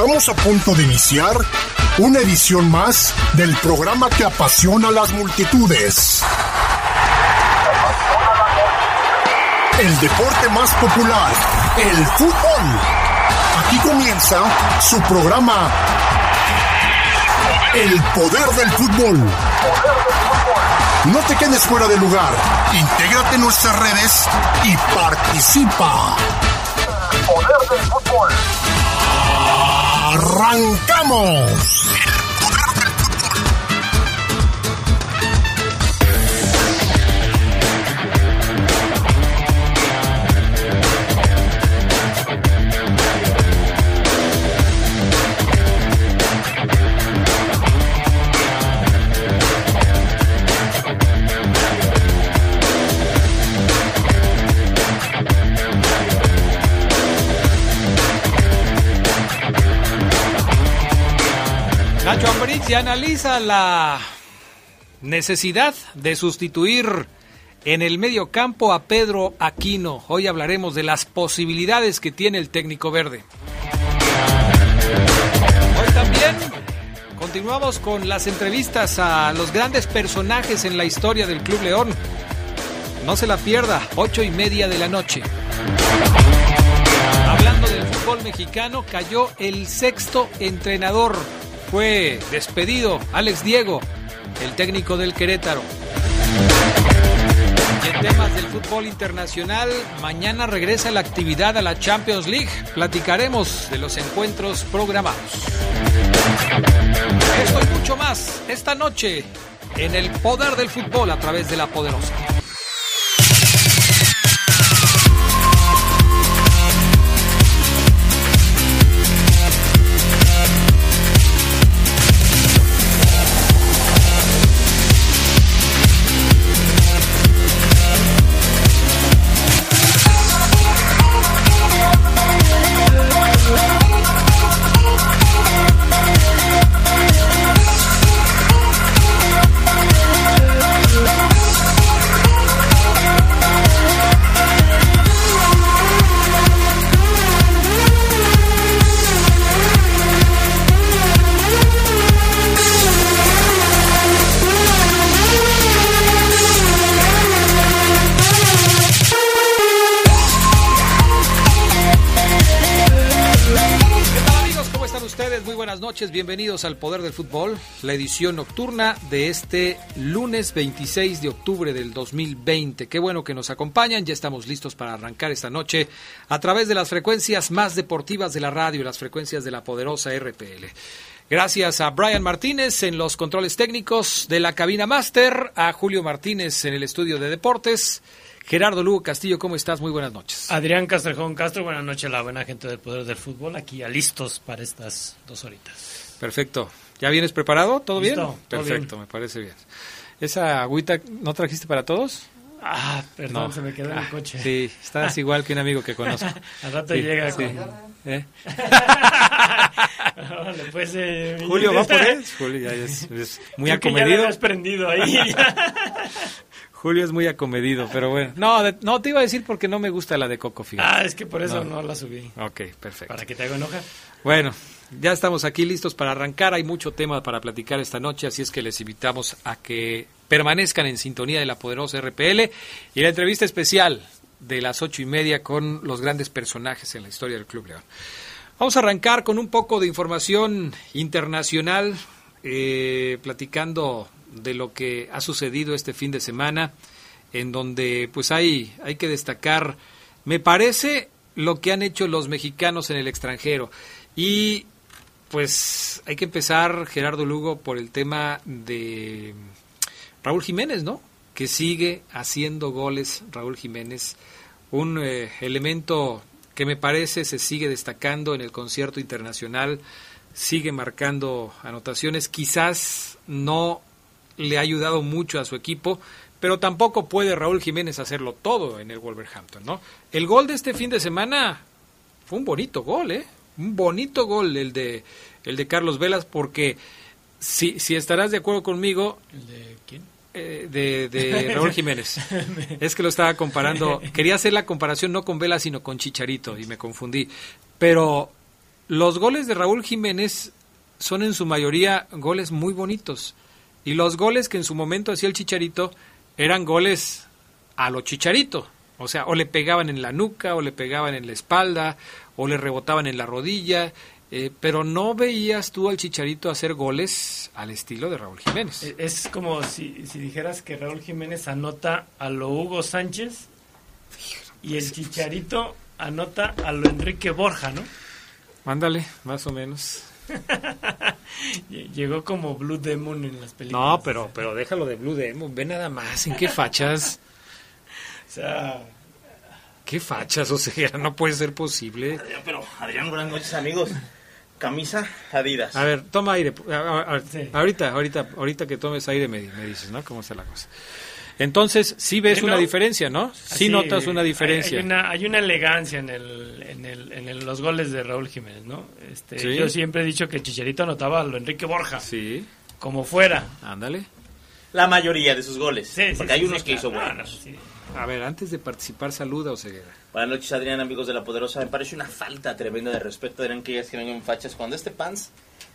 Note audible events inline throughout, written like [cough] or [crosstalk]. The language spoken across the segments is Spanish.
Estamos a punto de iniciar una edición más del programa que apasiona a las multitudes. El deporte más popular, el fútbol. Aquí comienza su programa El poder del fútbol. No te quedes fuera de lugar. Intégrate en nuestras redes y participa. El poder del fútbol. ¡Arrancamos! Ya analiza la necesidad de sustituir en el medio campo a Pedro Aquino. Hoy hablaremos de las posibilidades que tiene el técnico verde. Hoy también continuamos con las entrevistas a los grandes personajes en la historia del Club León. No se la pierda, ocho y media de la noche. Hablando del fútbol mexicano, cayó el sexto entrenador fue despedido Alex Diego, el técnico del Querétaro. En temas del fútbol internacional, mañana regresa la actividad a la Champions League. Platicaremos de los encuentros programados. Esto y mucho más esta noche en el poder del fútbol a través de la poderosa. Noches, bienvenidos al Poder del Fútbol, la edición nocturna de este lunes 26 de octubre del 2020. Qué bueno que nos acompañan, ya estamos listos para arrancar esta noche a través de las frecuencias más deportivas de la radio, las frecuencias de la poderosa RPL. Gracias a Brian Martínez en los controles técnicos de la cabina máster, a Julio Martínez en el estudio de deportes. Gerardo Lugo Castillo, ¿cómo estás? Muy buenas noches. Adrián Castrejón Castro, buenas noches la buena gente del Poder del Fútbol, aquí ya listos para estas dos horitas. Perfecto. ¿Ya vienes preparado? ¿Todo Listo, bien? Perfecto, bien. me parece bien. ¿Esa agüita no trajiste para todos? Ah, perdón, No. se me quedó en Ah, el coche. Sí, estás [laughs] igual que un amigo que conozco. [laughs] Al rato Sí, llega sí. con... ¿Eh? [laughs] Pues, eh, Julio, ¿va por él? Julio ya es, es muy que ya lo acomedido. habías prendido ahí. Julio es muy acomedido, pero bueno. No, de- no te iba a decir porque no me gusta la de Coco, fíjate. ah, es que por eso No. no, la subí. Ok, perfecto. Para que te haga enoja. Bueno, ya estamos aquí listos para arrancar. Hay mucho tema para platicar esta noche, así es que les invitamos a que permanezcan en sintonía de la poderosa RPL y la entrevista especial de las ocho y media con los grandes personajes en la historia del Club León. Vamos a arrancar con un poco de información internacional, eh, platicando de lo que ha sucedido este fin de semana, en donde pues hay, hay que destacar, me parece, lo que han hecho los mexicanos en el extranjero. Y pues hay que empezar, Gerardo Lugo, por el tema de Raúl Jiménez, ¿no? Que sigue haciendo goles Raúl Jiménez, un eh, elemento que me parece se sigue destacando en el concierto internacional, sigue marcando anotaciones, quizás no le ha ayudado mucho a su equipo, pero tampoco puede Raúl Jiménez hacerlo todo en el Wolverhampton, ¿no? El gol de este fin de semana fue un bonito gol, ¿eh? Un bonito gol el de el de Carlos Velas porque si, si estarás de acuerdo conmigo, ¿El de quién? eh, de, de [laughs] Raúl Jiménez. [laughs] es que lo estaba comparando. [laughs] Quería hacer la comparación no con Vela, sino con Chicharito y me confundí. Pero los goles de Raúl Jiménez son en su mayoría goles muy bonitos. Y los goles que en su momento hacía el Chicharito eran goles a lo Chicharito. O sea, o le pegaban en la nuca, o le pegaban en la espalda, o le rebotaban en la rodilla. Eh, pero no veías tú al Chicharito hacer goles al estilo de Raúl Jiménez. E, es como si, si dijeras que Raúl Jiménez anota a lo Hugo Sánchez y el Chicharito anota a lo Enrique Borja, ¿no? Mándale, más o menos. [laughs] Llegó como Blue Demon en las películas. No, pero, pero déjalo de Blue Demon. Ve nada más. ¿En qué fachas? [laughs] o sea. ¿Qué fachas? O sea, no puede ser posible. Adrián, pero, Adrián, buenas noches, amigos. Camisa Adidas. A ver, toma aire. Ahorita, ahorita, ahorita que tomes aire me, me dices, ¿no? ¿Cómo está la cosa? Entonces, sí ves una diferencia, ¿no? Sí notas una diferencia. Hay, una, hay una, elegancia en, el, en, el, en los goles de Raúl Jiménez, ¿no? Este, Yo siempre he dicho que Chicharito anotaba a lo Enrique Borja. Sí. Como fuera. Ándale. La mayoría de sus goles. Sí, porque hay unos que hizo buenos. A ver, antes de participar, saluda o Ceguera. Buenas noches, Adrián, amigos de La Poderosa. Me parece una falta tremenda de respeto, Adrián, que ellas que vengan fachas. Cuando este pans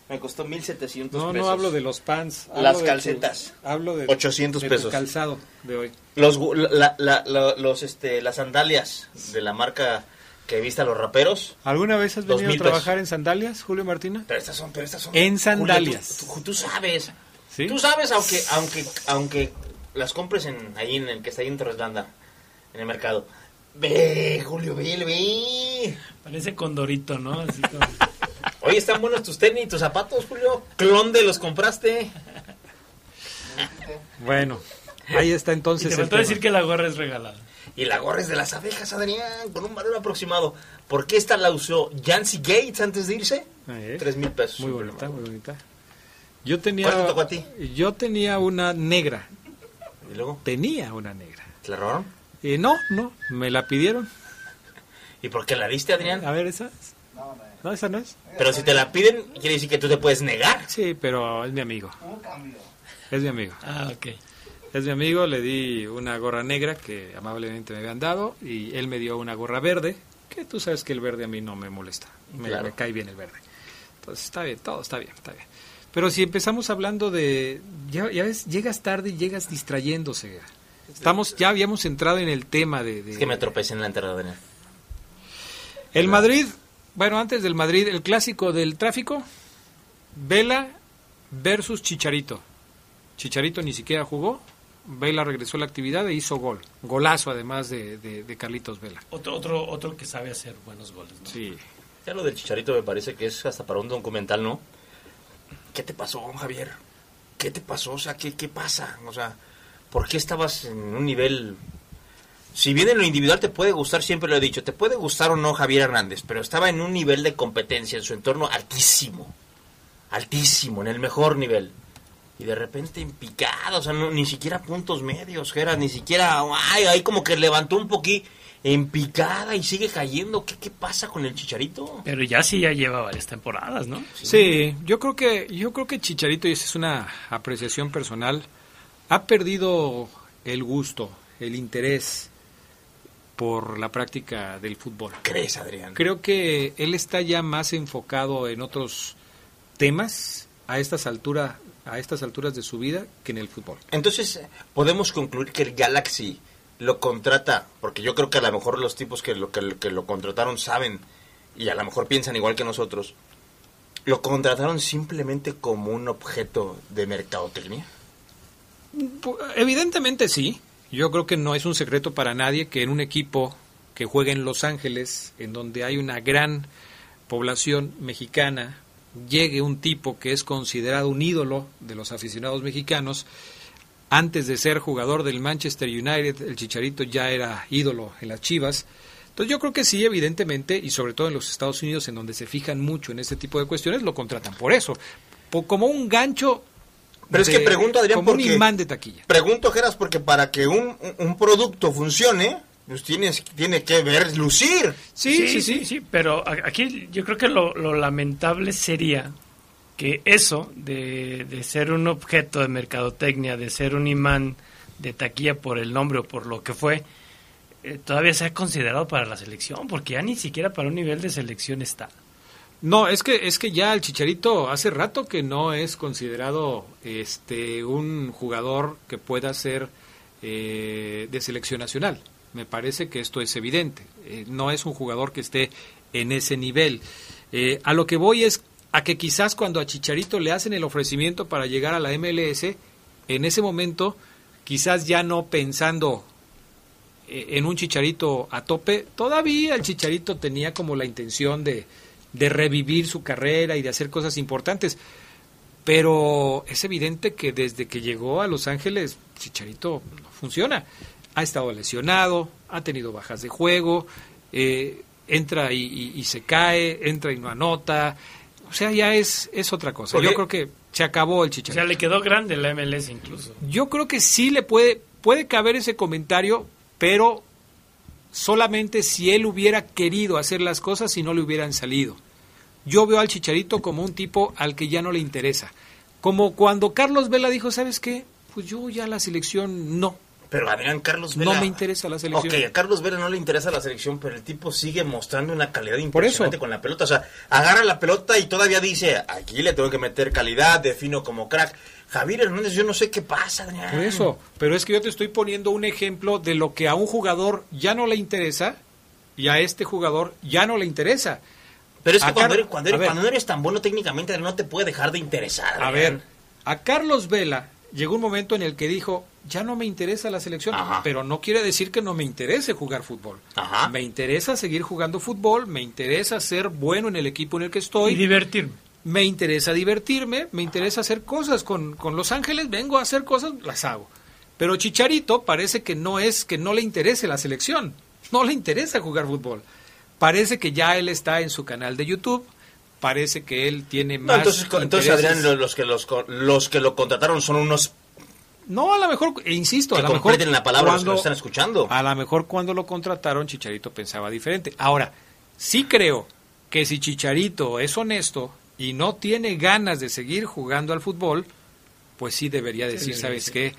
me costó 1700 no, pesos. No, no hablo de los pants. Las calcetas. hablo de 800 pesos. calzado de hoy. Los, la, la, los, este, las sandalias de la marca que viste a los raperos. ¿Alguna vez has venido a trabajar en sandalias, Julio Martina? Pero estas son, pero estas son. En sandalias. tú, sabes. ¿Sí? Tú sabes, aunque, aunque, aunque las compres en, ahí en el que está ahí en Torreslanda, en el mercado. Ve, Julio, ve, ve. Parece condorito, ¿no? Así como... Oye, están buenos tus tenis y tus zapatos, Julio. ¿Clon de los compraste? Bueno, ahí está entonces. Y te faltó decir que la gorra es regalada. Y la gorra es de las abejas, Adrián, con un valor aproximado. ¿Por qué esta la usó Jancy Gates antes de irse? Tres mil pesos. Muy bonita, muy bonita. Yo tenía, ¿Cuál te tocó a ti? Yo tenía una negra. ¿Y luego? Tenía una negra. ¿Te la robaron? Eh, no, no, me la pidieron. ¿Y por qué la diste, Adrián? A ver, esa. No, esa no es. Pero si te la piden, quiere decir que tú te puedes negar. Sí, pero es mi amigo. Es mi amigo. Ah, ok. Es mi amigo, le di una gorra negra que amablemente me habían dado y él me dio una gorra verde, que tú sabes que el verde a mí no me molesta. Me, cae bien el verde. Entonces está bien, todo está bien, está bien. Pero si empezamos hablando de... Ya, ya ves, llegas tarde y llegas distrayéndose. Estamos, ya habíamos entrado en el tema de... Es que me tropecé en la entrada de El Madrid bueno, antes del Madrid, el clásico del tráfico, Vela versus Chicharito. Chicharito ni siquiera jugó, Vela regresó a la actividad e hizo gol. Golazo además de, Carlitos Vela. Otro, otro, otro que sabe hacer buenos goles. ¿no? Sí. Ya lo del Chicharito me parece que es hasta para un documental, ¿no? ¿Qué te pasó, Javier? ¿Qué te pasó? O sea, ¿qué, qué pasa? O sea, ¿por qué estabas en un nivel si bien en lo individual te puede gustar, siempre lo he dicho, te puede gustar o no Javier Hernández, pero estaba en un nivel de competencia en su entorno altísimo, altísimo, en el mejor nivel. Y de repente en picada, o sea, ni siquiera puntos medios, Geras, ni siquiera, ay, ahí como que levantó un poquito en picada y sigue cayendo. ¿Qué, ¿Qué pasa con el Chicharito? Pero ya sí ya lleva varias temporadas, ¿no? Sí. yo creo que yo creo que Chicharito y esa es una apreciación personal ha perdido el gusto, el interés por la práctica del fútbol. ¿Crees, Adrián? Creo que él está ya más enfocado en otros temas a estas alturas a estas alturas de su vida que en el fútbol. Entonces, podemos concluir que el Galaxy lo contrata, porque yo creo que a lo mejor los tipos que lo, que, lo contrataron saben y a lo mejor piensan igual que nosotros, ¿lo contrataron simplemente como un objeto de mercadotecnia? Evidentemente sí. Yo creo que no es un secreto para nadie que en un equipo que juega en Los Ángeles, en donde hay una gran población mexicana, llegue un tipo que es considerado un ídolo de los aficionados mexicanos. Antes de ser jugador del Manchester United, el Chicharito ya era ídolo en las Chivas. Entonces yo creo que sí, evidentemente, y sobre todo en los Estados Unidos, en donde se fijan mucho en este tipo de cuestiones, lo contratan por eso. como un gancho pero es que pregunto, Adrián, como un imán de taquilla. Pregunto, Geras, porque para que un, un producto funcione, pues tienes, tiene que ver, lucir. Sí sí, sí, sí, pero aquí yo creo que lo, lo lamentable sería que eso de, de, ser un objeto de mercadotecnia, de ser un imán de taquilla por el nombre o por lo que fue, eh, todavía sea considerado para la selección, porque ya ni siquiera para un nivel de selección está. No, es que es que ya el Chicharito hace rato que no es considerado este un jugador que pueda ser eh, de selección nacional. Me parece que esto es evidente. Eh, no es un jugador que esté en ese nivel. Eh, a lo que voy es a que quizás cuando a Chicharito le hacen el ofrecimiento para llegar a la MLS, en ese momento, quizás ya no pensando eh, en un Chicharito a tope, todavía el Chicharito tenía como la intención de, de revivir su carrera y de hacer cosas importantes. Pero es evidente que desde que llegó a Los Ángeles, Chicharito no funciona. Ha estado lesionado, ha tenido bajas de juego, eh, entra y, y, se cae, entra y no anota. O sea, ya es, es otra cosa. Yo creo que se acabó el Chicharito. O sea, le quedó grande la MLS incluso. Yo creo que sí le puede, puede caber ese comentario, pero solamente si él hubiera querido hacer las cosas y no le hubieran salido. Yo veo al Chicharito como un tipo al que ya no le interesa. Como cuando Carlos Vela dijo, ¿sabes qué? Pues yo ya la selección no. Pero Adrián Carlos Vela. No me interesa la selección. Ok, a Carlos Vela no le interesa la selección, pero el tipo sigue mostrando una calidad impresionante con la pelota. O sea, agarra la pelota y todavía dice, aquí le tengo que meter calidad, defino como crack. Javier Hernández, yo no sé qué pasa, Adrián. Por eso, pero es que yo te estoy poniendo un ejemplo de lo que a un jugador ya no le interesa y a este jugador ya no le interesa. Pero es que cuando, eres, cuando, eres, cuando, no eres tan bueno técnicamente no te puede dejar de interesar. Adrián. A ver, a Carlos Vela llegó un momento en el que dijo, ya no me interesa la selección, Ajá. pero no quiere decir que no me interese jugar fútbol. Ajá. Me interesa seguir jugando fútbol, me interesa ser bueno en el equipo en el que estoy. Y divertirme. Me interesa divertirme, me interesa hacer cosas con, con Los Ángeles, vengo a hacer cosas, las hago. Pero Chicharito parece que no es que no le interese la selección, no le interesa jugar fútbol. Parece que ya él está en su canal de YouTube, parece que él tiene más. No, entonces, entonces Adrián, los que los, los que lo contrataron son unos no, a lo mejor, e insisto, que a lo mejor. la palabra cuando, los que lo están escuchando. A lo mejor cuando lo contrataron, Chicharito pensaba diferente. Ahora, sí creo que si Chicharito es honesto y no tiene ganas de seguir jugando al fútbol, pues sí debería decir, sí, ¿sabes sí. qué?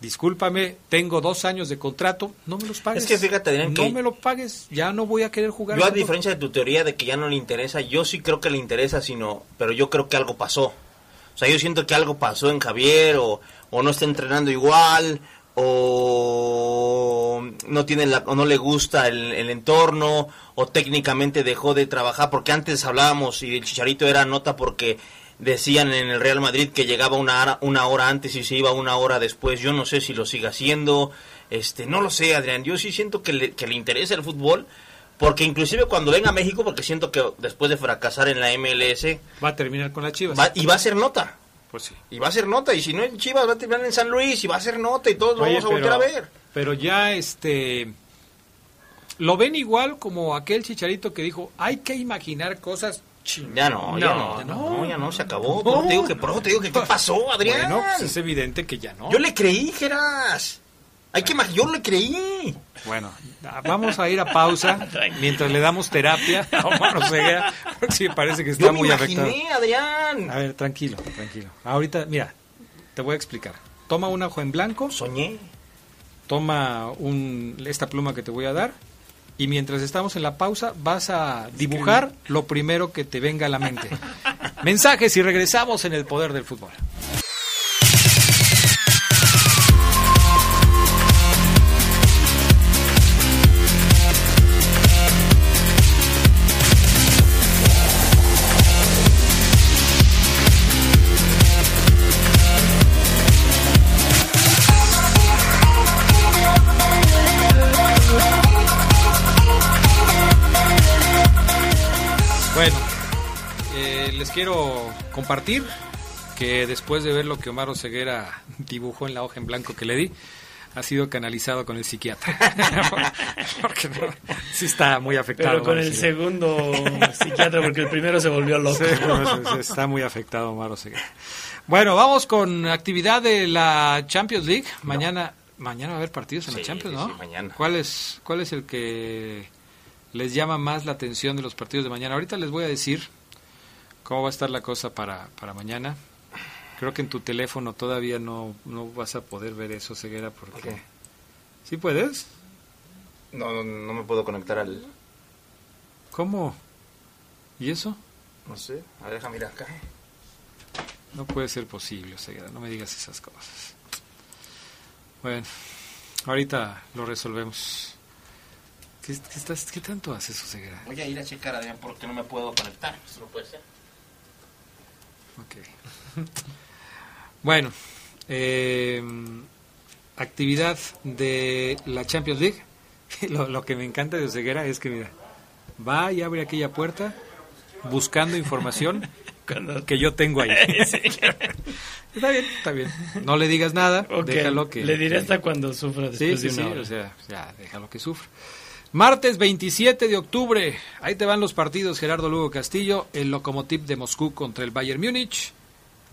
Discúlpame, tengo dos años de contrato, no me los pagues. Es que fíjate, Adrián, no que me lo pagues, ya no voy a querer jugar. Yo a diferencia de tu teoría de que ya no le interesa, yo sí creo que le interesa, sino, pero yo creo que algo pasó. O sea, yo siento que algo pasó en Javier, o, o no está entrenando igual, o no tiene la, o no le gusta el, el, entorno, o técnicamente dejó de trabajar, porque antes hablábamos y el Chicharito era nota porque decían en el Real Madrid que llegaba una hora, una hora antes y se iba una hora después. Yo no sé si lo siga haciendo, este, no lo sé, Adrián. Yo sí siento que le, que le interesa el fútbol. Porque inclusive cuando venga a México, porque siento que después de fracasar en la MLS... Va a terminar con las Chivas. Va, y va a ser nota. Pues sí. Y va a ser nota. Y si no en Chivas, va a terminar en San Luis y va a ser nota y todos lo Oye, vamos a volver a ver. Pero ya este... Lo ven igual como aquel chicharito que dijo, hay que imaginar cosas ya no, ya no, No, ya no, no. ya no, se acabó. No. Te digo que, por eso te digo que, ¿qué pasó, Adrián? Bueno, pues es evidente que ya no. Yo le creí, Geras. Hay que yo le creí. Bueno, vamos a ir a pausa [laughs] mientras le damos terapia a Omar Oseguera, porque sí parece que está Yo me muy imaginé, afectado. Adrián. A ver, tranquilo, tranquilo. Ahorita, mira, te voy a explicar. Toma un ojo en blanco, Soñé. toma un, esta pluma que te voy a dar y mientras estamos en la pausa vas a dibujar lo primero que te venga a la mente. Mensajes y regresamos en el poder del fútbol. Compartir que después de ver lo que Omar Oseguera dibujó en la hoja en blanco que le di, ha sido canalizado con el psiquiatra. [laughs] porque no, sí está muy afectado. Pero con el Oseguera. segundo psiquiatra, porque el primero se volvió loco. Sí, no, está muy afectado Omar Oseguera. Bueno, vamos con actividad de la Champions League. Mañana, mañana va a haber partidos en la Champions, ¿no? sí, mañana. ¿Cuál es, ¿Cuál es el que les llama más la atención de los partidos de mañana? Ahorita les voy a decir cómo va a estar la cosa para, para mañana. Creo que en tu teléfono todavía no, no vas a poder ver eso, Ceguera, porque... Ok. ¿Sí puedes? No, no, no me puedo conectar al. ¿Cómo? ¿Y eso? No sé, a ver, déjame ir acá. No puede ser posible, Oseguera, no me digas esas cosas. Bueno, ahorita lo resolvemos. ¿Qué, qué estás, qué tanto haces, Oseguera? Voy a ir a checar, Adrián, porque no me puedo conectar. Eso no puede ser. Ok. bueno, eh, actividad de la Champions League. [laughs] Lo, lo que me encanta de Oseguera es que, mira, va y abre aquella puerta buscando información [laughs] que yo tengo ahí. [laughs] Sí. Está bien, está bien. No le digas nada, déjalo que... Le diré hasta cuando sufra después sí, de sí, una hora. o sea, ya, déjalo que sufra. Martes 27 de octubre, ahí te van los partidos Gerardo Lugo Castillo, el Lokomotiv de Moscú contra el Bayern Múnich,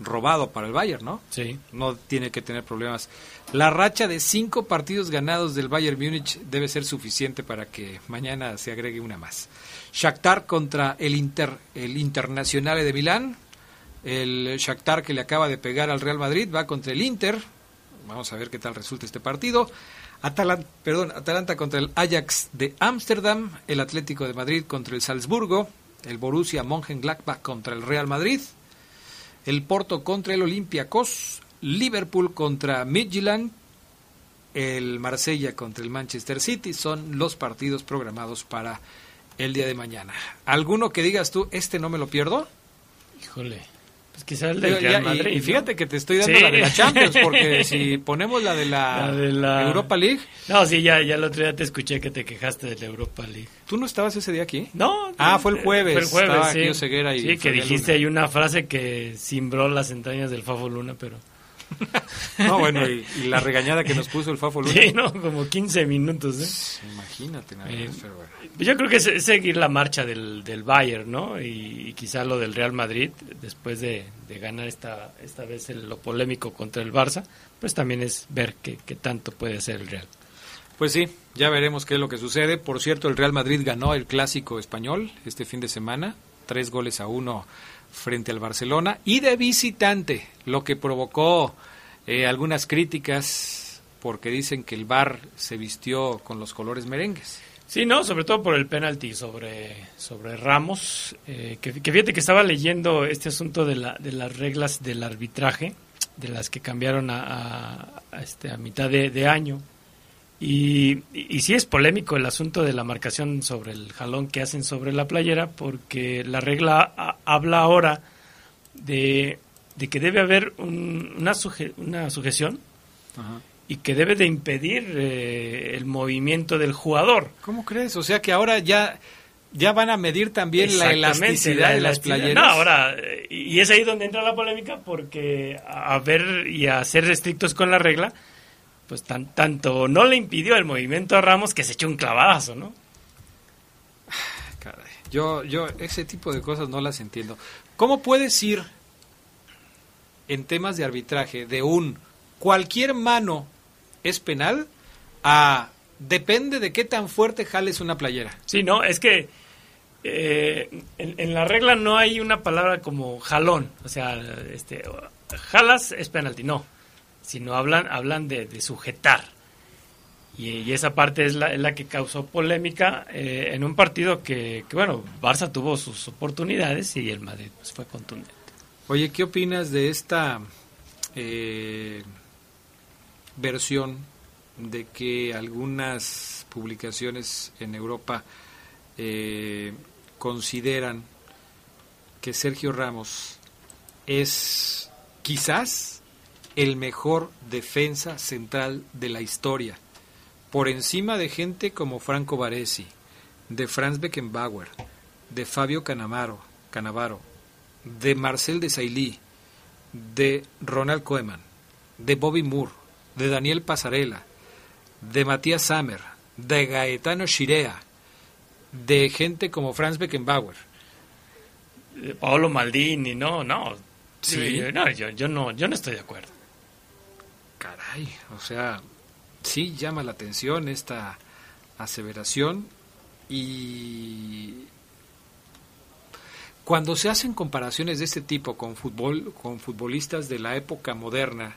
robado para el Bayern, ¿no? Sí. No tiene que tener problemas. La racha de cinco partidos ganados del Bayern Múnich debe ser suficiente para que mañana se agregue una más. Shakhtar contra el Inter, el Internazionale de Milán. El Shakhtar que le acaba de pegar al Real Madrid va contra el Inter. Vamos a ver qué tal resulta este partido. Atalanta contra el Ajax de Ámsterdam, el Atlético de Madrid contra el Salzburgo, el Borussia Mönchengladbach contra el Real Madrid, el Porto contra el Olympiacos, Liverpool contra Midtjylland, el Marsella contra el Manchester City son los partidos programados para el día de mañana. ¿Alguno que digas tú, este no me lo pierdo? Híjole. Pues quizá el del ya, y- Madrid. y, ¿no? fíjate que te estoy dando Sí. la de la Champions, porque [laughs] si ponemos la de la, La de la- Europa League, No, sí, ya, ya el otro día te escuché que te quejaste de la Europa League. ¿tú no estabas ese día aquí? No. Ah, fue el jueves. Fue el jueves, Estaba sí. aquí Oseguera y sí, que dijiste ahí una frase que cimbró las entrañas del Fafo Luna, pero... [laughs] No, bueno, y, y la regañada que nos puso el Fafo Luna. Sí, no, como 15 minutos, ¿eh? Imagínate, nada Eh, más, pero bueno. Yo creo que es, es seguir la marcha del, del Bayern, ¿no? Y, y quizá lo del Real Madrid, después de, de ganar esta, esta vez el- lo polémico contra el Barça, pues también es ver qué, qué tanto puede hacer el Real. Pues sí, ya veremos qué es lo que sucede. Por cierto, el Real Madrid ganó el clásico español este fin de semana, tres goles a uno frente al Barcelona y de visitante, lo que provocó eh, algunas críticas porque dicen que el Bar se vistió con los colores merengues. Sí, no, sobre todo por el penalti sobre, sobre Ramos, eh, que, que fíjate que estaba leyendo este asunto de, la, de las reglas del arbitraje, de las que cambiaron a, este, a mitad de año. Y, y, y sí es polémico el asunto de la marcación sobre el jalón que hacen sobre la playera, porque la regla a- habla ahora de, de que debe haber un- una, suje- una sujeción y que debe de impedir eh, el movimiento del jugador. ¿Cómo crees? O sea que ahora ya, ya van a medir también la elasticidad la de las playeras. No, ahora, eh, y es ahí donde entra la polémica porque a ver y a ser estrictos con la regla, pues tan, tanto no le impidió el movimiento a Ramos que se echó un clavadazo, ¿no? Caray, yo, yo ese tipo de cosas no las entiendo. ¿Cómo puedes ir en temas de arbitraje de un cualquier mano es penal a depende de qué tan fuerte jales una playera? Sí, no, es que eh, en, en la regla no hay una palabra como jalón, o sea, este, jalas es penalti, no, sino hablan, hablan de, de sujetar. Y, y esa parte es la, es la que causó polémica eh, en un partido que, bueno, Barça tuvo sus oportunidades y el Madrid pues, fue contundente. Oye, ¿qué opinas de esta eh, versión de que algunas publicaciones en Europa eh, consideran que Sergio Ramos es quizás el mejor defensa central de la historia, por encima de gente como Franco Baresi, de Franz Beckenbauer, de Fabio Canamaro, Canavaro, de Marcel Desailly, de Ronald Koeman, de Bobby Moore, de Daniel Pasarela, de Matías Sammer, de Gaetano Shirea, de gente como Franz Beckenbauer. Eh, Paolo Maldini, no, no. Sí. Yo, no, yo, yo no, yo no estoy de acuerdo. Caray, o sea, sí llama la atención esta aseveración y cuando se hacen comparaciones de este tipo con fútbol, con futbolistas de la época moderna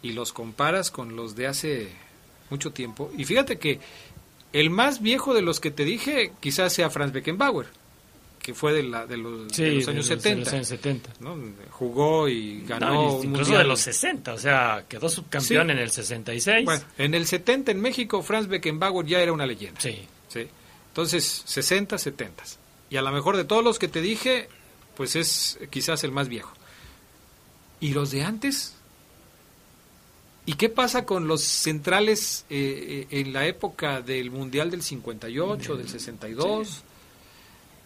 y los comparas con los de hace mucho tiempo, y fíjate que el más viejo de los que te dije quizás sea Franz Beckenbauer, que fue de, la, de, los, sí, de los de años los- de 70. los años 70. ¿no? Jugó y ganó No, un incluso mundial. de los 60, o sea, quedó subcampeón Sí. en el 66. Bueno, en el 70 en México, Franz Beckenbauer ya era una leyenda. Sí. ¿sí? Entonces, 60, 70. Y a lo mejor de todos los que te dije, pues es quizás el más viejo. ¿Y los de antes? ¿Y qué pasa con los centrales eh, eh, en la época del Mundial del 58, del 62?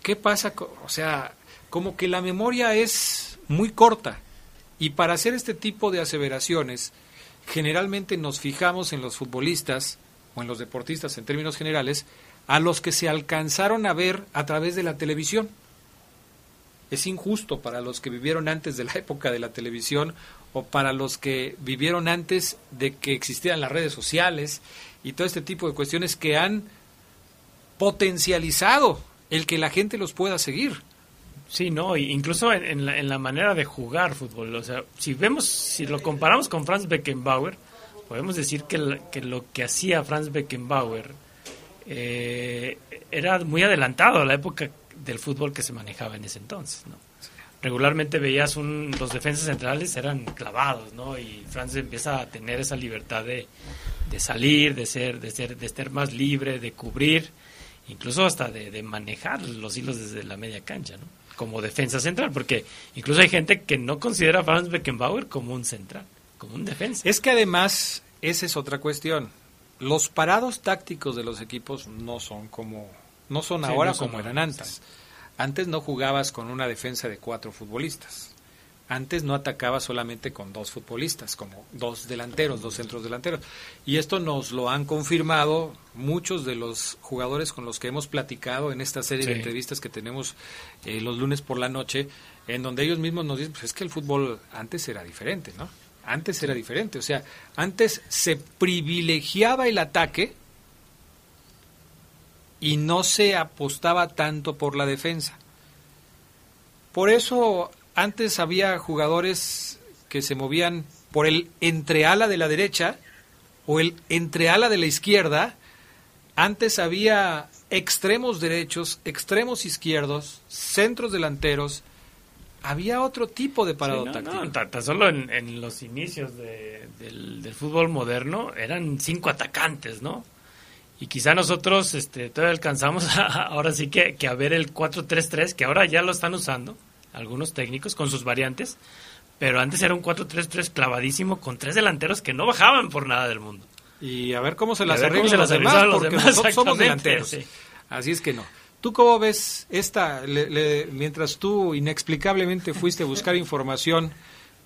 ¿Qué pasa? o sea, como que la memoria es muy corta. Y para hacer este tipo de aseveraciones, generalmente nos fijamos en los futbolistas o en los deportistas en términos generales, a los que se alcanzaron a ver a través de la televisión. Es injusto para los que vivieron antes de la [laughs] época de la televisión o para los que vivieron antes de que existieran las redes sociales y todo este tipo de cuestiones que han potencializado el que la gente los pueda seguir. Sí, no, incluso en, la, manera de jugar fútbol. O sea, si vemos, si lo comparamos con Franz Beckenbauer, podemos decir que, que lo que hacía Franz Beckenbauer eh, era muy adelantado a la época del fútbol que se manejaba en ese entonces, ¿no? Regularmente veías un, los defensas centrales eran clavados, ¿no? Y Franz empieza a tener esa libertad de, de salir, de ser, de ser, de estar más libre, de cubrir, incluso hasta de, de manejar los hilos desde la media cancha, ¿no? Como defensa central, porque incluso hay gente que no considera a Franz Beckenbauer como un central, como un defensa. Es que además, esa es otra cuestión. Los parados tácticos de los equipos no son como no son Sí, ahora no son como eran antes. Antes no jugabas con una defensa de cuatro futbolistas. Antes no atacabas solamente con dos futbolistas, como dos delanteros, dos centros delanteros. Y esto nos lo han confirmado muchos de los jugadores con los que hemos platicado en esta serie de entrevistas que tenemos eh, los lunes por la noche, en donde ellos mismos nos dicen, pues es que el fútbol antes era diferente, ¿no? Antes era diferente, o sea, antes se privilegiaba el ataque y no se apostaba tanto por la defensa. Por eso antes había jugadores que se movían por el entreala de la derecha o el entreala de la izquierda. Antes había extremos derechos, extremos izquierdos, centros delanteros. Había otro tipo de parado Sí, no, táctico. no, tan, tan solo en, en los inicios de- del, del fútbol moderno eran cinco atacantes, ¿no? Y quizá nosotros este, todavía alcanzamos [laughs] a- ahora sí que, que a ver el 4-3-3, que ahora ya lo están usando algunos técnicos con sus variantes, pero antes era un 4-3-3 clavadísimo con tres delanteros que no bajaban por nada del mundo. Y a ver cómo se las arreglan los las demás, los porque demás, nosotros somos delanteros. sí. Así es que no. ¿Tú cómo ves esta, le- le- mientras tú inexplicablemente fuiste a buscar información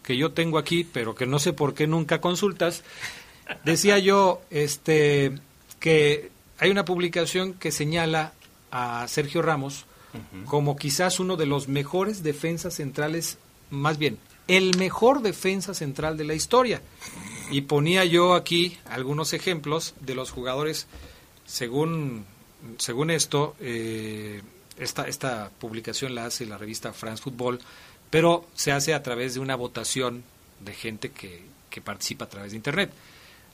que yo tengo aquí, pero que no sé por qué nunca consultas, decía yo este que hay una publicación que señala a Sergio Ramos como quizás uno de los mejores defensas centrales, más bien, el mejor defensa central de la historia. Y ponía yo aquí algunos ejemplos de los jugadores, según, según esto, eh, esta, esta publicación la hace la revista France Football, pero se hace a través de una votación de gente que, que participa a través de Internet.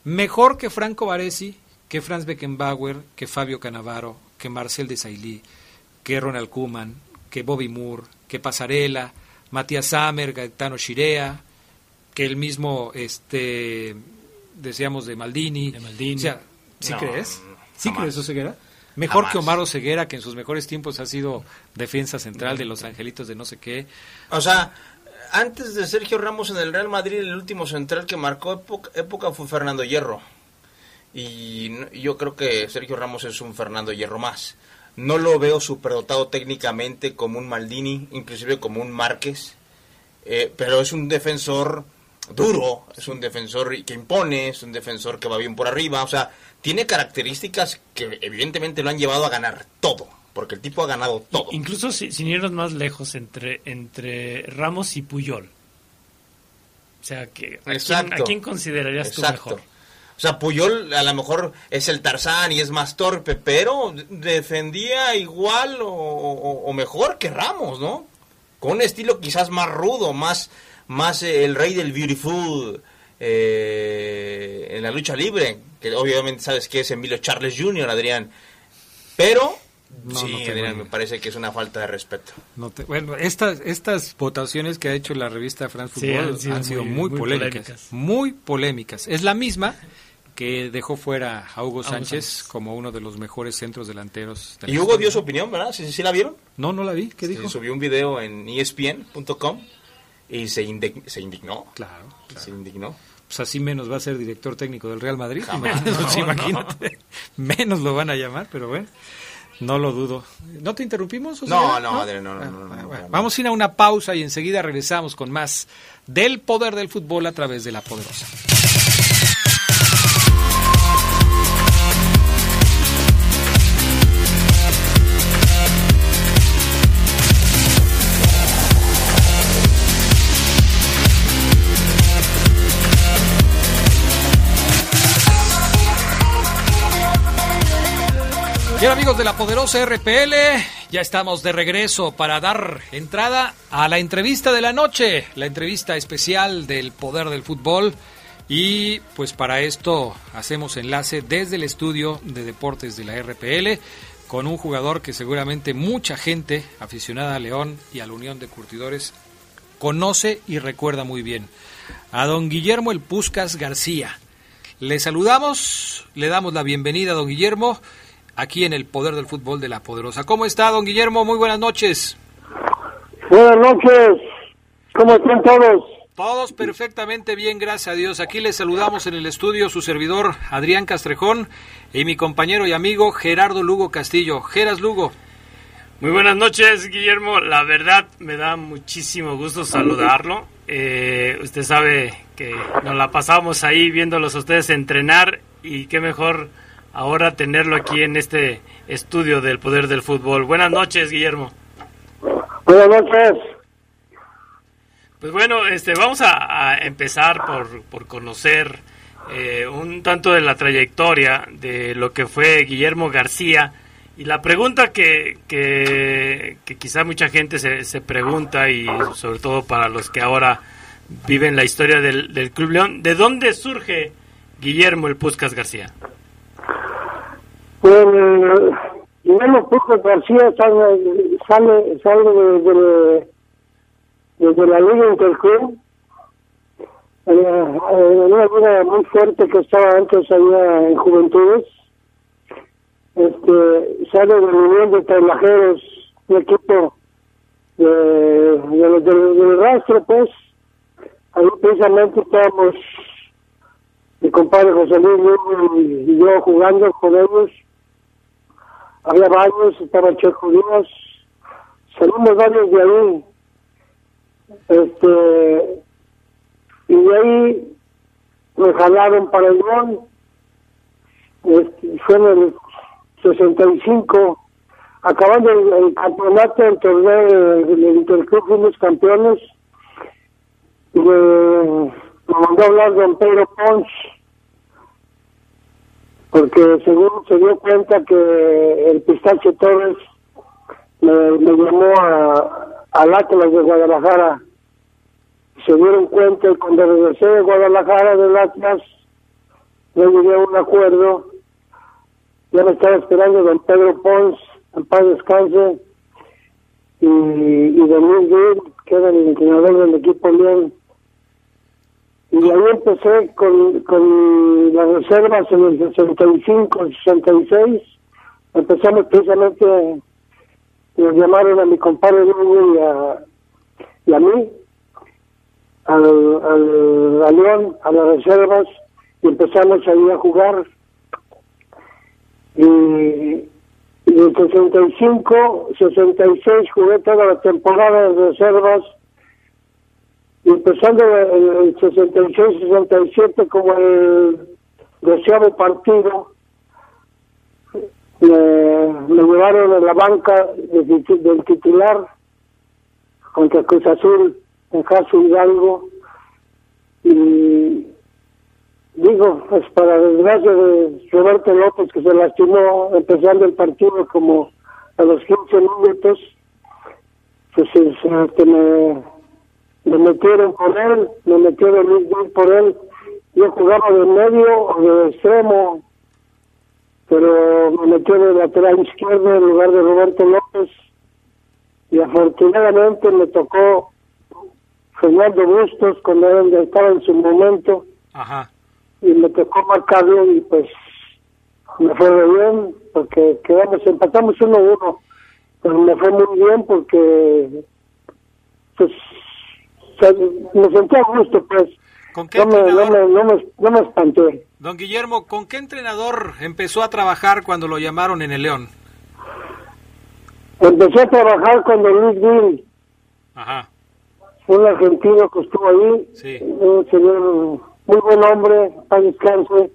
Mejor que Franco Baresi, que Franz Beckenbauer, que Fabio Canavaro, que Marcel Desailly, que Ronald Koeman, que Bobby Moore, que Pasarela, Matías Sammer, Gaetano Shirea, que el mismo, este, decíamos, de Maldini. De Maldini. O sea, ¿sí No, crees? ¿Sí jamás. crees, Oseguera? Mejor Jamás. que Omar Ceguera, que en sus mejores tiempos ha sido defensa central de los Angelitos de no sé qué. O sea, antes de Sergio Ramos en el Real Madrid, el último central que marcó época, época fue Fernando Hierro. Y yo creo que Sergio Ramos es un Fernando Hierro más. No lo veo superdotado técnicamente como un Maldini, inclusive como un Márquez. Eh, pero es un defensor duro, es un defensor que impone, es un defensor que va bien por arriba. O sea, tiene características que evidentemente lo han llevado a ganar todo. Porque el tipo ha ganado todo. Incluso si- sin irnos más lejos entre, entre Ramos y Puyol. O sea, que, ¿a, quién, Exacto. a quién considerarías tú Exacto. mejor? O sea, Puyol a lo mejor es el Tarzán y es más torpe, pero defendía igual o, o- o mejor que Ramos, ¿no? Con un estilo quizás más rudo, más, más eh, el rey del beautiful eh, en la lucha libre, que obviamente sabes que es Emilio Charles Jr., Adrián. Pero sí, me parece que es una falta de respeto. bueno, estas, estas votaciones que ha hecho la revista France Football han sido, muy, polémicas, Muy polémicas. Es la misma que dejó fuera a Hugo Sánchez, como uno de los mejores centros delanteros. y Hugo dio su opinión, ¿verdad? ¿Sí, ¿Sí, la vieron? No, no la vi. ¿Qué dijo? Subió un video en espn.com y se, se indignó. Claro, Se indignó. Pues así menos va a ser director técnico del Real Madrid. Imagínate, imagínate. [laughs] menos lo van a llamar, pero bueno. No lo dudo. ¿No te interrumpimos? No, no, no, no, no, Vamos a ir a una pausa y enseguida regresamos con más del poder del fútbol a través de la poderosa. Bien amigos de la poderosa RPL, ya estamos de regreso para dar entrada a la entrevista de la noche, la entrevista especial del poder del fútbol. Y pues para esto hacemos enlace desde el estudio de deportes de la RPL con un jugador que seguramente mucha gente aficionada a León y a la Unión de Curtidores conoce y recuerda muy bien. A don Guillermo El Puscas García. Le saludamos, le damos la bienvenida a don Guillermo aquí en el Poder del Fútbol de la Poderosa. ¿Cómo está, don Guillermo? Muy buenas noches. Buenas noches. ¿Cómo están todos? Todos perfectamente bien, gracias a Dios. Aquí les saludamos en el estudio su servidor Adrián Castrejón y mi compañero y amigo Gerardo Lugo Castillo. Geras Lugo. Muy buenas noches, Guillermo. La verdad me da muchísimo gusto saludarlo. Eh, usted sabe que nos la pasamos ahí viéndolos a ustedes entrenar y qué mejor ahora tenerlo aquí en este estudio del poder del fútbol. Buenas noches, Guillermo. Buenas noches. Pues bueno, este, vamos a, empezar por, por conocer eh, un tanto de la trayectoria de lo que fue Guillermo García. Y la pregunta que, que, quizá mucha gente se, se, pregunta, y sobre todo para los que ahora viven la historia del, del Club León, ¿de dónde surge Guillermo el Puscas García? Pues, Guillermo Pujo García sale, sale, sale de, de, la Liga Interclub, en, una liga muy fuerte que estaba antes allá en Juventudes. Este, sale del Unión de Trabajeros, un equipo de, de, del rastro, pues. Ahí precisamente estábamos mi compadre José Luis y yo jugando con ellos había varios, estaba Checo Díaz, salimos varios de ahí, este, y de ahí me jalaron para el León, este, fue en el 65, acabando el, campeonato, el torneo del Interclub, fuimos campeones, y me, mandó a hablar don Pedro Pons, porque según se dio cuenta que el Pistache Torres me, llamó a, al Atlas de Guadalajara. Se dieron cuenta y cuando regresé de Guadalajara del Atlas, yo llegué a un acuerdo. Ya me estaba esperando don Pedro Pons, en paz descanse, y, y don que era el entrenador del equipo León y ahí empecé con, con las reservas en el 65, 66. Empezamos precisamente, nos llamaron a mi compadre y a, y a mí, al, al, León, a las reservas, y empezamos ahí a jugar. Y, y en 65, 66 jugué toda la temporada de reservas y empezando el 66-67 como el deseado partido, me, llevaron a la banca del, titular contra Cruz Azul en Caso Hidalgo. Y digo, pues para desgracia de Roberto López que se lastimó empezando el partido como a los 15 minutos, pues este, me me metieron por él, me metieron por él. Yo jugaba de medio o de extremo. pero me metió de lateral izquierdo en lugar de Roberto López y afortunadamente me tocó Fernando Bustos cuando él estaba en su momento Ajá. y me tocó marcarlo y pues me fue muy bien porque quedamos, empatamos uno a uno, pero me fue muy bien porque pues se- me sentí a gusto pues, ¿Con qué no me, no entrenador? me, no me, no me espanté. Don Guillermo, ¿con qué entrenador empezó a trabajar cuando lo llamaron en el León? Empecé a trabajar con don Luis Bill, Ajá. un argentino que estuvo ahí, Sí. un señor muy buen hombre, para descanse,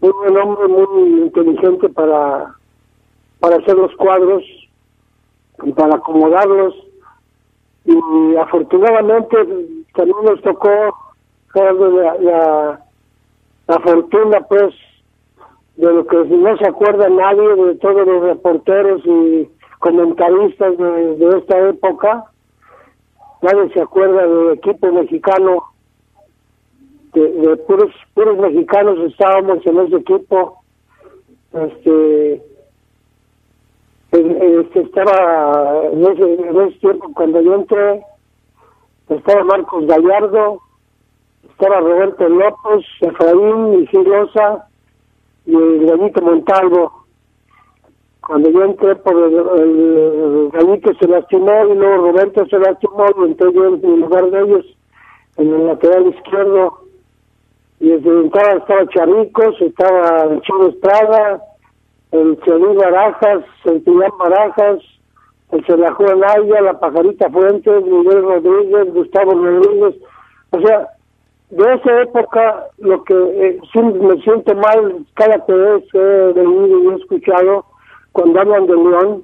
muy buen hombre, muy inteligente para, para hacer los cuadros y para acomodarlos. Y afortunadamente también nos tocó la, la, fortuna, pues, de lo que no se acuerda nadie, de todos los reporteros y comentaristas de, de esta época. Nadie se acuerda del equipo mexicano de, de puros puros mexicanos estábamos en ese equipo este este estaba en ese, en ese tiempo cuando yo entré estaba Marcos Gallardo estaba Roberto López Efraín Silosa y el Gallito Montalvo. Cuando yo entré por el, el Gallito se lastimó y luego Roberto se lastimó y entré yo en lugar de ellos en el lateral izquierdo. Y desde entrada estaba Charicos, estaba el Chino Estrada, el Celín Barajas, el Pillán Barajas, el Celajú Anaya, la Pajarita Fuentes, Miguel Rodríguez, Gustavo Rodríguez. O sea, de esa época lo que eh, me siento mal cada vez que he venido y he escuchado cuando hablan de León,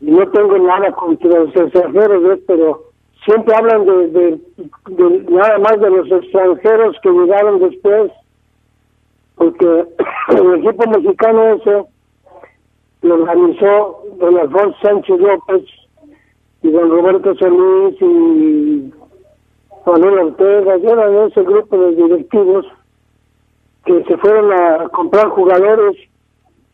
y no tengo nada contra los extranjeros, pero siempre hablan de, de nada más de los extranjeros que llegaron después, porque [coughs] el equipo mexicano ese lo organizó don Alfonso Sánchez López y don Roberto Solís y Manuel Ortega, y eran ese grupo de directivos que se fueron a comprar jugadores.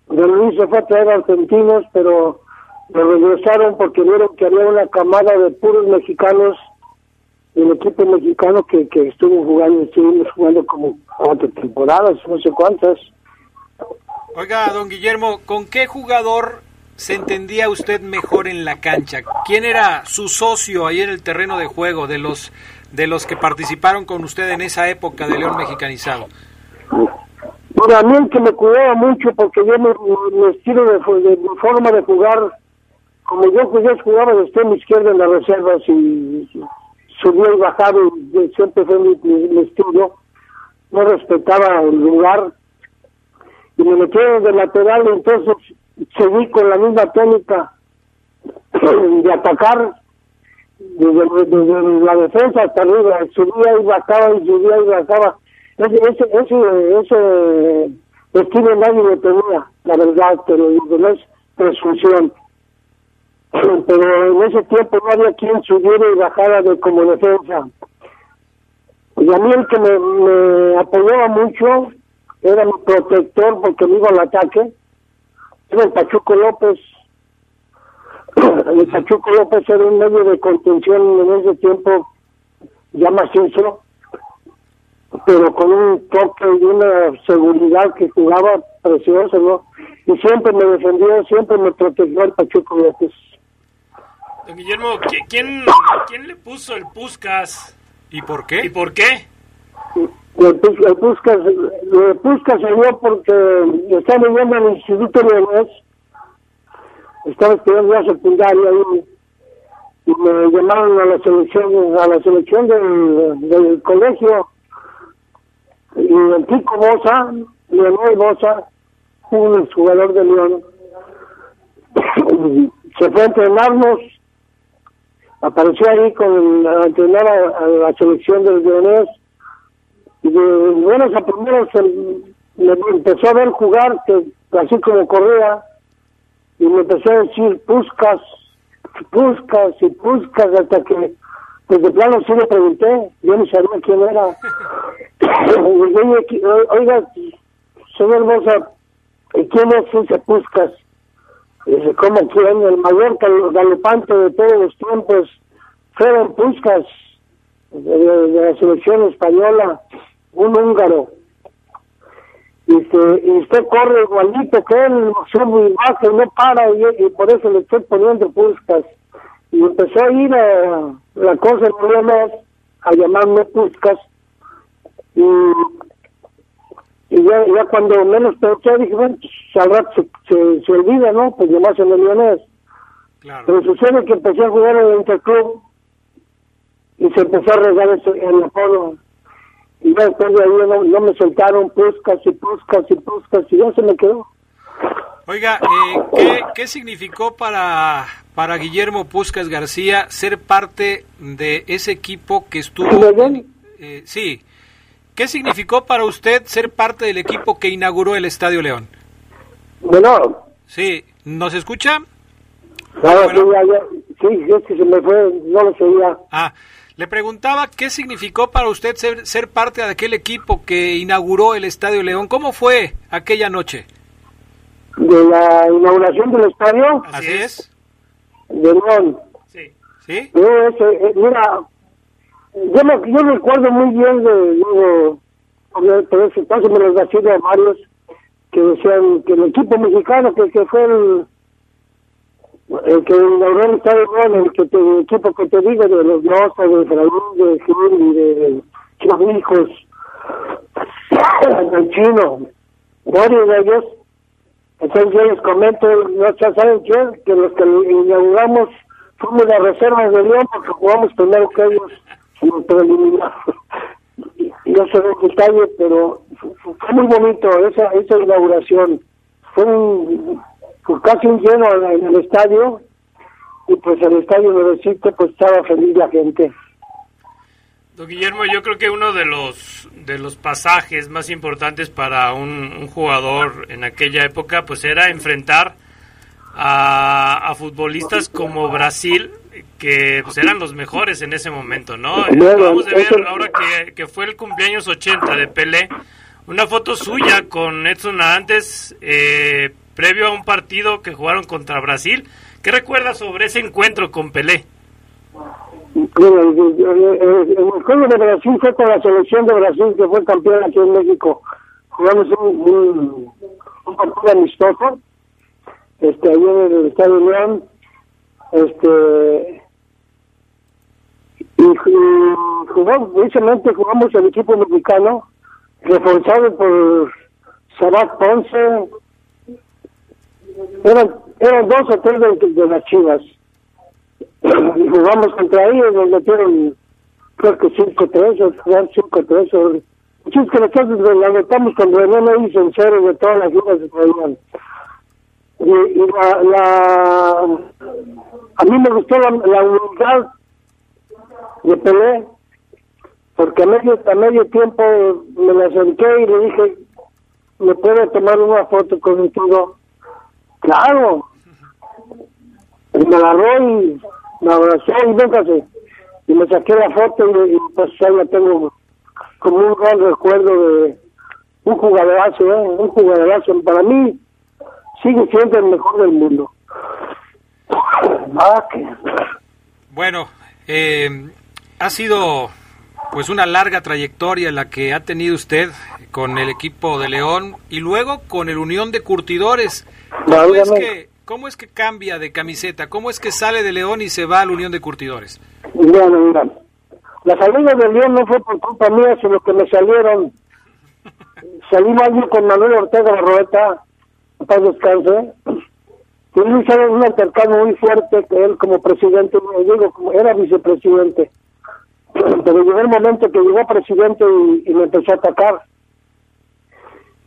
Don Luis se fue a traer argentinos, pero lo regresaron porque vieron que había una camada de puros mexicanos el equipo mexicano que, que estuvo jugando, estuvimos jugando como cuatro temporadas, no sé cuántas. Oiga, don Guillermo, ¿con qué jugador se entendía usted mejor en la cancha? ¿Quién era su socio ahí en el terreno de juego de los de los que participaron con usted en esa época de León mexicanizado? Bueno, a mí el que me cuidaba mucho porque yo me, mi estilo de, de mi forma de jugar, como yo, pues, yo jugaba de extremo izquierdo en las reservas y subía y bajaba y y siempre fue mi, mi- mi estilo, no respetaba el lugar y me metieron de lateral entonces seguí con la misma técnica [clears throat] de atacar desde, desde la defensa hasta arriba, subía y bajaba y subía y bajaba. Ese, ese, ese, ese estilo nadie lo tenía, la verdad, pero no es presunción. [clears throat] Pero en ese tiempo no había quien subiera y bajara de como defensa. Y a mí el que me, me apoyaba mucho era mi protector porque me iba al ataque, era el Pachuco López. [clears throat] El Pachuco López era un medio de contención en ese tiempo ya macizo, pero con un toque y una seguridad que jugaba precioso, ¿no? Y siempre me defendió, siempre me protegió el Pachuco López. Don Guillermo, ¿qui- ¿quién, ¿quién le puso el Puscas? ¿Y por ¿Y qué? por qué? El, Pus- el salió porque estaba viviendo en el Instituto Leonés, estaba estudiando la secundaria y, y me llamaron a la selección, a la selección del, del colegio y el Pico Bosa, Leonel Bosa, un jugador de León, [coughs] se fue a entrenarnos, apareció ahí con a entrenar a, la selección del Leonés y de buenas a primeras em, me empezó a ver jugar que así como corría y me empezó a decir puscas puscas y puscas hasta que pues de plano sí le pregunté yo no sabía quién era [coughs] Y yo, "Oye, oiga señor Bosa ¿y quién es ese Puscas? Dice, ¿cómo quién? El mayor galopante de todos los tiempos, Ferenc Puscas, de, la selección española, un húngaro. Dice, y usted corre igualito que él, soy muy bajo, no para, y, por eso le estoy poniendo Puscas. Y empezó a ir a la cosa en a llamarme Puscas, y y ya, ya cuando menos pensé, dije, bueno, pues, al rato se, se, olvida, ¿no? Pues nomás en el leonés. Claro. Pero sucede que empecé a jugar en el Interclub y se empezó a regar en el polo. Y ya después de ahí no, me soltaron puscas y puscas y puscas y ya se me quedó. Oiga, eh, ¿qué, ¿qué significó para, para Guillermo Puscas García ser parte de ese equipo que estuvo... Eh, sí, ¿Qué significó para usted ser parte del equipo que inauguró el Estadio León? Bueno. Sí, ¿nos escucha? Claro, sí, es que se me fue, no lo seguía. Ah, le preguntaba qué significó para usted ser, ser parte de aquel equipo que inauguró el Estadio León. ¿Cómo fue aquella noche? ¿De la inauguración del estadio? Así es. De León. Sí. ¿Sí? Eh, mira, yo, me, yo recuerdo muy bien de, por ese entonces me los decía a varios que decían que el equipo mexicano, que, que fue el, el que inauguró el estadio el, que el equipo que te digo, de los Nosa, de Fraúl, de Gil de los hijos, [coughs] del chino, varios de ellos. Entonces yo les comento, no saben qué, que los que inauguramos fuimos las reservas de León porque jugamos primero que ellos no sé el detalle, pero fue muy bonito esa, esa inauguración. Fue, un, casi un lleno en el estadio y pues el estadio Nuevecito pues estaba feliz la gente. Don Guillermo, yo creo que uno de los de los pasajes más importantes para un, un jugador en aquella época pues era enfrentar a, a futbolistas como Brasil que pues, eran los mejores en ese momento, ¿no? Vamos a ver ahora que, fue el cumpleaños 80 de Pelé, una foto suya con Edson Arantes eh, previo a un partido que jugaron contra Brasil. ¿Qué recuerda sobre ese encuentro con Pelé? el, juego de Brasil fue con la selección de Brasil que fue campeón aquí en México. Jugamos un, un, partido amistoso este, ahí en el Estadio León. Este, y, jugamos, precisamente jugamos el equipo mexicano, reforzado por Sabat Ponce, eran, eran dos o tres de, las chivas. [clears throat] Y jugamos contra ellos, nos metieron creo que 5-3 o jugaron 5-3 Muchos que nosotros la metamos con René Méndez cero de todas las ligas que traían. Y, y la, la, a mí me gustó la, la humildad de Pelé, porque a medio, a medio tiempo me la acerqué y le dije, ¿me puedo tomar una foto contigo? Claro. Y me agarró y me abrazó y véngase. Y me saqué la foto y, pues ahí la tengo como un gran recuerdo de un jugadorazo, ¿eh? un jugadorazo. Para mí sigue siendo el mejor del mundo. Ah, bueno, eh, ha sido pues una larga trayectoria la que ha tenido usted con el equipo de León y luego con el Unión de Curtidores. ¿Cómo es, que, ¿Cómo es que cambia de camiseta? ¿Cómo es que sale de León y se va al Unión de Curtidores? Bueno, mira, la salida de León no fue por culpa mía, sino que me salieron. [laughs] Salí mal con Manuel Ortega Barroeta, para descanse. Y él un altercado muy fuerte que él como presidente, digo, como era vicepresidente [clears throat] pero llegó el momento que llegó presidente y, me empezó a atacar.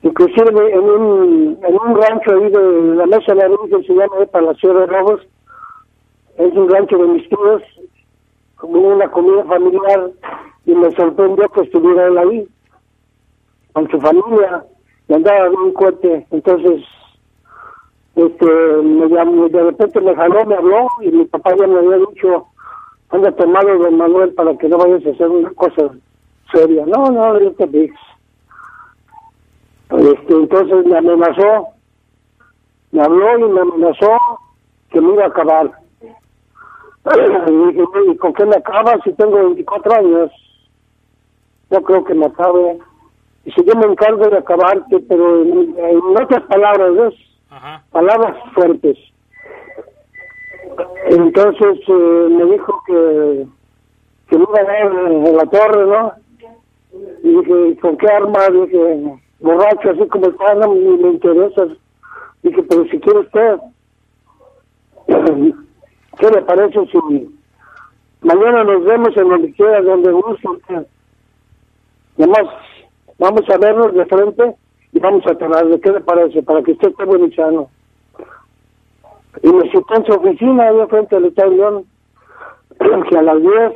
Inclusive en un, en un rancho ahí de la Mesa de la que se llama Palacio de Robos, es un rancho de mis tíos, como una comida familiar, y me sorprendió que estuviera él ahí, con su familia, y andaba en un cohete, entonces este me llamó, de repente me jaló, me habló, y mi papá ya me había dicho anda tomado don Manuel para que no vayas a hacer una cosa seria. No, no, yo te Este, entonces me amenazó me habló y me amenazó que me iba a acabar. [clears throat] Y dije, ¿y con qué me acaba si tengo 24 años? No creo que me acabe. Y si yo me encargo de acabarte, pero en, en otras palabras, ¿ves? Palabras fuertes. Entonces eh, me dijo que, que me iba a dar en la torre, ¿no? Y dije, ¿con qué arma? Dije, borracho, así como está, no me interesa. Dije, pero si quiere usted, [clears throat] ¿qué le parece si mañana nos vemos en donde quiera, donde guste? Nomás vamos a vernos de frente vamos a de ¿qué le parece? Para que usted esté bueno y me citó en su oficina, ahí frente al Estado León, [clears throat] que a las 10,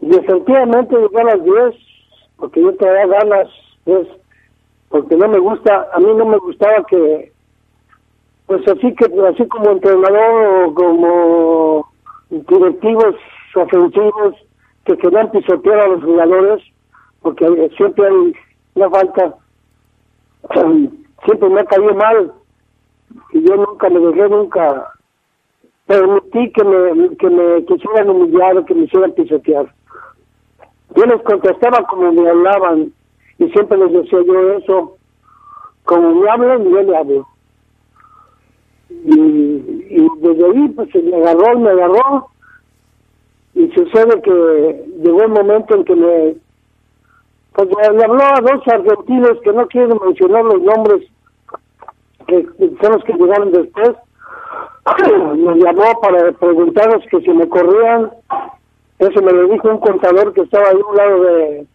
y efectivamente llegué a las 10, porque yo tenía ganas, pues, porque no me gusta, a mí no me gustaba que, pues así que, así como entrenador o como directivos ofensivos que querían pisotear a los jugadores, porque siempre hay una falta [clears throat] siempre me ha caído mal y yo nunca me dejé nunca permití que me que me quisieran humillar o que me hicieran pisotear. Yo les contestaba como me hablaban y siempre les decía yo eso como me hablan yo le hablo. Y, y desde ahí pues se me agarró me agarró y sucede que llegó el momento en que me pues le habló a dos argentinos que no quiero mencionar los nombres, que son los que llegaron después. [clears throat] Me llamó para preguntarles que si me corrían. Eso me lo dijo un contador que estaba ahí a un lado de,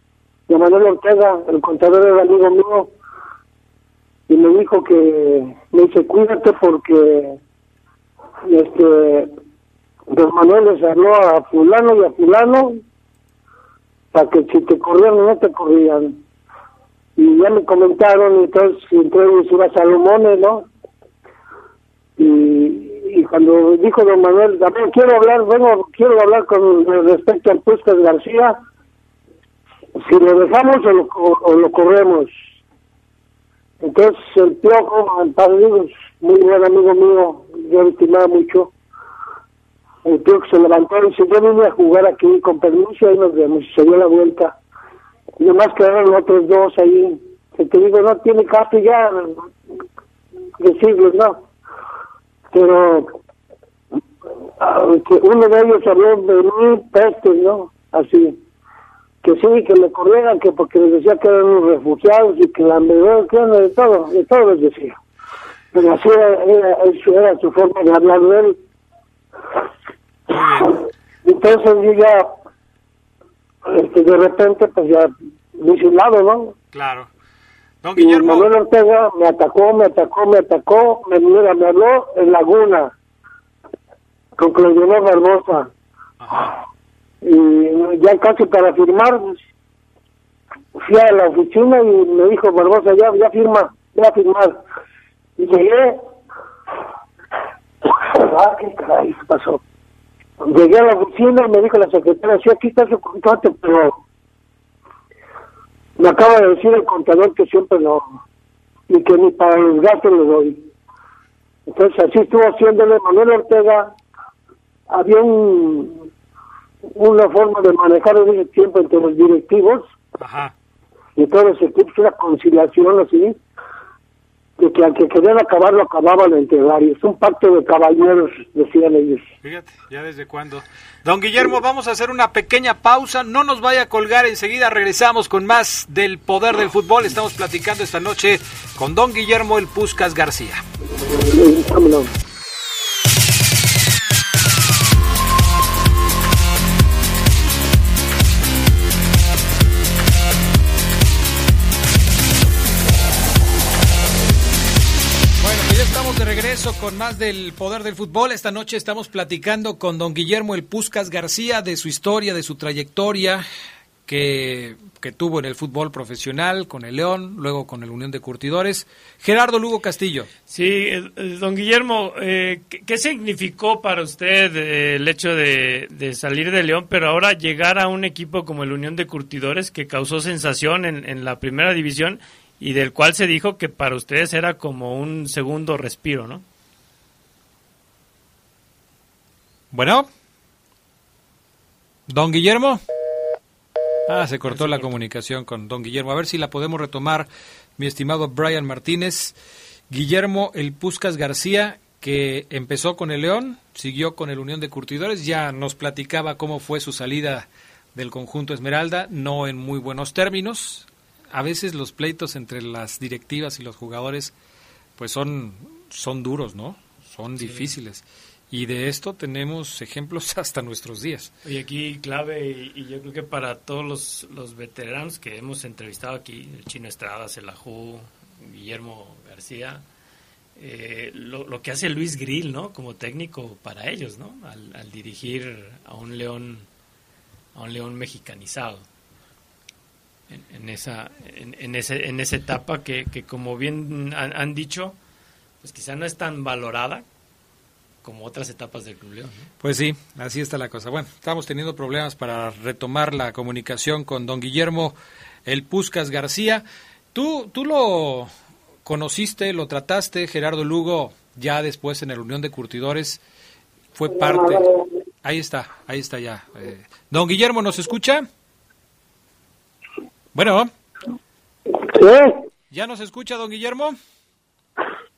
de Manuel Ortega, el contador era amigo mío. Y me dijo que, me dice, cuídate porque este don Manuel les habló a fulano y a fulano para que si te corrían o no te corrían. Y ya me comentaron, entonces entre ellos iba Salomones, ¿no? Y, cuando dijo don Manuel, también quiero hablar, bueno, quiero hablar con respecto al Puscas García, si lo dejamos o lo, o, lo corremos. Entonces el Piojo, padre muy buen amigo mío, yo lo estimaba mucho, el tío se levantó y dice, yo vine a jugar aquí con permiso, ahí nos vemos, y se dio la vuelta. Y nomás quedaron otros dos ahí, que te digo, no tiene caso ya de siglos, no. Pero uno de ellos habló de mí, peste, ¿no? Así. Que sí, que me corrieran, que porque les decía que eran unos refugiados y que la verdad, que de todo, de todo les decía. Pero así era, era, era su forma de hablar de él entonces yo ya, este, de repente, pues ya me hice un lado, ¿no? Claro. Don Y Guillermo, Manuel Ortega me atacó, me atacó, me atacó, me, mira, me habló en Laguna, con Claudio Barbosa. Ajá. Y ya casi para firmar, pues, fui a la oficina y me dijo Barbosa, ya, ya firma, ya firmar. Y llegué, [coughs] ah, qué caray, ¿qué pasó? Llegué a la oficina y me dijo la secretaria, sí, aquí está su contrato, pero me acaba de decir el contador que siempre lo, y que ni para los gastos le doy. Entonces así estuvo haciéndole Manuel Ortega, había un, una forma de manejar en ese tiempo entre los directivos Ajá. y todos los equipos, una conciliación así, de que al que querían acabarlo, acababan entre varios. Un pacto de caballeros, decían ellos. Fíjate, ya desde cuándo. Don Guillermo, vamos a hacer una pequeña pausa. No nos vaya a colgar. Enseguida regresamos con más del poder del fútbol. Estamos platicando esta noche con Don Guillermo El Puscas García. Eh, regreso con más del poder del fútbol. Esta noche estamos platicando con don Guillermo El Puscas García de su historia, de su trayectoria que, que tuvo en el fútbol profesional, con el León, luego con el Unión de Curtidores. Gerardo Lugo Castillo. Sí, don Guillermo, eh, ¿qué, significó para usted eh, el hecho de, salir de León, pero ahora llegar a un equipo como el Unión de Curtidores que causó sensación en, en la primera división y del cual se dijo que para ustedes era como un segundo respiro, ¿no? Bueno. Don Guillermo. Ah, se cortó la comunicación con don Guillermo. A ver si la podemos retomar, mi estimado Brian Martínez. Guillermo El Puscas García, que empezó con el León, siguió con el Unión de Curtidores, ya nos platicaba cómo fue su salida del conjunto Esmeralda, no en muy buenos términos. A veces los pleitos entre las directivas y los jugadores pues son, son duros, ¿no? Son difíciles. Y de esto tenemos ejemplos [laughs] hasta nuestros días. Y aquí clave, y, yo creo que para todos los, los, veteranos que hemos entrevistado aquí, el Chino Estrada, Celajú, Guillermo García, eh, lo, lo, que hace Luis Grill, ¿no? Como técnico para ellos, ¿no? Al, dirigir a un león, a un león mexicanizado. En, esa, en, ese, en esa etapa que, que como bien han, dicho, pues quizá no es tan valorada como otras etapas del Club. Pues sí, así está la cosa. Bueno, estamos teniendo problemas para retomar la comunicación con don Guillermo El Puscas García. Tú, tú lo conociste, lo trataste, Gerardo Lugo, ya después en la Unión de Curtidores, fue parte. Ahí está, ahí está ya. Eh, don Guillermo, ¿nos escucha? Bueno. ¿Ya nos escucha, don Guillermo?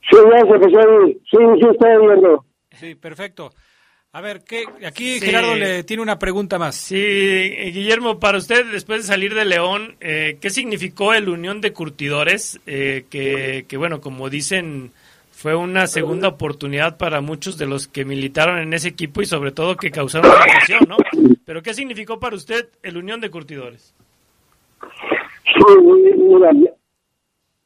Sí, ya se Sí, sí, estoy viendo. Sí, perfecto. A ver, ¿qué? aquí Gerardo le tiene una pregunta más. Sí, Guillermo, para usted, después de salir de León, eh, ¿qué significó el Unión de Curtidores? Eh, que, que, bueno, como dicen, fue una segunda oportunidad para muchos de los que militaron en ese equipo y sobre todo que causaron presión, ¿no? Pero ¿qué significó para usted el Unión de Curtidores? Sí, mira,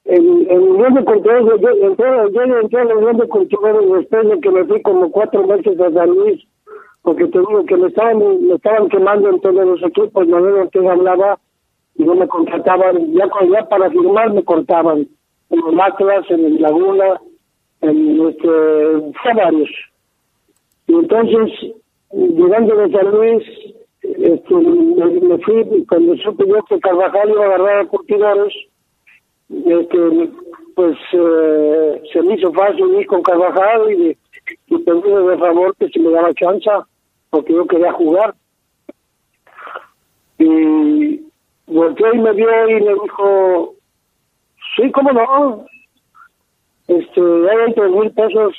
en, en Unión de Cultivadores, yo, entré, yo entré la Unión de Cultivadores después de que me fui como cuatro meses a San Luis, porque te digo que me estaban, me estaban quemando en todos los equipos, Manuel Ortega hablaba y no me contrataban, ya, para firmar me cortaban, en los Atlas, en el Laguna, en este, varios. Y entonces, llegando de San Luis, este, me, fui, cuando supe yo que Carvajal iba a agarrar a Curtidores, este, pues eh, se me hizo fácil ir con Carvajal y, y pedirle de favor que si me daba chance, porque yo quería jugar. Y volteó y me vio y me dijo, sí, cómo no, este, hay tres mil pesos.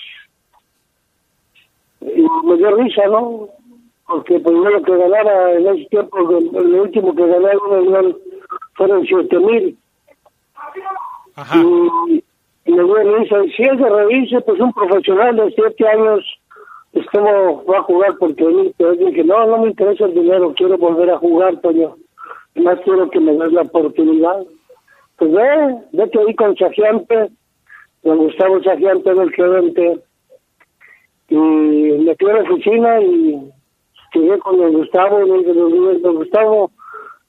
Y me dio risa, ¿no? Porque primero lo que ganara en ese tiempo, el, último que gané fueron siete mil y, y me dice, si es de revise, pues un profesional de siete años, pues cómo va a jugar porque yo dije, no, no me interesa el dinero, quiero volver a jugar, Toño. Más quiero que me des la oportunidad. Pues ve, vete ahí con Sagiante, don Gustavo Sagiante del gerente. Y me fui a la oficina y llegué con don Gustavo y le dije, don Gustavo,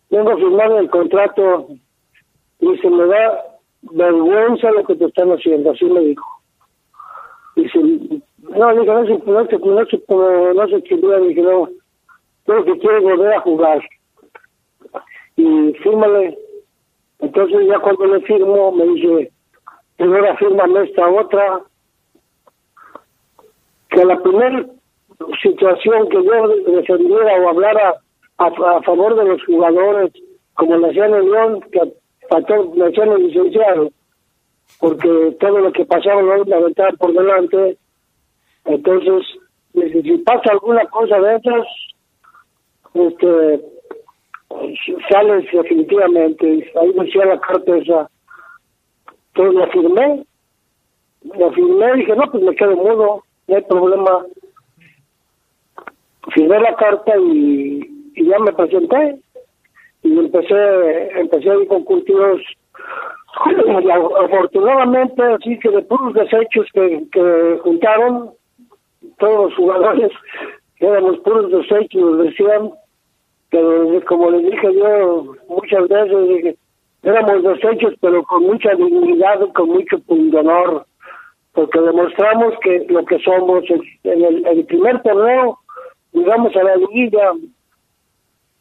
vengo a firmar el contrato y se me da vergüenza lo que te están haciendo, así me dijo. Dice, no, digo, no se, no se, no se, no se dije, no, yo que quiero volver a jugar. Y fírmale. Entonces ya cuando le firmo, me dice, primero fírmame esta otra, que la primera situación que yo defendiera o hablara a, a favor de los jugadores, como le hacían en León, que factor nacional licenciado, porque todo lo que pasaba lo la por delante. Entonces, si pasa alguna cosa de esas, este, sales definitivamente. Ahí decía la carta esa. Entonces la firmé, la firmé dije, no, pues me quedo mudo, no hay problema. Firmé la carta y, ya me presenté. Y empecé, empecé a ir con cultivos. Afortunadamente así que de puros desechos que, juntaron todos los jugadores éramos puros desechos decían. Pero como les dije yo muchas veces éramos desechos pero con mucha dignidad con mucho honor porque demostramos que lo que somos en el primer torneo llegamos a la liguilla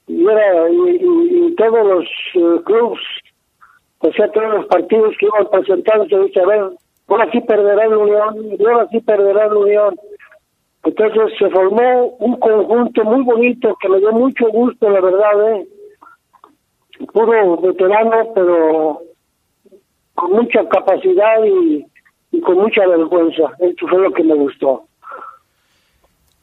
y era y, todos los uh, clubes o sea, todos los partidos que iban presentándose, dice, a ver, ahora sí perderá el Unión, ahora sí perderá el Unión. Entonces se formó un conjunto muy bonito que me dio mucho gusto, la verdad, ¿eh? Puro veterano, pero con mucha capacidad y, y con mucha vergüenza. Esto fue lo que me gustó.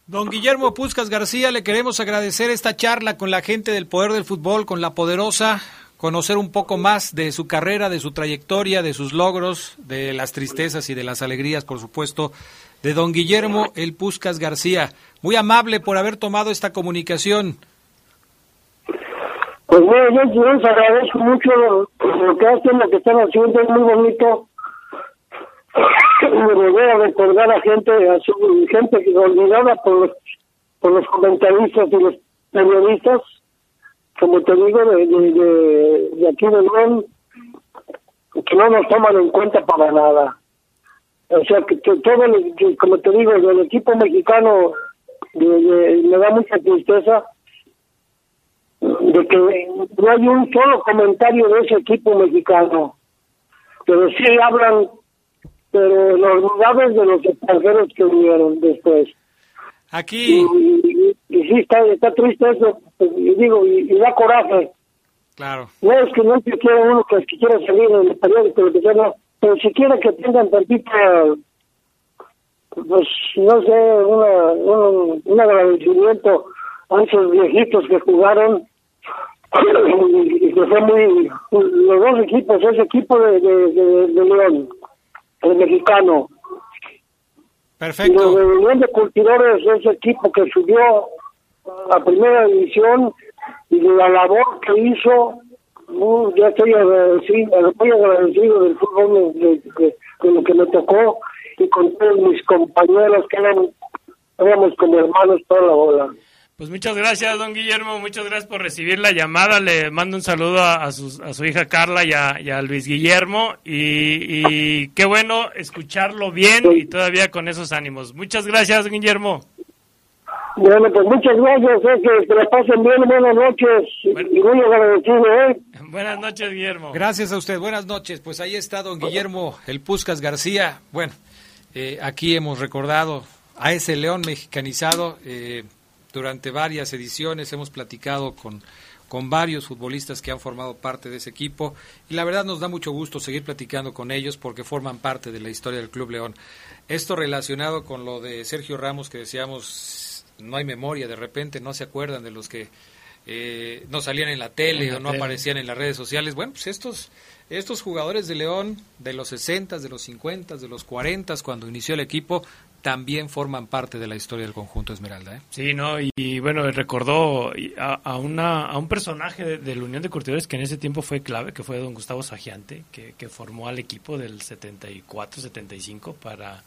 Don Guillermo Puscas García, le queremos agradecer esta charla con la gente del Poder del Fútbol, con la Poderosa, conocer un poco más de su carrera, de su trayectoria, de sus logros, de las tristezas y de las alegrías, por supuesto, de don Guillermo El Puscas García. Muy amable por haber tomado esta comunicación. Pues bueno, yo les agradezco mucho lo, lo que hacen, lo que están haciendo, es muy bonito. Me volver a recordar a gente, a gente que olvidada por los, por los comentaristas y los periodistas, como te digo, de, de, aquí de León, que no nos toman en cuenta para nada. O sea, que, todo, el- que, como te digo, del equipo mexicano de- me da mucha tristeza de que no hay un solo comentario de ese equipo mexicano. Pero sí hablan, pero los lugares de los extranjeros que vinieron después. Aquí, Y, y- y sí, está, está triste eso, pues, y digo, y, da coraje. claro, No es que no se quiera uno que, que quiera salir en el periódico, pero si quiere que tengan tantito, pues no sé, una, un, un agradecimiento a esos viejitos que jugaron y [coughs] y que fue muy, los dos equipos, ese equipo de, de, de, de León, el mexicano, y perfecto. los de Unión de Cultivadores, ese equipo que subió a primera división y de la labor que hizo, uh, ya estoy agradecido, muy agradecido del fútbol de, de- de lo que me tocó y con todos mis compañeros que eran, éramos como hermanos toda la bola. Pues muchas gracias, don Guillermo. Muchas gracias por recibir la llamada. Le mando un saludo a, a su, a su hija Carla y a, y a Luis Guillermo. Y, y qué bueno escucharlo bien y todavía con esos ánimos. Muchas gracias, don Guillermo. Bueno, pues muchas gracias, eh, que, que la pasen bien, buenas noches y, y muy agradecido, ¿eh? Buenas noches, Guillermo. Gracias a usted. Buenas noches. Pues ahí está don Guillermo El Puscas García. Bueno, eh, aquí hemos recordado a ese león mexicanizado. eh, durante varias ediciones hemos platicado con, con varios futbolistas que han formado parte de ese equipo y la verdad nos da mucho gusto seguir platicando con ellos porque forman parte de la historia del Club León. Esto relacionado con lo de Sergio Ramos que decíamos, no hay memoria, de repente no se acuerdan de los que eh, no salían en la tele En la o no tele. aparecían en las redes sociales. Bueno, pues estos, estos jugadores de León de los 60, de los 50, de los 40, cuando inició el equipo, también forman parte de la historia del conjunto Esmeralda. ¿eh? Sí, ¿no? Y, bueno, recordó a, a una, a un personaje de, la Unión de Curtidores que en ese tiempo fue clave, que fue don Gustavo Sagiante, que, que formó al equipo del 74-75 para...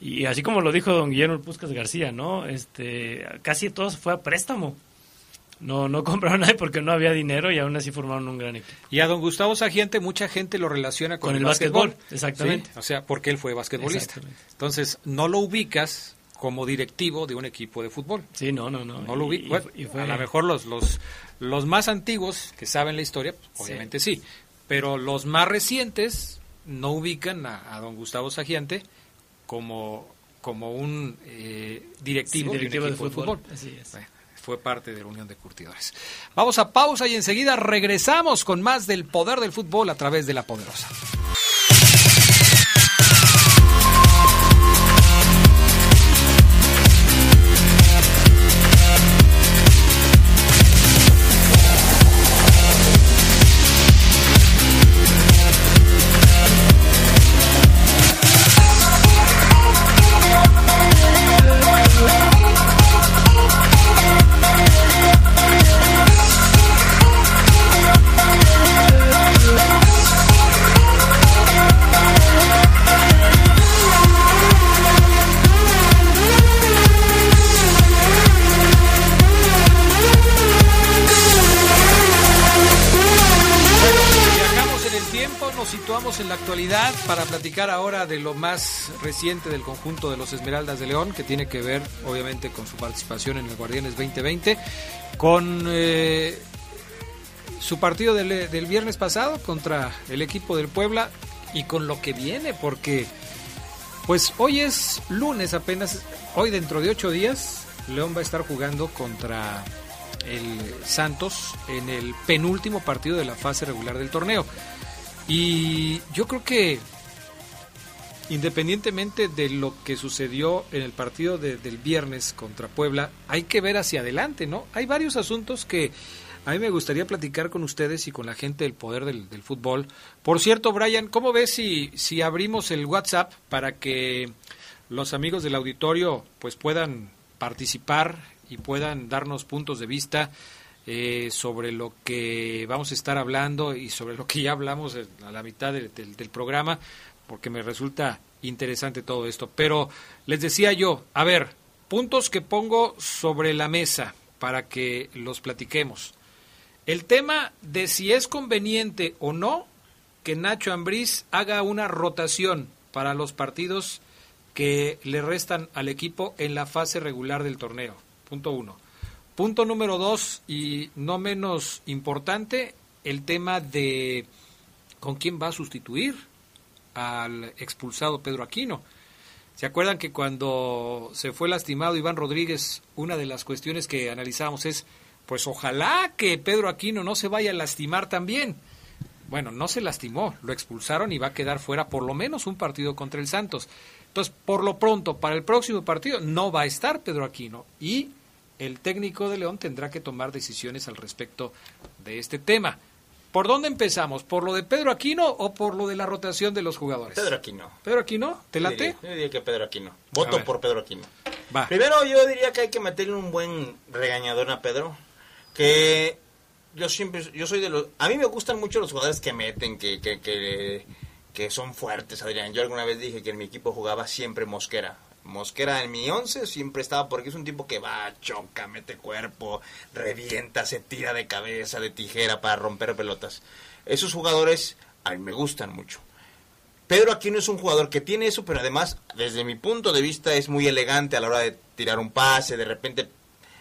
Y así como lo dijo don Guillermo Puscas García, ¿no? Este, casi todo fue a préstamo. No, no [laughs] compraron nadie porque no había dinero y aún así formaron un gran equipo. Y a don Gustavo Sagiente mucha gente lo relaciona con, Con el, el básquetbol. básquetbol, exactamente. ¿sí? O sea, porque él fue basquetbolista. Entonces, no lo ubicas como directivo de un equipo de fútbol. Sí, no, no, no. No lo ubico. y Bueno, fue- y fue- A lo mejor los, los, los más antiguos que saben la historia, pues, obviamente sí. Pero los más recientes no ubican a, a don Gustavo Sagiante como, como un eh, directivo, Sí, de un directivo de fútbol. fútbol. Así es. Bueno, fue parte de la Unión de Curtidores. Vamos a pausa y enseguida regresamos con más del poder del fútbol a través de la poderosa. Para platicar ahora de lo más reciente del conjunto de los Esmeraldas de León, que tiene que ver obviamente con su participación en el Guardianes 2020, con eh, su partido del, del viernes pasado contra el equipo del Puebla y con lo que viene, porque pues hoy es lunes apenas, hoy dentro de ocho días, León va a estar jugando contra el Santos en el penúltimo partido de la fase regular del torneo. Y yo creo que independientemente de lo que sucedió en el partido del viernes contra Puebla, hay que ver hacia adelante, ¿no? Hay varios asuntos que a mí me gustaría platicar con ustedes y con la gente del poder del, fútbol. Por cierto, Brian, ¿cómo ves si, si abrimos el WhatsApp para que los amigos del auditorio pues puedan participar y puedan darnos puntos de vista eh, sobre lo que vamos a estar hablando y sobre lo que ya hablamos a la mitad del, programa, porque me resulta interesante todo esto. Pero les decía yo, a ver, puntos que pongo sobre la mesa para que los platiquemos. El tema de si es conveniente o no que Nacho Ambriz haga una rotación para los partidos que le restan al equipo en la fase regular del torneo. Punto uno. Punto número dos, y no menos importante, el tema de con quién va a sustituir al expulsado Pedro Aquino. ¿Se acuerdan que cuando se fue lastimado Iván Rodríguez, una de las cuestiones que analizamos es, pues ojalá que Pedro Aquino no se vaya a lastimar también? Bueno, no se lastimó, lo expulsaron y va a quedar fuera por lo menos un partido contra el Santos. Entonces, por lo pronto, para el próximo partido no va a estar Pedro Aquino y el técnico de León tendrá que tomar decisiones al respecto de este tema. ¿Por dónde empezamos? ¿Por lo de Pedro Aquino o por lo de la rotación de los jugadores? Pedro Aquino. ¿Pedro Aquino? ¿Te late? Yo diría, que Pedro Aquino. Voto por Pedro Aquino. Primero yo diría que hay que meterle un buen regañador a Pedro. Que yo siempre, yo soy de los... A mí me gustan mucho los jugadores que meten, que, que, que, que son fuertes, Adrián. Yo alguna vez dije que en mi equipo jugaba siempre Mosquera. Mosquera en mi once siempre estaba porque es un tipo que va, choca, mete cuerpo, revienta, se tira de cabeza, de tijera para romper pelotas. Esos jugadores a mí me gustan mucho. Pedro Aquino es un jugador que tiene eso, pero además, desde mi punto de vista, es muy elegante a la hora de tirar un pase, de repente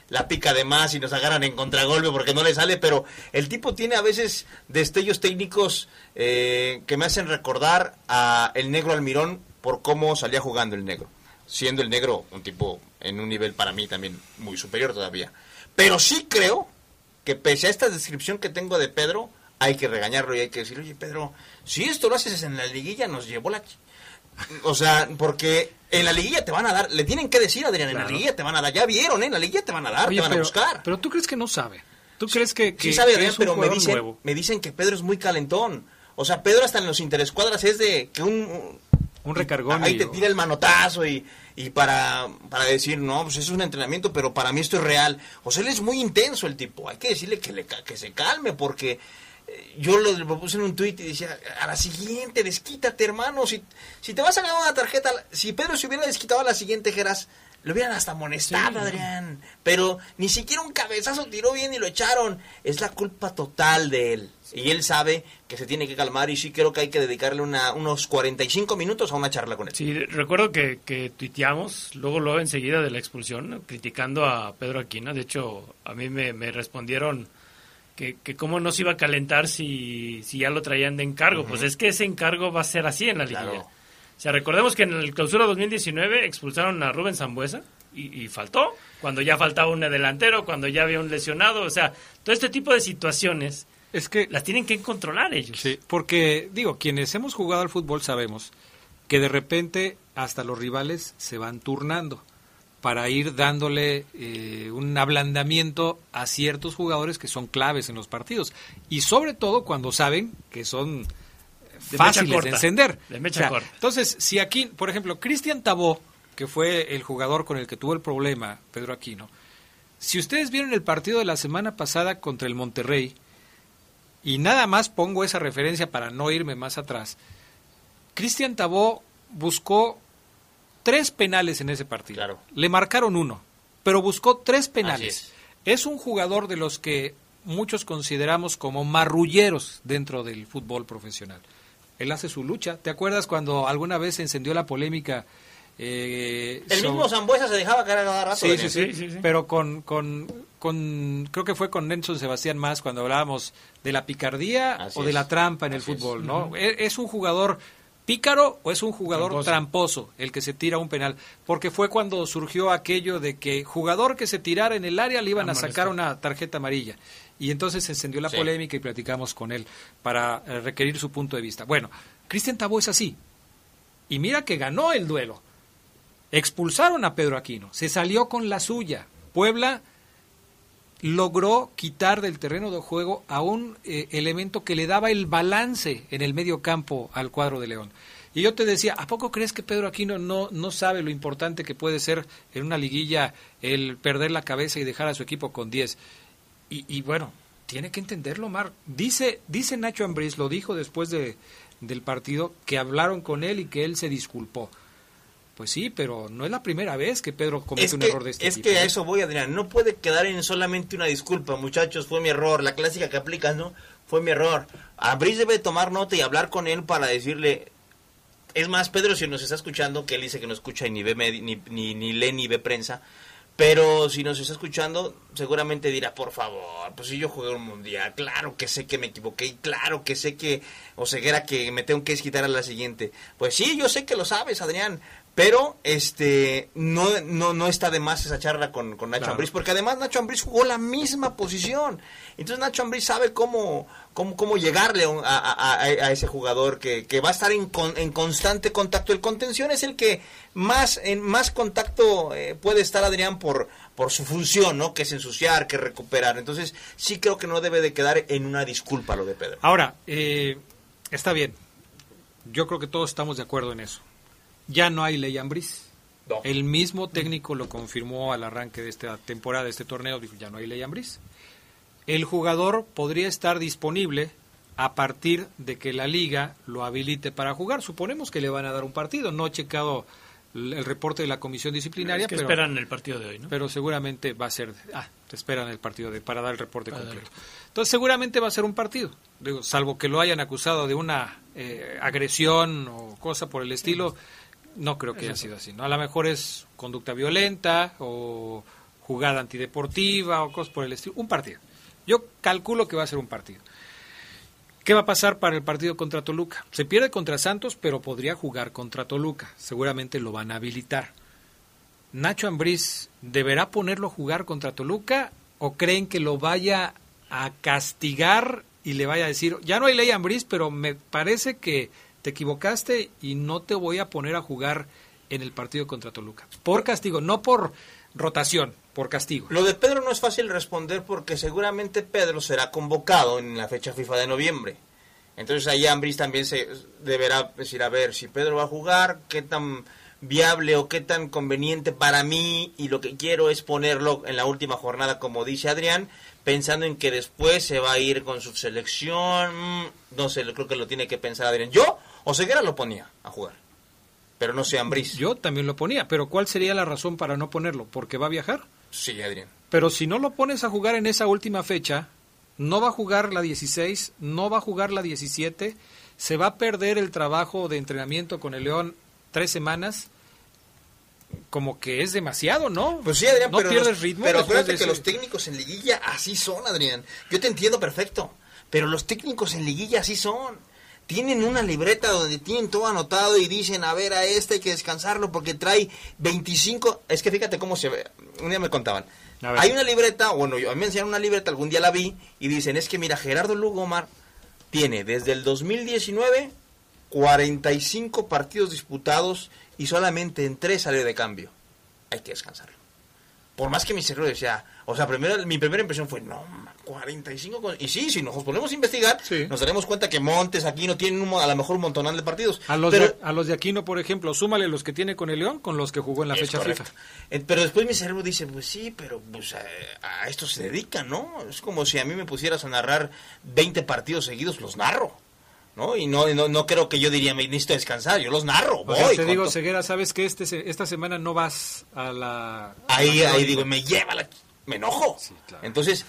la pica de más y nos agarran en contragolpe porque no le sale, pero el tipo tiene a veces destellos técnicos eh, que me hacen recordar a el negro Almirón por cómo salía jugando el negro siendo el negro un tipo en un nivel para mí también muy superior todavía. Pero sí creo que pese a esta descripción que tengo de Pedro, hay que regañarlo y hay que decir, oye Pedro, si esto lo haces en la liguilla, nos llevó la... O sea, porque en la liguilla te van a dar, le tienen que decir, Adrián, en la liguilla te van a dar, ya vieron, ¿eh? en la liguilla te van a dar, te van a buscar. Pero tú crees que no sabe. ¿Tú crees que, sí sabe, Adrián, pero me dicen, me dicen que Pedro es muy calentón. O sea, Pedro hasta en los interescuadras es de que un, un recargón. Ahí te tira el manotazo y, y para, para decir, no, pues es un entrenamiento, pero para mí esto es real. O sea, él es muy intenso el tipo. Hay que decirle que, le, que se calme porque eh, yo lo, lo, puse en un tweet y decía, a la siguiente, desquítate, hermano. Si, si te vas a ganar una tarjeta, si Pedro se hubiera desquitado a la siguiente, Geras, lo hubieran hasta amonestado, Adrián. Pero ni siquiera un cabezazo tiró bien y lo echaron. Es la culpa total de él. Y él sabe que se tiene que calmar y sí creo que hay que dedicarle una, unos 45 minutos a una charla con él. Sí, recuerdo que, que tuiteamos, luego, luego enseguida de la expulsión, criticando a Pedro Aquino. De hecho, a mí me, respondieron que, que, cómo no se iba a calentar si, si ya lo traían de encargo. Pues es que ese encargo va a ser así en la liga. O sea, recordemos que en el clausura 2019 expulsaron a Rubén Zambuesa y, y, faltó, cuando ya faltaba un delantero, cuando ya había un lesionado, o sea, todo este tipo de situaciones es que las tienen que controlar ellos. Sí, porque digo, quienes hemos jugado al fútbol sabemos que de repente hasta los rivales se van turnando para ir dándole eh, un ablandamiento a ciertos jugadores que son claves en los partidos y sobre todo cuando saben que son fáciles de encender. entonces, si aquí, por ejemplo, Cristian Tabó, que fue el jugador con el que tuvo el problema, Pedro Aquino, si ustedes vieron el partido de la semana pasada contra el Monterrey, y nada más pongo esa referencia para no irme más atrás, Cristian Tabó buscó tres penales en ese partido. Le marcaron uno, pero buscó tres penales. es un jugador de los que muchos consideramos como marrulleros dentro del fútbol profesional él hace su lucha. ¿Te acuerdas cuando alguna vez se encendió la polémica? Eh, el mismo Zambuesa se dejaba caer cada rato. Sí, sí, sí, Pero con, con con, creo que fue con Nelson Sebastián más cuando hablábamos de la picardía o de la trampa en el fútbol, ¿no? E, es, un jugador pícaro o es un jugador tramposo. el que se tira un penal, porque fue cuando surgió aquello de que jugador que se tirara en el área le iban a, sacar una tarjeta amarilla. Y entonces se encendió la polémica y platicamos con él para eh, requerir su punto de vista. Bueno, Cristian Tabó es así. Y mira que ganó el duelo. Expulsaron a Pedro Aquino, se salió con la suya. Puebla logró quitar del terreno de juego a un eh, elemento que le daba el balance en el medio campo al cuadro de León. Y yo te decía, ¿a poco crees que Pedro Aquino no, no sabe lo importante que puede ser en una liguilla el perder la cabeza y dejar a su equipo con 10? Y, bueno, tiene que entenderlo, Mar. Dice, dice Nacho Ambriz, lo dijo después de, del partido, que hablaron con él y que él se disculpó. Pues sí, pero no es la primera vez que Pedro comete un error de este tipo. Es que a eso voy, Adrián. No puede quedar en solamente una disculpa, muchachos, fue mi error. La clásica que aplicas, ¿no? Fue mi error. Abril debe tomar nota y hablar con él para decirle. Es más, Pedro, si nos está escuchando, que él dice que no escucha ni ve ni, ni, ni lee ni ve prensa, pero si nos está escuchando, seguramente dirá, por favor, pues si yo jugué un mundial, claro que sé que me equivoqué y claro que sé que, o ceguera que me tengo que quitar a la siguiente. Pues sí, yo sé que lo sabes, Adrián, pero este no, no, no está de más esa charla con, con Nacho Ambriz, porque además Nacho Ambriz jugó la misma posición. Entonces Nacho Ambriz sabe cómo, cómo, cómo llegarle a, a, ese jugador que, que, va a estar en, en, constante contacto. El contención es el que más en más contacto eh, puede estar Adrián por, por su función, ¿no? Que es ensuciar, que recuperar. Entonces sí creo que no debe de quedar en una disculpa lo de Pedro. Ahora, eh, está bien. Yo creo que todos estamos de acuerdo en eso ya no hay ley Ambris. El mismo técnico lo confirmó al arranque de esta temporada, de este torneo, dijo, ya no hay ley Ambris. El jugador podría estar disponible a partir de que la liga lo habilite para jugar. Suponemos que le van a dar un partido. No he checado el reporte de la comisión disciplinaria. pero, esperan el partido de hoy, ¿no? Pero seguramente va a ser. Ah, te esperan el partido de para dar el reporte completo. Entonces, seguramente va a ser un partido. Digo, salvo que lo hayan acusado de una eh, agresión o cosa por el estilo. No creo que haya sido así, ¿no? A lo mejor es conducta violenta o jugada antideportiva o cosas por el estilo. Un partido. Yo calculo que va a ser un partido. ¿Qué va a pasar para el partido contra Toluca? Se pierde contra Santos, pero podría jugar contra Toluca. Seguramente lo van a habilitar. ¿Nacho Ambriz deberá ponerlo a jugar contra Toluca o creen que lo vaya a castigar y le vaya a decir, ya no hay ley Ambriz, pero me parece que te equivocaste y no te voy a poner a jugar en el partido contra Toluca. Por castigo, no por rotación, por castigo. Lo de Pedro no es fácil responder porque seguramente Pedro será convocado en la fecha FIFA de noviembre. Entonces ahí Ambris también se deberá decir, a ver, si Pedro va a jugar, qué tan viable o qué tan conveniente para mí y lo que quiero es ponerlo en la última jornada, como dice Adrián, pensando en que después se va a ir con su selección, mm, no sé, creo que lo tiene que pensar Adrián. Yo Oseguera lo ponía a jugar, pero no sea Ambriz. Yo también lo ponía, pero ¿cuál sería la razón para no ponerlo? ¿Porque va a viajar? Sí, Adrián. Pero si no lo pones a jugar en esa última fecha, no va a jugar la 16, no va a jugar la 17, se va a perder el trabajo de entrenamiento con el León tres semanas como que es demasiado, ¿no? Pues sí, Adrián, no pero pierdes ritmo. Pero acuérdate que los técnicos en liguilla así son, Adrián. Yo te entiendo perfecto, pero los técnicos en liguilla así son tienen una libreta donde tienen todo anotado y dicen, a ver, a este hay que descansarlo porque trae 25... Es que fíjate cómo se ve. Un día me contaban. Hay una libreta, bueno, yo, a mí me enseñaron una libreta, algún día la vi, y dicen, es que mira, Gerardo Lugomar tiene desde el 2019 45 partidos disputados y solamente en 3 salió de cambio. Hay que descansarlo. Por más que mi cerebro decía, o sea, primero, mi primera impresión fue, no, 45. Y sí, si nos ponemos a investigar, nos daremos cuenta que Montes, aquí no tienen a lo mejor un montonal de partidos. A los, de, a los de Aquino, por ejemplo, súmale los que tiene con el León con los que jugó en la fecha FIFA. Eh, pero después mi cerebro dice, pues sí, pero pues a, esto se dedica, ¿no? Es como si a mí me pusieras a narrar 20 partidos seguidos, los narro. ¿no? Y no, no, no creo que yo diría, me necesito descansar, yo los narro, voy. te digo, Ceguera, sabes que este, esta semana no vas a la... Ahí, ahí digo, me lleva la me enojo. Entonces,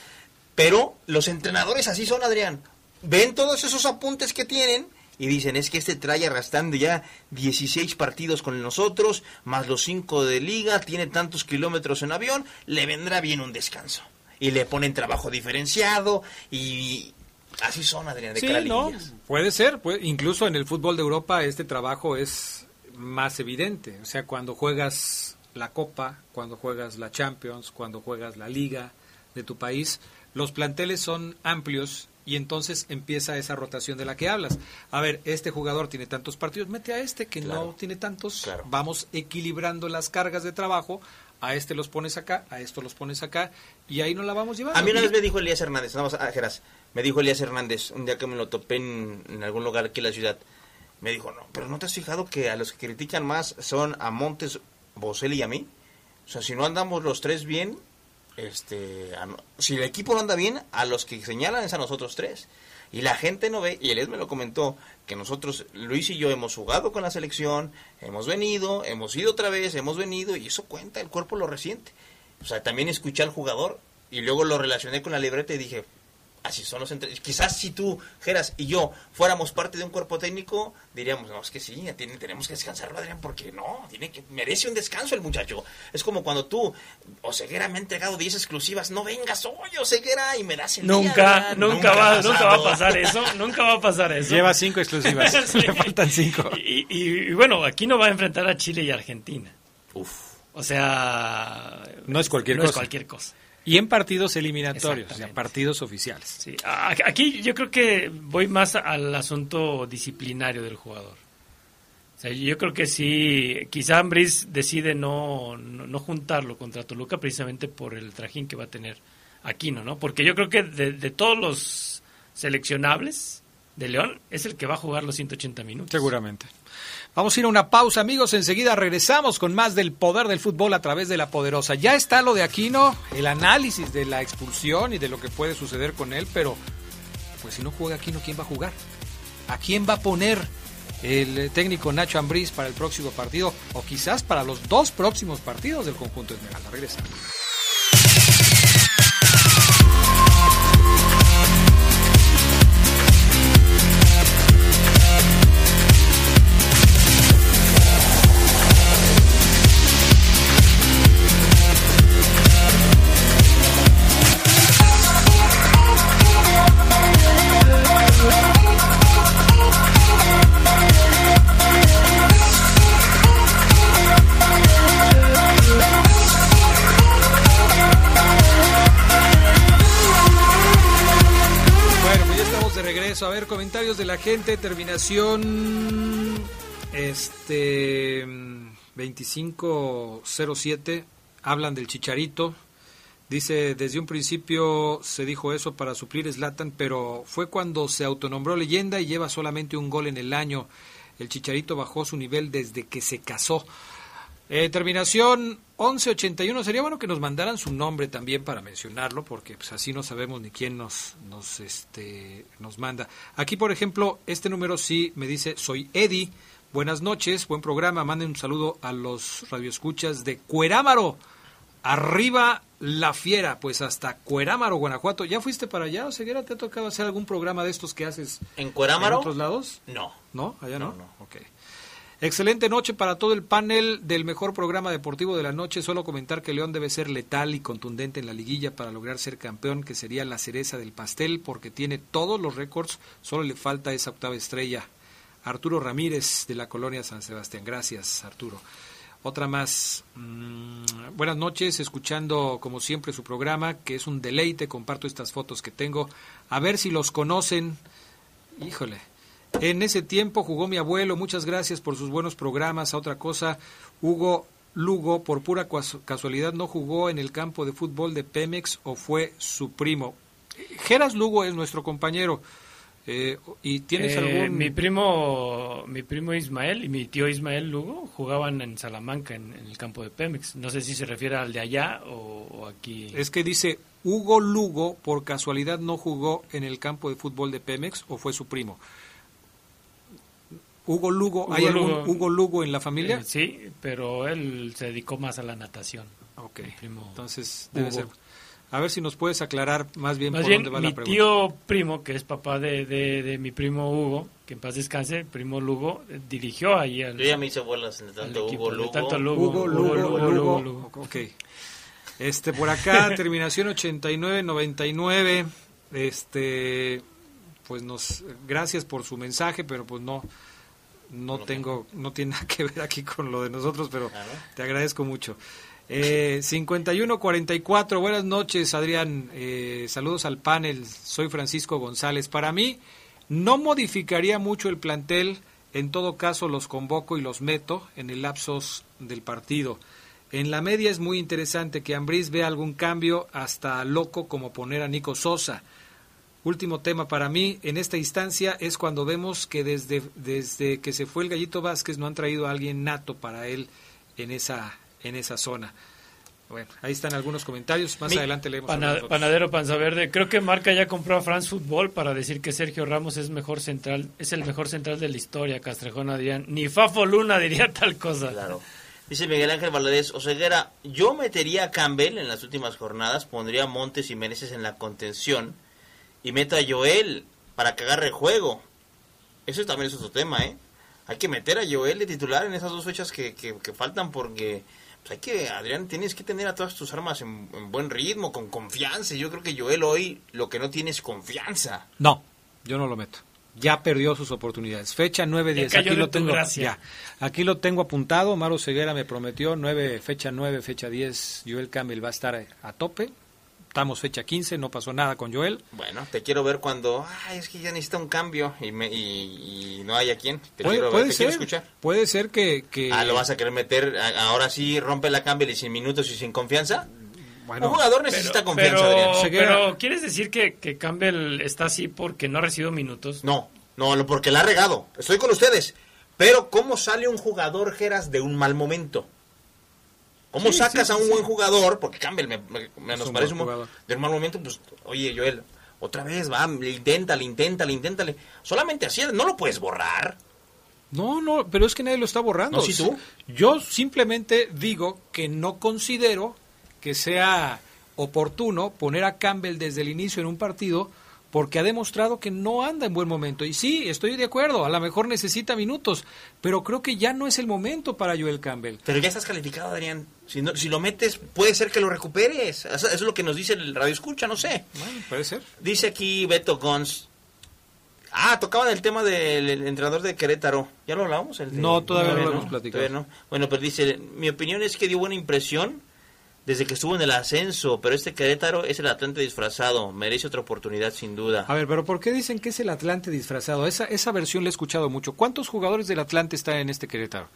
pero los entrenadores así son, Adrián. Ven todos esos apuntes que tienen y dicen, es que este trae arrastrando ya 16 partidos con nosotros, más los 5 de liga, tiene tantos kilómetros en avión, le vendrá bien un descanso. y le ponen trabajo diferenciado y así son, Adrián, de Sí, no, puede ser. puede- incluso en el fútbol de Europa este trabajo es más evidente. O sea, cuando juegas la Copa, cuando juegas la Champions, cuando juegas la Liga de tu país, los planteles son amplios y entonces empieza esa rotación de la que hablas. A ver, este jugador tiene tantos partidos, mete a este que no tiene tantos. Claro. Vamos equilibrando las cargas de trabajo. A este los pones acá, a esto los pones acá y ahí nos la vamos llevando. A mí una vez me dijo Elías Hernández, vamos a Geras, me dijo Elías Hernández, un día que me lo topé en, en algún lugar aquí en la ciudad, me dijo, no, pero ¿no te has fijado que a los que critican más son a Montes, Boselli y a mí? O sea, si no andamos los tres bien, este, si el equipo no anda bien, a los que señalan es a nosotros tres. Y la gente no ve, y Elías me lo comentó, que nosotros, Luis y yo, hemos jugado con la selección, hemos venido, hemos ido otra vez, hemos venido, y eso cuenta, el cuerpo lo resiente. O sea, también escuché al jugador y luego lo relacioné con la libreta y dije, así son los entre... Quizás si tú, Geras, y yo fuéramos parte de un cuerpo técnico, diríamos, no, es que sí, tiene- tenemos que descansarlo, Adrián, porque no, tiene que, merece un descanso el muchacho. Es como cuando tú, Oseguera me ha entregado 10 exclusivas, no vengas hoy, Oseguera, y me das el día, Nunca, Adrián". nunca, va, nunca va a pasar eso, nunca va a pasar eso. Lleva cinco exclusivas, [laughs] Sí. le faltan cinco. Y, y- y bueno, aquí no va a enfrentar a Chile y Argentina. Uf. O sea, No es cualquier no cosa. es cualquier cosa. Y en partidos eliminatorios, o sea, partidos oficiales. Sí, a- aquí yo creo que voy más al asunto disciplinario del jugador. O sea, yo creo que sí, quizá Ambris decide no, no, no juntarlo contra Toluca precisamente por el trajín que va a tener Aquino, ¿no? Porque yo creo que de, de todos los seleccionables de León es el que va a jugar los 180 minutos. Seguramente. Vamos a ir a una pausa, amigos. Enseguida regresamos con más del poder del fútbol a través de la poderosa. Ya está lo de Aquino, el análisis de la expulsión y de lo que puede suceder con él, pero pues si no juega Aquino, ¿quién va a jugar? ¿A quién va a poner el eh, técnico Nacho Ambriz para el próximo partido o quizás para los dos próximos partidos del conjunto Esmeralda? Regresamos. A ver, comentarios de la gente. Terminación este mm, 2507. Hablan del Chicharito. Dice, desde un principio se dijo eso para suplir Slatan, pero fue cuando se autonombró leyenda y lleva solamente un gol en el año. El Chicharito bajó su nivel desde que se casó. Eh, terminación 1181. Sería bueno que nos mandaran su nombre también para mencionarlo, porque pues, así no sabemos ni quién nos, nos, este, nos manda. Aquí, por ejemplo, este número sí me dice, soy Eddie. Buenas noches, buen programa. Manden un saludo a los radioescuchas de Cuerámaro. Arriba la fiera, pues hasta Cuerámaro, Guanajuato. ¿Ya fuiste para allá o Ceguera? ¿Te ha tocado hacer algún programa de estos que haces ¿En Cuerámaro? en otros lados? No. ¿No? ¿Allá no? No, no. Ok. Excelente noche para todo el panel del mejor programa deportivo de la noche. Solo comentar que León debe ser letal y contundente en la liguilla para lograr ser campeón, que sería la cereza del pastel, porque tiene todos los récords, solo le falta esa octava estrella. Arturo Ramírez de la colonia San Sebastián. Gracias, Arturo. Otra más. Mm, buenas noches, escuchando como siempre su programa, que es un deleite. Comparto estas fotos que tengo. A ver si los conocen. Híjole. En ese tiempo jugó mi abuelo. Muchas gracias por sus buenos programas. A otra cosa, Hugo Lugo, por pura casualidad, no jugó en el campo de fútbol de Pemex o fue su primo. Geras Lugo es nuestro compañero. Eh, ¿Y tienes Eh, algún...? Mi primo, mi primo Ismael y mi tío Ismael Lugo jugaban en Salamanca, en, en el campo de Pemex. No sé si se refiere al de allá o, o aquí. Es que dice, Hugo Lugo, por casualidad, no jugó en el campo de fútbol de Pemex o fue su primo. Hugo Lugo, ¿hay Hugo algún Lugo. Hugo Lugo en la familia? Eh, sí, pero él se dedicó más a la natación. ok, mi primo entonces debe Hugo. ser. A ver si nos puedes aclarar más bien Más por bien, dónde va mi la pregunta. tío primo, que es papá de, de, de mi primo Hugo, que en paz descanse, el primo Lugo, eh, dirigió ahí al, Yo ya me hice bolas de tanto equipo, Hugo de Lugo. tanto Lugo, Hugo Lugo, Lugo, Lugo, Lugo. Ok. Este, por acá, [laughs] terminación 89-99. Este, pues nos, gracias por su mensaje, pero pues no, no tengo, no tiene nada que ver aquí con lo de nosotros, pero te agradezco mucho. Eh, 51-44, buenas noches Adrián, eh, saludos al panel, soy Francisco González. Para mí no modificaría mucho el plantel, en todo caso los convoco y los meto en el lapsos del partido. En la media es muy interesante que Ambriz vea algún cambio hasta loco como poner a Nico Sosa. Último tema para mí en esta instancia es cuando vemos que desde, desde que se fue el Gallito Vázquez no han traído a alguien nato para él en esa, en esa zona. Bueno, ahí están algunos comentarios. Más adelante leemos. panadero Panza Verde. Creo que Marca ya compró a France Football para decir que Sergio Ramos es mejor central, es el mejor central de la historia. Castrejón Adrián. Ni Fafo Luna diría [laughs] tal cosa. Claro. Dice Miguel Ángel Valadez Oseguera, yo metería a Campbell en las últimas jornadas, pondría a Montes y Meneses en la contención y meto a Joel para que agarre juego. Eso también es otro tema, ¿eh? Hay que meter a Joel de titular en esas dos fechas que, que, faltan porque pues hay que, Adrián, tienes que tener a todas tus armas en, en buen ritmo, con confianza. Yo creo que Joel hoy lo que no tiene es confianza. No, yo no lo meto ya perdió sus oportunidades. Fecha 9-10, aquí lo tengo ya. Aquí lo tengo apuntado, Maro Ceguera me prometió 9, fecha 9, fecha 10, Joel Campbell va a estar a tope. Estamos fecha 15, no pasó nada con Joel. Bueno, te quiero ver cuando, ay, es que ya necesita un cambio y, me, y, no hay a quién. Te puede, quiero ver, te ser, quiero escuchar. Puede ser que, que... Ah, lo vas a querer meter, ahora sí rompe la Campbell y sin minutos y sin confianza. Bueno, un jugador necesita confianza, pero, Pero, ¿quieres decir que, que, Campbell está así porque no ha recibido minutos? No, no, porque la ha regado. Estoy con ustedes. Pero, ¿cómo sale un jugador, Geras, de un mal momento? ¿Cómo sacas a un buen jugador? Porque Campbell me, nos parece un, de un mal momento. Pues, oye, Joel, otra vez, va, inténtale, inténtale, inténtale. Solamente así, no lo puedes borrar. No, no, pero es que nadie lo está borrando. ¿No, si tú? Yo simplemente digo que no considero que sea oportuno poner a Campbell desde el inicio en un partido porque ha demostrado que no anda en buen momento. Y sí, estoy de acuerdo, a lo mejor necesita minutos, pero creo que ya no es el momento para Joel Campbell. Pero ya estás calificado, Adrián. Si, no, si lo metes, puede ser que lo recuperes. Eso, es lo que nos dice el radio escucha, no sé. Bueno, puede ser. Dice aquí Beto Gons. Ah, tocaban el tema del entrenador de Querétaro. ¿Ya lo hablamos? no, todavía no, lo hemos platicado. Bueno, pero dice, mi opinión es que dio buena impresión desde que estuvo en el ascenso, pero este Querétaro es el Atlante disfrazado, merece otra oportunidad sin duda. A ver, pero ¿por qué dicen que es el Atlante disfrazado? Esa, esa versión la he escuchado mucho. ¿Cuántos jugadores del Atlante están en este Querétaro?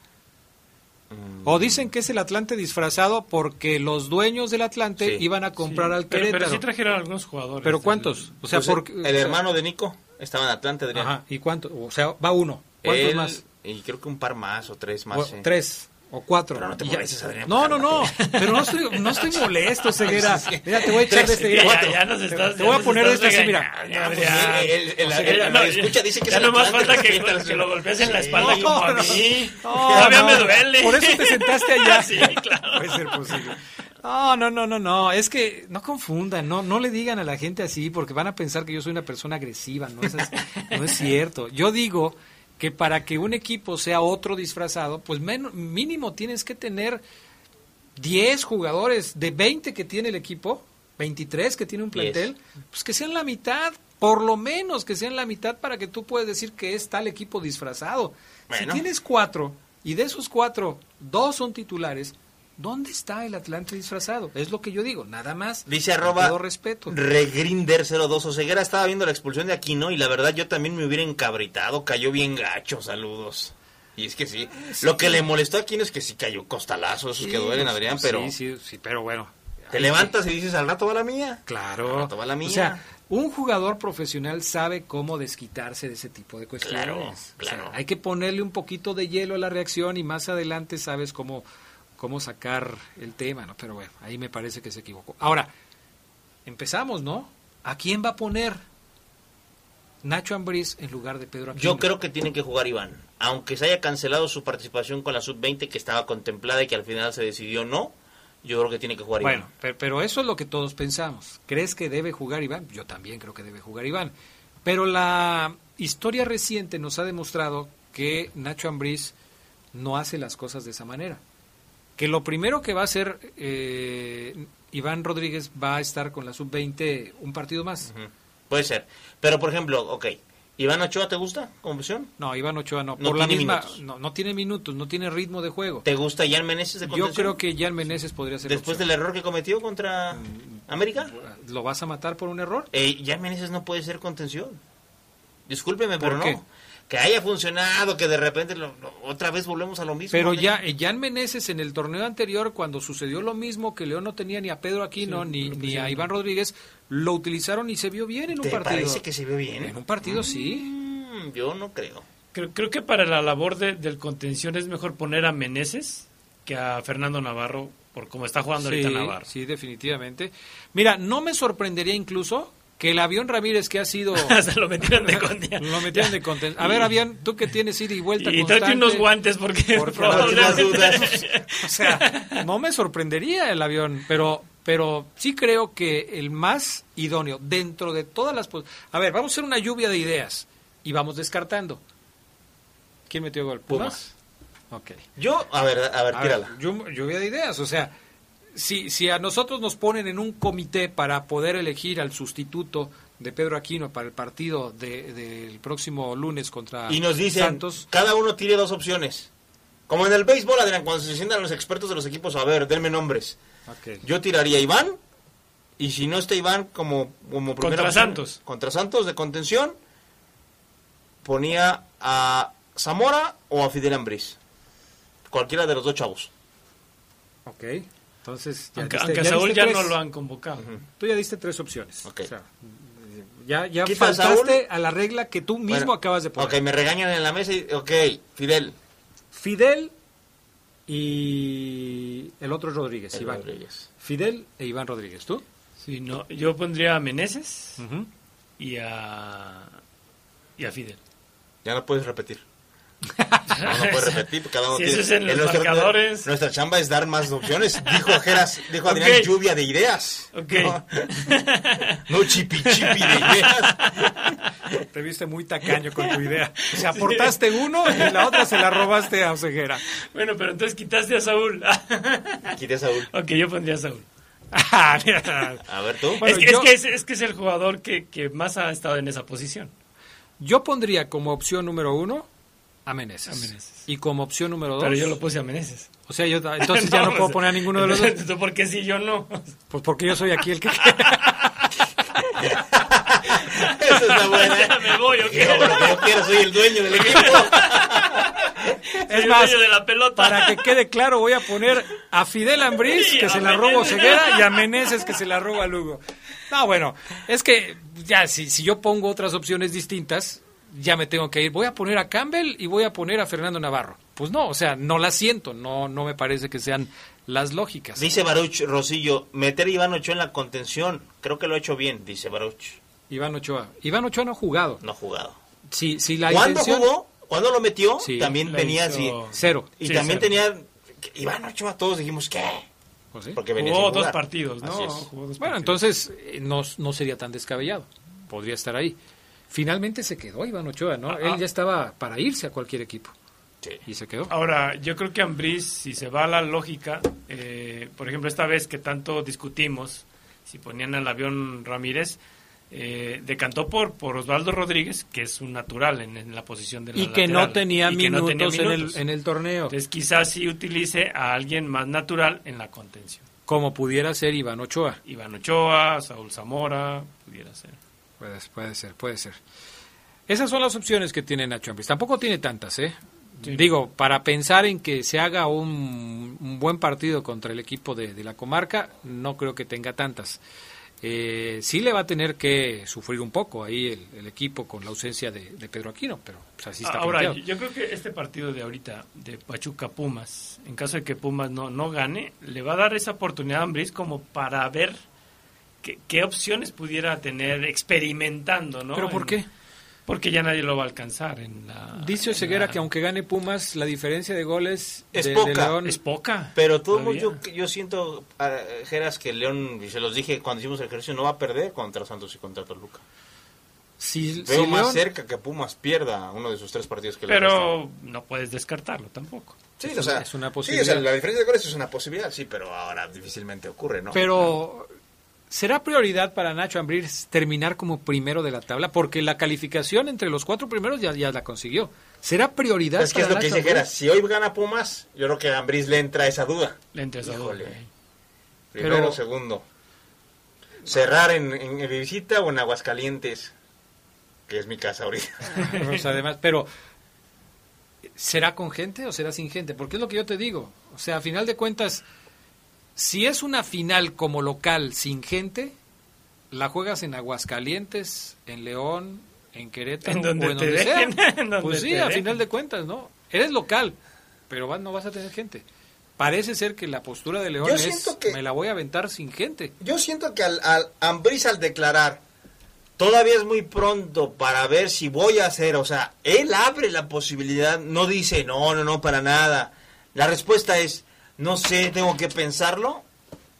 Mm. O dicen que es el Atlante disfrazado porque los dueños del Atlante iban a comprar al Querétaro. Pero, sí trajeron algunos jugadores. ¿Pero cuántos? O sea, pues el, hermano de Nico estaba en Atlante, Ajá, ¿y cuántos? O sea, va uno. ¿Cuántos más? Y creo que un par más o tres más. Tres. O cuatro. Pero no te molestes, Adrián. No, no, no. Pero no estoy, no estoy [laughs] molesto, Ceguera. Mira, te voy a echar de este. [laughs] Ya, ya nos estás, te voy a poner de este así, mira. El escucha dice que Ya no más falta que, [laughs] que lo golpees en la espalda como a mí. Todavía me duele. Por eso te sentaste allá. Sí, claro. Puede ser posible. No, no, no, no, no. Es que no confundan, no, no le digan a la gente así porque van a pensar que yo soy una persona agresiva. No es, no es cierto. Yo digo que para que un equipo sea otro disfrazado, pues mínimo tienes que tener 10 jugadores de 20 que tiene el equipo, 23 que tiene un plantel, pues que sean la mitad, por lo menos que sean la mitad para que tú puedas decir que es tal equipo disfrazado. Si tienes cuatro y de esos cuatro, dos son titulares, ¿Dónde está el Atlante disfrazado? Es lo que yo digo, nada más. Dice arroba todo respeto. Regrinder02. Oseguera estaba viendo la expulsión de Aquino y la verdad yo también me hubiera encabritado. Cayó bien gacho, saludos. Y es que sí. Lo que le molestó a Aquino es que sí cayó costalazo, esos que duelen, Adrián, pero... Sí, sí, sí, pero bueno. Te levantas y dices, al rato va la mía. Claro. Al rato va la mía. O sea, un jugador profesional sabe cómo desquitarse de ese tipo de cuestiones. Claro, claro. hay que ponerle un poquito de hielo a la reacción y más adelante sabes cómo cómo sacar el tema, ¿no? Pero bueno, ahí me parece que se equivocó. Ahora, empezamos, ¿no? ¿A quién va a poner Nacho Ambriz en lugar de Pedro Aquino? Yo creo que tiene que jugar Iván. Aunque se haya cancelado su participación con la Sub-20, que estaba contemplada y que al final se decidió no, yo creo que tiene que jugar Iván. Bueno, pero, eso es lo que todos pensamos. ¿Crees que debe jugar Iván? Yo también creo que debe jugar Iván. Pero la historia reciente nos ha demostrado que Nacho Ambriz no hace las cosas de esa manera. Que lo primero que va a hacer eh, Iván Rodríguez va a estar con la sub-20 un partido más. Puede ser. Pero, por ejemplo, ok. ¿Iván Ochoa te gusta como opción? No, Iván Ochoa no. No Por la tiene misma, minutos. no, no tiene minutos, no tiene ritmo de juego. ¿Te gusta Jan Meneses de Yo contención? creo que Jan Meneses podría ser Después opción. del error que cometió contra América, ¿Lo vas a matar por un error? eh, Jan Meneses no puede ser contención. Discúlpeme, ¿Por pero qué? no. Que haya funcionado, que de repente lo- lo- otra vez volvemos a lo mismo. Pero ya Jan Meneses en el torneo anterior, cuando sucedió lo mismo, que León no tenía ni a Pedro Aquino ni, ni a Iván Rodríguez, lo utilizaron y se vio bien en un ¿Te partido. parece que se ve bien? En un partido sí. Mm, yo no creo. Creo, creo que para la labor de- del contención es mejor poner a Meneses que a Fernando Navarro, por cómo está jugando ahorita Sí, Navarro. sí, definitivamente. Mira, no me sorprendería incluso que el avión Ramírez que ha sido... [laughs] Se lo metieron de [laughs] condia. lo metieron de conten- A ver, avión, tú que tienes ida y vuelta Y constante, tráete unos guantes porque Por probablemente- favor, las dudas. [laughs] O sea, no me sorprendería el avión, pero pero sí creo que el más idóneo dentro de todas las... A ver, vamos a hacer una lluvia de ideas y vamos descartando. ¿Quién metió gol? ¿Pumas? Ok. Yo, a ver, a ver, A tírala. ver, llu- lluvia de ideas, o sea, si, si a nosotros nos ponen en un comité para poder elegir al sustituto de Pedro Aquino para el partido de- del próximo lunes contra y nos dicen, Santos, cada uno tire dos opciones. Como en el béisbol, Adrián, cuando se sientan los expertos de los equipos, a ver, denme nombres. Ok. Yo tiraría a Iván, y si no está Iván como, como Contra opción, Santos. Contra Santos de contención, ponía a Zamora o a Fidel Ambriz. Cualquiera de los dos chavos. ok. Entonces, ya Aunque, diste- aunque a ya Saúl ya tres. no lo han convocado. Tú ya diste tres opciones. Ok. O sea, ya ya a faltaste Saúl. a la regla que tú mismo Bueno, acabas de poner. Ok, me regañan en la mesa y, ok, Fidel. Fidel y el otro es Rodríguez, El Iván. Rodríguez. Fidel e Iván Rodríguez, ¿tú? Sí, no, yo pondría a Meneses y a y a Fidel. Ya no puedes repetir. No, no puedes repetir, porque cada uno Si tiene- eso es en los nuestra- marcadores. Nuestra chamba es dar más opciones. Dijo Geras, dijo Adrián, lluvia de ideas. Ok. No, [laughs] no chipi chipi de ideas. Te viste muy tacaño con tu idea. O sea, aportaste uno y la otra se la robaste a Oseguera. Bueno, pero entonces quitaste a Saúl. [laughs] Quité a Saúl. ok, yo pondría a Saúl. A ver tú. Bueno, es, que, yo- es, que es, es que es el jugador que, que más ha estado en esa posición. Yo pondría como opción número uno a Meneses. A Meneses. Y como opción número dos. Pero yo lo puse a Meneses. O sea, yo entonces [laughs] ya no puedo poner a ninguno de los dos. ¿Tú por qué sí, yo no? Pues porque yo soy aquí el que. [laughs] Esa está buena. Ya me voy, porque yo quiero, soy el dueño del equipo. Soy el [laughs] más, de la pelota. Para que quede claro, voy a poner a Fidel Ambriz, Sí, que a se la roba Meneses. Ceguera, y a Meneses, que se la roba Lugo. No, bueno, es que ya, si, si yo pongo otras opciones distintas, ya me tengo que ir. Voy a poner a Campbell y voy a poner a Fernando Navarro. Pues no, o sea, no las siento, no, no me parece que sean las lógicas. Dice Baruch Rosillo, meter a Iván Ochoa en la contención. Creo que lo ha hecho bien, dice Baruch. Iván Ochoa. Iván Ochoa no ha jugado. No ha jugado. Si, si la ¿Cuándo intención... jugó? ¿Cucuándo lo metió? Sí, también la venía hizo- así. Cero. Y Sí, también cero. tenía... Iván Ochoa, todos dijimos, ¿qué? Pues sí. Porque venía Jugó dos partidos, ¿no? Así es. Jugó dos Bueno, partidos. entonces eh, no, no sería tan descabellado. Podría estar ahí. Finalmente se quedó Iván Ochoa, ¿no? Ah, Él ah. ya estaba para irse a cualquier equipo. Sí. Y se quedó. Ahora, yo creo que Ambriz, si se va a la lógica, eh, por ejemplo, esta vez que tanto discutimos, si ponían al avión Ramírez, eh, decantó por, por Osvaldo Rodríguez, que es un natural en, en la posición de la Y que no lateral, tenía, y que no minutos, tenía En, el, minutos. en el torneo. Entonces, quizás sí utilice a alguien más natural en la contención. como pudiera ser Iván Ochoa. Iván Ochoa, Saúl Zamora, pudiera ser. Puede, puede ser, puede ser. Esas son las opciones que tiene Nacho Ambriz. Tampoco tiene tantas, ¿eh? Sí. Digo, para pensar en que se haga un, un buen partido contra el equipo de, de la comarca, no creo que tenga tantas. Eh, sí le va a tener que sufrir un poco ahí el, el equipo con la ausencia de, de Pedro Aquino, pero pues, así está Ahora, planteado. yo creo que este partido de ahorita, de Pachuca Pumas, en caso de que Pumas no, no gane, le va a dar esa oportunidad a Ambriz como para ver qué, qué opciones pudiera tener experimentando, ¿no? ¿Pero por En- qué? Porque ya nadie lo va a alcanzar en la... Dice la- que aunque gane Pumas, la diferencia de goles Es de, de poca. León Es poca. Pero todo todavía. yo, yo siento, Geras, que León, y se los dije cuando hicimos el ejercicio, no va a perder contra Santos y contra Toluca. si, Veo si más León- cerca que Pumas pierda uno de sus tres partidos que le. Pero no puedes descartarlo tampoco. Sí, Es o sea, una- es una sí, posibilidad. o sea, la diferencia de goles es una posibilidad, sí, pero ahora difícilmente ocurre, ¿no? Pero ¿será prioridad para Nacho Ambriz terminar como primero de la tabla? Porque la calificación entre los cuatro primeros ya, ya la consiguió. ¿Será prioridad es que es lo que Nacho dice Jera, Ambriz? si hoy gana Pumas, yo creo que a Ambriz le entra esa duda. Le entra esa Híjole. duda. Primero, Pero- segundo. Cerrar en, en, en visita o en Aguascalientes, que es mi casa ahorita. [laughs] Pues además, pero ¿será con gente o será sin gente? Porque es lo que yo te digo. O sea, a final de cuentas, si es una final como local sin gente, la juegas en Aguascalientes, en León, en Querétaro En donde o en te donde dejen, sea. [laughs] en donde Pues sí, a final de cuentas, ¿no? Eres local, pero va- no vas a tener gente. Parece ser que la postura de León Yo es que- me la voy a aventar sin gente. Yo siento que al, al al declarar todavía es muy pronto para ver si voy a hacer, o sea, él abre la posibilidad, no dice no, no, no, para nada. La respuesta es no sé, tengo que pensarlo.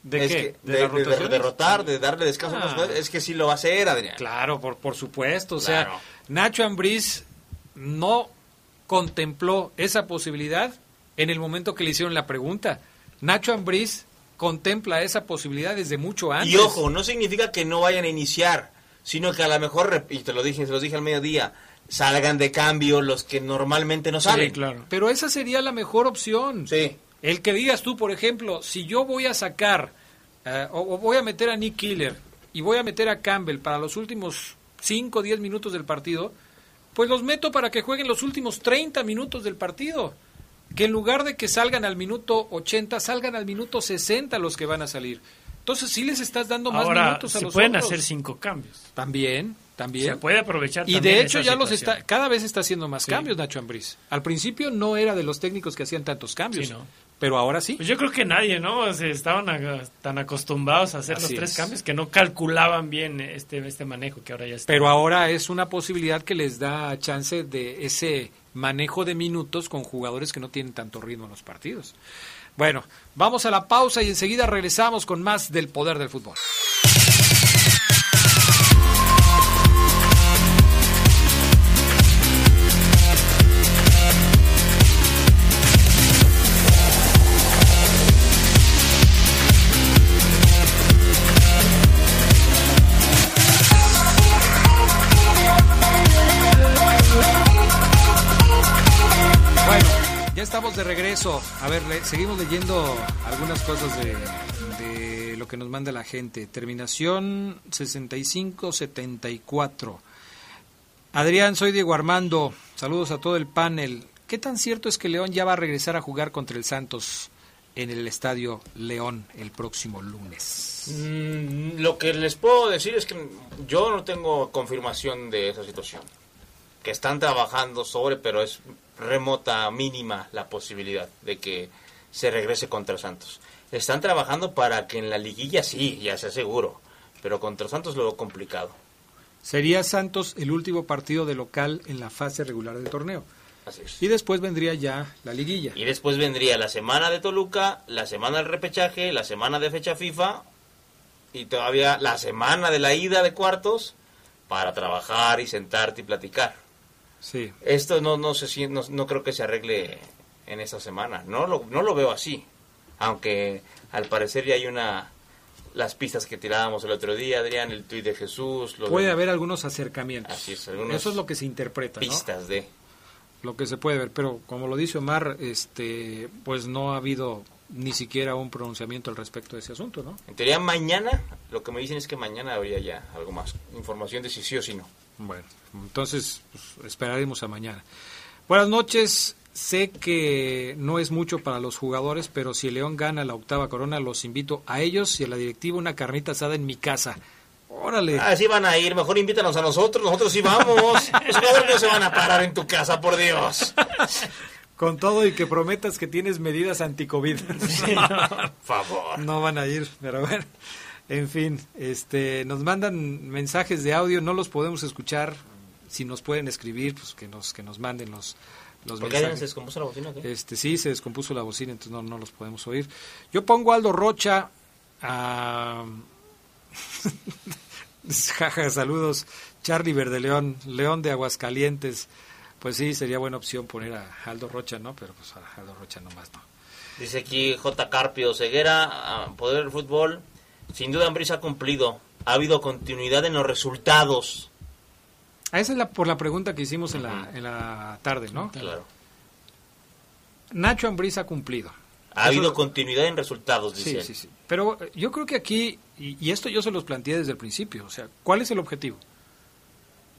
¿De Es qué? que- ¿De de, las de- de rotaciones? derrotar, de darle descanso. a Ah. unos jugadores. Es que sí lo va a hacer, Adrián. Claro, por, por supuesto. O sea, Claro. Nacho Ambriz no contempló esa posibilidad en el momento que le hicieron la pregunta. Nacho Ambriz contempla esa posibilidad desde mucho antes. Y ojo, no significa que no vayan a iniciar, sino que a lo mejor, y te lo dije, se los dije al mediodía, salgan de cambio los que normalmente no salen. Sí, claro. Pero esa sería la mejor opción. Sí. El que digas tú, por ejemplo, si yo voy a sacar eh, o, o voy a meter a Nick Killer y voy a meter a Campbell para los últimos 5 o 10 minutos del partido, pues los meto para que jueguen los últimos 30 minutos del partido. Que en lugar de que salgan al minuto 80, salgan al minuto 60 los que van a salir. Entonces sí les estás dando más Ahora, minutos a se los pueden otros. hacer cinco cambios. También, también. Se puede aprovechar Y de hecho ya los está, cada vez está haciendo más Sí. cambios Nacho Ambriz. Al principio no era de los técnicos que hacían tantos cambios, Sí, ¿no? Pero ahora sí. Pues yo creo que nadie, ¿no? O sea, estaban a- tan acostumbrados a hacer Así los tres es. cambios que no calculaban bien este, este manejo que ahora ya está. Pero ahora es una posibilidad que les da chance de ese manejo de minutos con jugadores que no tienen tanto ritmo en los partidos. Bueno, vamos a la pausa y enseguida regresamos con más del poder del fútbol. A ver, le- seguimos leyendo algunas cosas de, de lo que nos manda la gente. Terminación 6574. Adrián, soy Diego Armando. Saludos a todo el panel. ¿Qué tan cierto es que León ya va a regresar a jugar contra el Santos en el Estadio León el próximo lunes? Mm, lo que les puedo decir es que yo no tengo confirmación de esa situación. Que están trabajando sobre, pero es remota, mínima la posibilidad de que se regrese contra Santos. Están trabajando para que en la liguilla sí, ya sea seguro, pero contra Santos lo veo complicado. Sería Santos el último partido de local en la fase regular del torneo. Así es. Y después vendría ya la liguilla. Y después vendría la semana de Toluca, la semana del repechaje, la semana de fecha FIFA y todavía la semana de la ida de cuartos para trabajar y sentarte y platicar. Sí. Esto no no se no, no creo que se arregle en esta semana. No lo, no lo veo así. Aunque al parecer ya hay una las pistas que tirábamos el otro día, Adrián, el tuit de Jesús, lo Puede de- haber algunos acercamientos. Así es, algunos Eso es lo que se interpreta, ¿no? pistas de Lo que se puede ver, pero como lo dice Omar, este, pues no ha habido ni siquiera un pronunciamiento al respecto de ese asunto, ¿no? En teoría mañana, lo que me dicen es que mañana habría ya algo más, información de si sí o si no. Bueno, entonces pues, esperaremos a mañana. Buenas noches. Sé que no es mucho para los jugadores, pero si el León gana la octava corona, los invito a ellos y a la directiva una carnita asada en mi casa. Órale. Ah, sí van a ir, mejor invítanos a nosotros, nosotros sí vamos. [laughs] Los jugadores no se van a parar en tu casa, por Dios. Con todo y que prometas que tienes medidas anti-COVID. [laughs] Por favor. No van a ir, pero bueno. En fin, este, nos mandan mensajes de audio, no los podemos escuchar. Si nos pueden escribir, pues que nos que nos manden los los ¿Por qué se descompuso la bocina? qué? Este, sí, se descompuso la bocina, entonces no, no los podemos oír. Yo pongo Aldo Rocha a... [laughs] Jaja, saludos. Charlie Verdeleón, León de Aguascalientes. Pues sí, sería buena opción poner a Aldo Rocha, ¿no? Pero pues a Aldo Rocha nomás no. Dice aquí J. Carpio, Ceguera, Poder del Fútbol. Sin duda Ambris ha cumplido. Ha habido continuidad en los resultados. Ah, esa es la, por la pregunta que hicimos en, la, en la tarde, ¿no? Claro. Nacho Ambriz ha cumplido. Ha habido continuidad en resultados, dice. Sí, sí, sí. Pero eh, yo creo que aquí, y, y, esto yo se los planteé desde el principio, o sea, ¿cuál es el objetivo?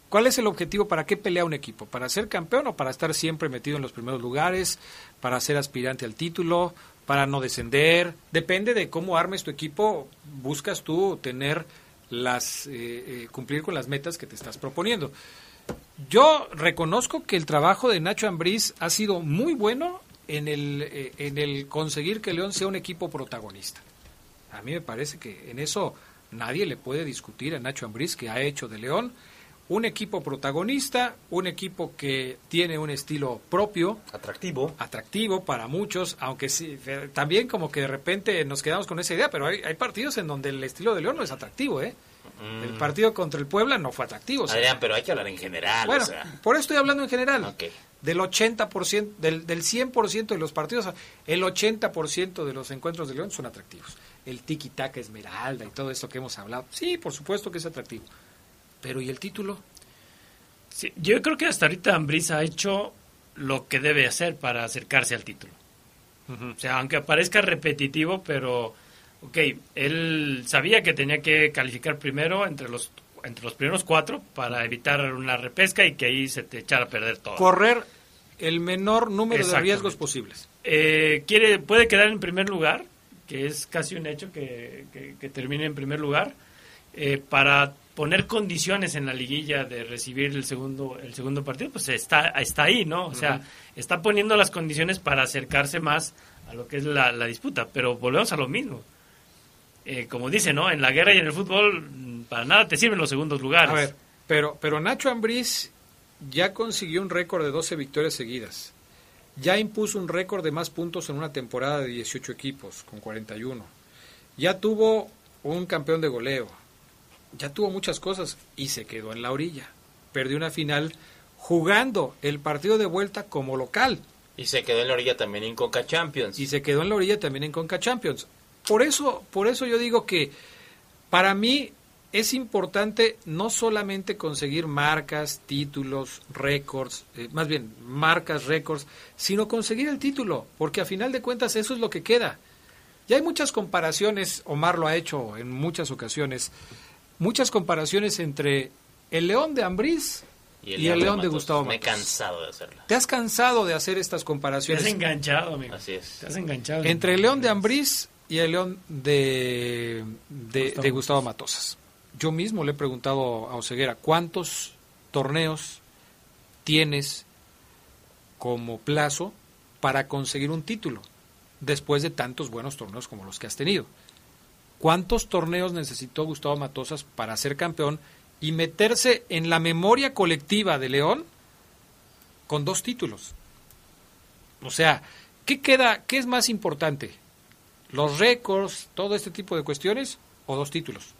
¿Cuál es el objetivo? ¿Para qué pelea un equipo? ¿Para ser campeón o para estar siempre metido en los primeros lugares? ¿Para ser aspirante al título? ¿Para no descender? Depende de cómo armes tu equipo, buscas tú tener las, eh, eh, cumplir con las metas que te estás proponiendo. Yo reconozco que el trabajo de Nacho Ambriz ha sido muy bueno en el, eh, en el conseguir que León sea un equipo protagonista. A mí me parece que en eso nadie le puede discutir a Nacho Ambriz que ha hecho de León un equipo protagonista, un equipo que tiene un estilo propio, atractivo, atractivo para muchos, aunque sí, también como que de repente nos quedamos con esa idea, pero hay, hay partidos en donde el estilo de León no es atractivo, ¿eh? Mm. El partido contra el Puebla no fue atractivo. Adrián, pero hay que hablar en general. Bueno, o sea. por eso estoy hablando en general. Okay. Del 80%, del, del 100% de los partidos, el 80% de los encuentros de León son atractivos. El tiki-taka esmeralda y todo esto que hemos hablado. Sí, por supuesto que es atractivo. Pero ¿y el título? Sí, yo creo que hasta ahorita Ambriz ha hecho lo que debe hacer para acercarse al título. Uh -huh. O sea, aunque parezca repetitivo, pero, ok, él sabía que tenía que calificar primero entre los entre los primeros cuatro para evitar una repesca y que ahí se te echara a perder todo. Correr el menor número de riesgos posibles. Eh, quiere, puede quedar en primer lugar, que es casi un hecho que, que, que termine en primer lugar, eh, para poner condiciones en la liguilla de recibir el segundo el segundo partido, pues está está ahí, ¿no? O sea, uh -huh. está poniendo las condiciones para acercarse más a lo que es la, la disputa, pero volvemos a lo mismo. Eh, como dice, ¿no? En la guerra y en el fútbol para nada te sirven los segundos lugares. A ver, pero pero Nacho Ambriz ya consiguió un récord de 12 victorias seguidas. Ya impuso un récord de más puntos en una temporada de 18 equipos con 41. Ya tuvo un campeón de goleo ya tuvo muchas cosas y se quedó en la orilla. Perdió una final jugando el partido de vuelta como local. Y se quedó en la orilla también en Conca Champions. Y se quedó en la orilla también en Conca Champions. Por eso, por eso yo digo que para mí es importante no solamente conseguir marcas, títulos, récords, eh, más bien marcas, récords, sino conseguir el título, porque a final de cuentas eso es lo que queda. Ya hay muchas comparaciones, Omar lo ha hecho en muchas ocasiones, muchas comparaciones entre el León de Ambriz y el, y el León de, de Gustavo Me he cansado de hacerla. ¿Te has cansado de hacer estas comparaciones? Te has enganchado, amigo. Así es. Te has enganchado. Entre el León de Ambriz y el León de, de, Gustavo. de Gustavo Matosas. Yo mismo le he preguntado a Oseguera, ¿cuántos torneos tienes como plazo para conseguir un título después de tantos buenos torneos como los que has tenido? ¿Cuántos torneos necesitó Gustavo Matosas para ser campeón y meterse en la memoria colectiva de León con dos títulos? O sea, ¿qué queda? ¿Qué es más importante? ¿Los récords, todo este tipo de cuestiones o dos títulos,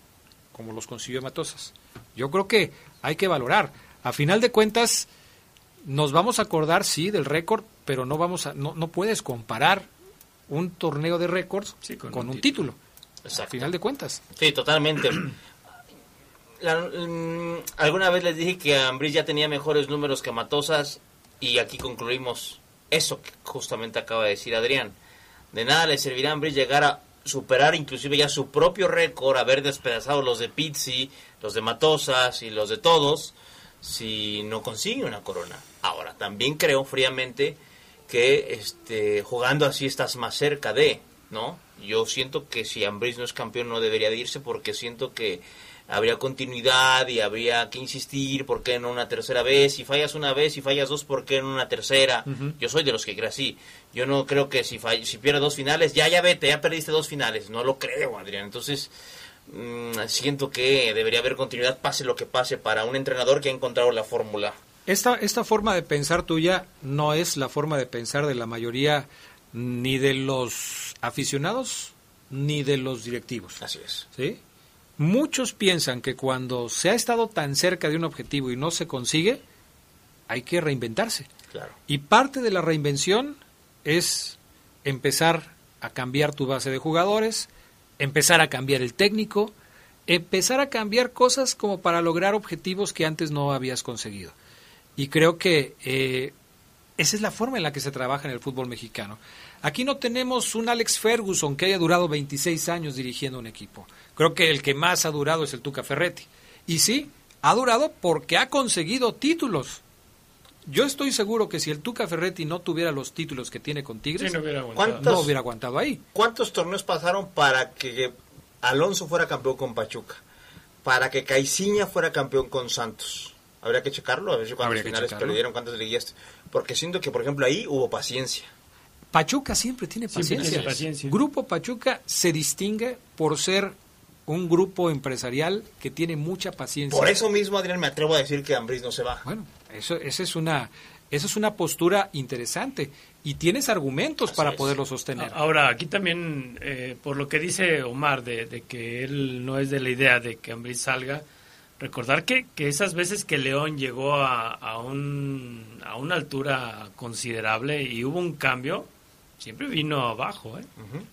como los consiguió Matosas? Yo creo que hay que valorar. A final de cuentas, nos vamos a acordar, sí, del récord, pero no vamos a, no, no puedes comparar un torneo de récords sí, con, con, un, título. Exacto. A final de cuentas. Sí, totalmente. La, um, alguna vez les dije que Ambris ya tenía mejores números que Matosas y aquí concluimos eso que justamente acaba de decir Adrián. De nada le servirá a Ambris llegar a superar inclusive ya su propio récord, haber despedazado los de Pizzi, los de Matosas y los de todos, si no consigue una corona. Ahora, también creo fríamente que este, jugando así estás más cerca de, ¿no? Yo siento que si Ambris no es campeón no debería de irse porque siento que habría continuidad y habría que insistir, ¿por qué no una tercera vez? Si fallas una vez, si fallas dos, ¿por qué no una tercera? Uh -huh. Yo soy de los que creo así. Yo no creo que si, fall si pierdes dos finales, ya, ya vete, ya perdiste dos finales. No lo creo, Adrián. Entonces, mmm, siento que debería haber continuidad, pase lo que pase, para un entrenador que ha encontrado la fórmula. Esta, esta forma de pensar tuya no es la forma de pensar de la mayoría ni de los aficionados ni de los directivos. Así es. ¿Sí? Muchos piensan que cuando se ha estado tan cerca de un objetivo y no se consigue, hay que reinventarse. Claro. Y parte de la reinvención es empezar a cambiar tu base de jugadores, empezar a cambiar el técnico, empezar a cambiar cosas como para lograr objetivos que antes no habías conseguido. Y creo que eh, esa es la forma en la que se trabaja en el fútbol mexicano. Aquí no tenemos un Alex Ferguson que haya durado 26 años dirigiendo un equipo. Creo que el que más ha durado es el Tuca Ferretti. Y sí, ha durado porque ha conseguido títulos. Yo estoy seguro que si el Tuca Ferretti no tuviera los títulos que tiene con Tigres, Sí, no hubiera. ¿Cuántos- no hubiera aguantado ahí. ¿Cuántos torneos pasaron para que Alonso fuera campeón con Pachuca? Para que Caiciña fuera campeón con Santos. Habría que checarlo, a ver si cuántas Habría que finales checarlo. perdieron, cuántas liguillas. Porque siento que, por ejemplo, ahí hubo paciencia. Pachuca siempre tiene Siempre paciencia. tiene paciencia. Grupo Pachuca se distingue por ser un grupo empresarial que tiene mucha paciencia. Por eso mismo, Adrián, me atrevo a decir que Ambriz no se va. Bueno, eso, esa es una, esa es una postura interesante y tienes argumentos Así para es. poderlo sostener. Ahora, aquí también, eh, por lo que dice Omar, de, de que él no es de la idea de que Ambriz salga, recordar que, que esas veces que León llegó a, a, un, a una altura considerable y hubo un cambio, siempre vino abajo, ¿eh?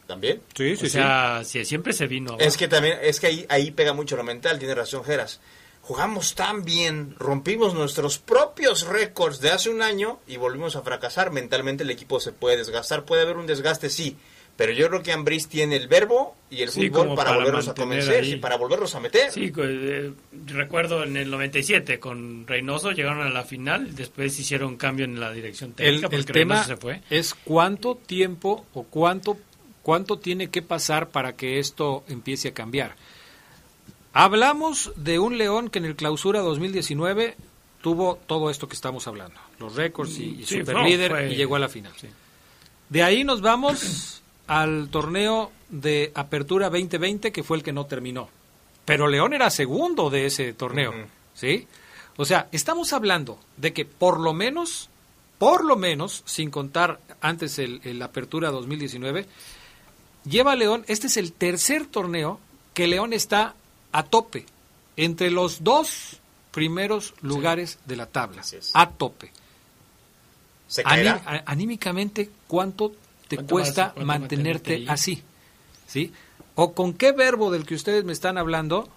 También. Sí, o sea, sí, siempre se vino abajo. Es que también, es que ahí, ahí pega mucho lo mental, tiene razón Geras. Jugamos tan bien, rompimos nuestros propios récords de hace un año y volvimos a fracasar. Mentalmente el equipo se puede desgastar, puede haber un desgaste, sí. Pero yo creo que Ambriz tiene el verbo y el Sí, fútbol para, para volverlos a convencer ahí. y para volverlos a meter. Sí, eh, recuerdo en el 97 con Reynoso llegaron a la final, después hicieron cambio en la dirección el, técnica el porque tema Reynoso se fue. es cuánto tiempo o cuánto, cuánto tiene que pasar para que esto empiece a cambiar. Hablamos de un León que en el clausura 2019 tuvo todo esto que estamos hablando, los récords y, y Sí, super no, líder fue- y llegó a la final. Sí. De ahí nos vamos al torneo de Apertura 2020 que fue el que no terminó. Pero León era segundo de ese torneo. ¿sí? O sea, estamos hablando de que por lo menos, por lo menos, sin contar antes el, el Apertura 2019, lleva León, este es el tercer torneo que León está a tope, entre los dos primeros lugares de la tabla, a tope. Se Aní- caerá. a- anímicamente, ¿cuánto te ¿Cuánto cuesta vas- mantenerte así? ¿Sí? ¿O con qué verbo del que ustedes me están hablando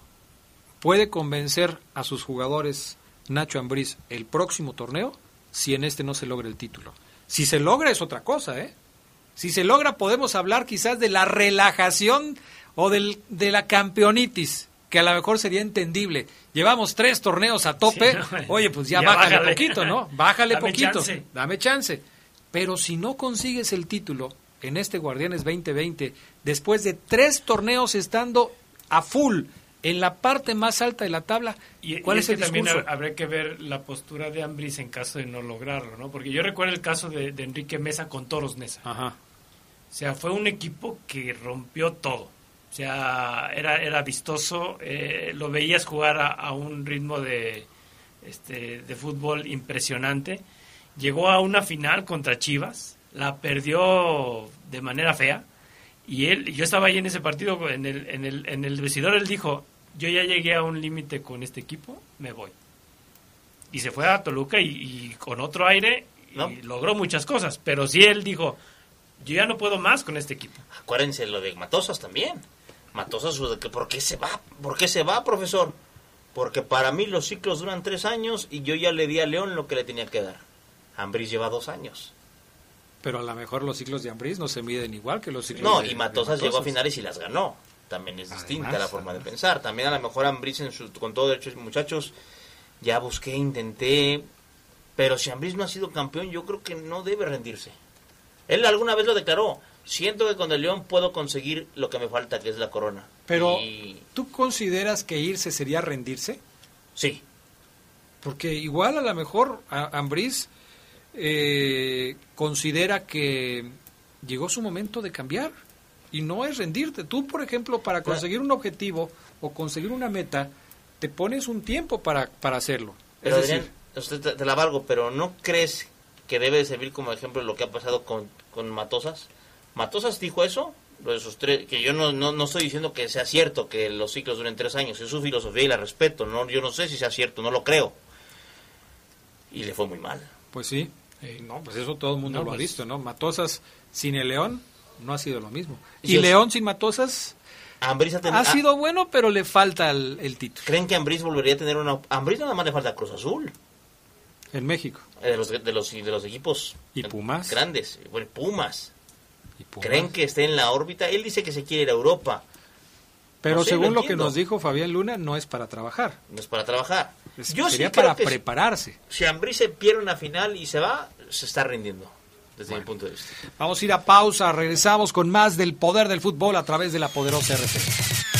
puede convencer a sus jugadores Nacho Ambriz el próximo torneo si en este no se logra el título? Si se logra es otra cosa, ¿eh? Si se logra podemos hablar quizás de la relajación o del, de la campeonitis, que a lo mejor sería entendible. Llevamos tres torneos a tope, Sí, no, oye, pues ya, ya bájale, bájale. poquito, ¿no? Bájale [laughs] Dame poquito, chance. dame chance. Pero si no consigues el título en este Guardianes 2020, después de tres torneos estando a full en la parte más alta de la tabla, Y, ¿cuál y es, que el también discurso? hab- habría que ver la postura de Ambris en caso de no lograrlo, ¿no? Porque yo recuerdo el caso de, de Enrique Mesa con Toros Nesa. Ajá. O sea, fue un equipo que rompió todo. O sea, era, era vistoso, eh, lo veías jugar a, a un ritmo de, este, de fútbol impresionante. Llegó a una final contra Chivas, la perdió de manera fea. Y él, yo estaba ahí en ese partido, en el, en el, en el vestidor, él dijo, yo ya llegué a un límite con este equipo, me voy. Y se fue a Toluca y, y con otro aire logró muchas cosas. Pero sí él dijo, yo ya no puedo más con este equipo. Acuérdense lo de Matosas también. Matosas, ¿de que ¿por qué se va? ¿Por qué se va, profesor? Porque para mí los ciclos duran tres años y yo ya le di a León lo que le tenía que dar. Ambris lleva dos años. Pero a lo mejor los ciclos de Ambriz no se miden igual que los ciclos No, de y de Matosas llegó a finales y las ganó. También es distinta la forma de pensar. También a lo mejor Ambris, en su, con todo derecho, muchachos, ya busqué, intenté. Pero si Ambris no ha sido campeón, yo creo que no debe rendirse. Él alguna vez lo declaró. Siento que con el León puedo conseguir lo que me falta, que es la corona. Pero, Y- ¿tú consideras que irse sería rendirse? sí, Porque igual a lo mejor a- Ambriz eh, considera que llegó su momento de cambiar y no es rendirte. Tú, por ejemplo, para conseguir un objetivo o conseguir una meta, te pones un tiempo para, para hacerlo. Pero es Adrián, decir, usted te, te la valgo, pero ¿no crees que debe de servir como ejemplo lo que ha pasado con, con Matosas? Matosas dijo eso, lo de sus tres, que yo no, no, no estoy diciendo que sea cierto que los ciclos duren tres años, es su filosofía y la respeto, no, yo no sé si sea cierto, no lo creo. y le fue muy mal. Pues sí, no, pues eso todo el mundo No, lo ha pues- visto, ¿no? Matosas sin el León no ha sido lo mismo. Y Y es- León sin Matosas Ambriz ha ten- ha ah, sido bueno, pero le falta el, el título ¿Creen que Ambriz volvería a tener una... Ambriz nada más le falta Cruz Azul. en México. eh, De los, de los, de los equipos ¿Y Pumas? grandes. Bueno, Pumas. Y Pumas. ¿Creen que esté en la órbita? Él dice que se quiere ir a Europa. Pero No sé, según lo lo que nos dijo Fabián Luna, no es para trabajar. No es para trabajar. Es- Yo sí sería creo para que prepararse. si Ambriz se pierde una final y se va, se está rindiendo. Desde mi punto de vista. Vamos a ir a pausa, regresamos con más del poder del fútbol a través de la poderosa RP.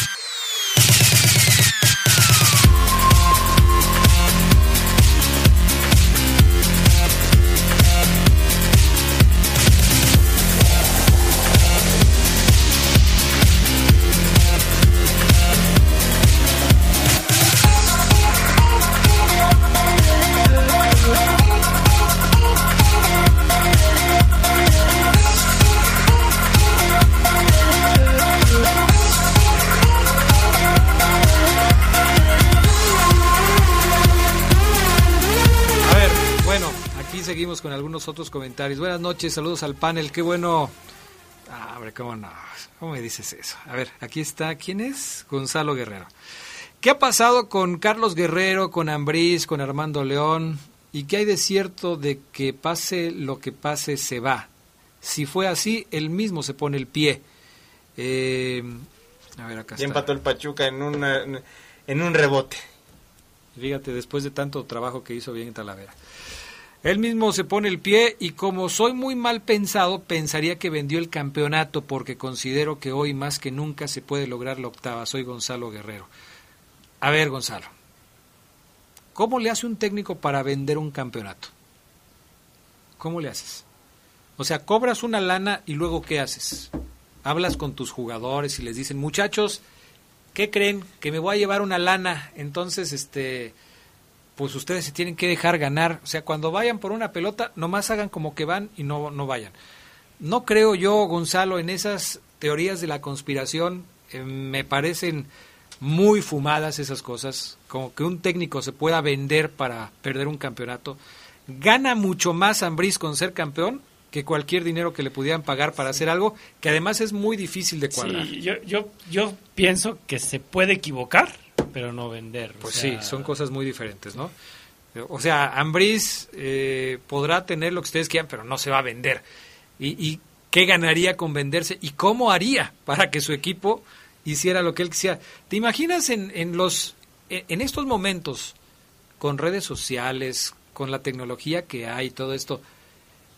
Seguimos con algunos otros comentarios. Buenas noches, saludos al panel. Qué bueno. Ah, hombre, cómo no. ¿Cómo me dices eso? A ver, aquí está. ¿Quién es? Gonzalo Guerrero. ¿Qué ha pasado con Carlos Guerrero, con Ambriz, con Armando León? ¿Y qué hay de cierto de que pase lo que pase, se va? Si fue así, él mismo se pone el pie. Eh, a ver, acá está. empató el Pachuca en, una- en un rebote. Fíjate, después de tanto trabajo que hizo bien en Talavera. Él mismo se pone el pie y como soy muy mal pensado, pensaría que vendió el campeonato porque considero que hoy más que nunca se puede lograr la octava. Soy Gonzalo Guerrero. A ver, Gonzalo, ¿cómo le hace un técnico para vender un campeonato? ¿Cómo le haces? O sea, cobras una lana y luego ¿qué haces? Hablas con tus jugadores y les dicen, muchachos, ¿qué creen? Que me voy a llevar una lana. Entonces, este, pues ustedes se tienen que dejar ganar. O sea, cuando vayan por una pelota, nomás hagan como que van y no, no vayan. No creo yo, Gonzalo, en esas teorías de la conspiración. eh, me parecen muy fumadas esas cosas. Como que un técnico se pueda vender para perder un campeonato. Gana mucho más Ambriz con ser campeón que cualquier dinero que le pudieran pagar para hacer algo que además es muy difícil de cuadrar. Sí, yo, yo, yo pienso que se puede equivocar, pero no vender. o Pues sea, sí, son cosas muy diferentes, ¿no? O sea, Ambriz eh, podrá tener lo que ustedes quieran, pero no se va a vender. ¿Y, y qué ganaría con venderse? ¿Y cómo haría para que su equipo hiciera lo que él quisiera? ¿Te imaginas en, en los en en estos momentos con redes sociales, con la tecnología que hay, todo esto,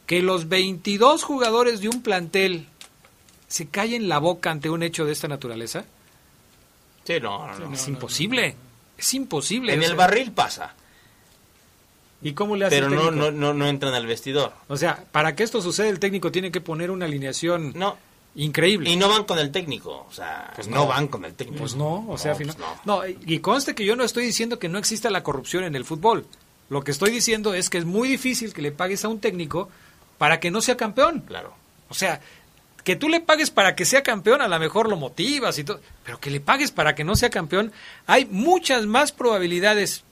que los 22 jugadores de un plantel se callen la boca ante un hecho de esta naturaleza? Sí, no, no, no. es imposible. Es imposible. En o el barril pasa, ¿Y cómo le hace pero el no, no, no, no entran al vestidor. O sea, para que esto suceda, el técnico tiene que poner una alineación No. increíble. Y no van con el técnico. O sea, Pues no. no. van con el técnico. Pues no, o sea, al final- pues no. y conste que yo no estoy diciendo que no exista la corrupción en el fútbol. Lo que estoy diciendo es que es muy difícil que le pagues a un técnico para que no sea campeón. Claro. O sea, que tú le pagues para que sea campeón, a lo mejor lo motivas y todo, pero que le pagues para que no sea campeón, hay muchas más probabilidades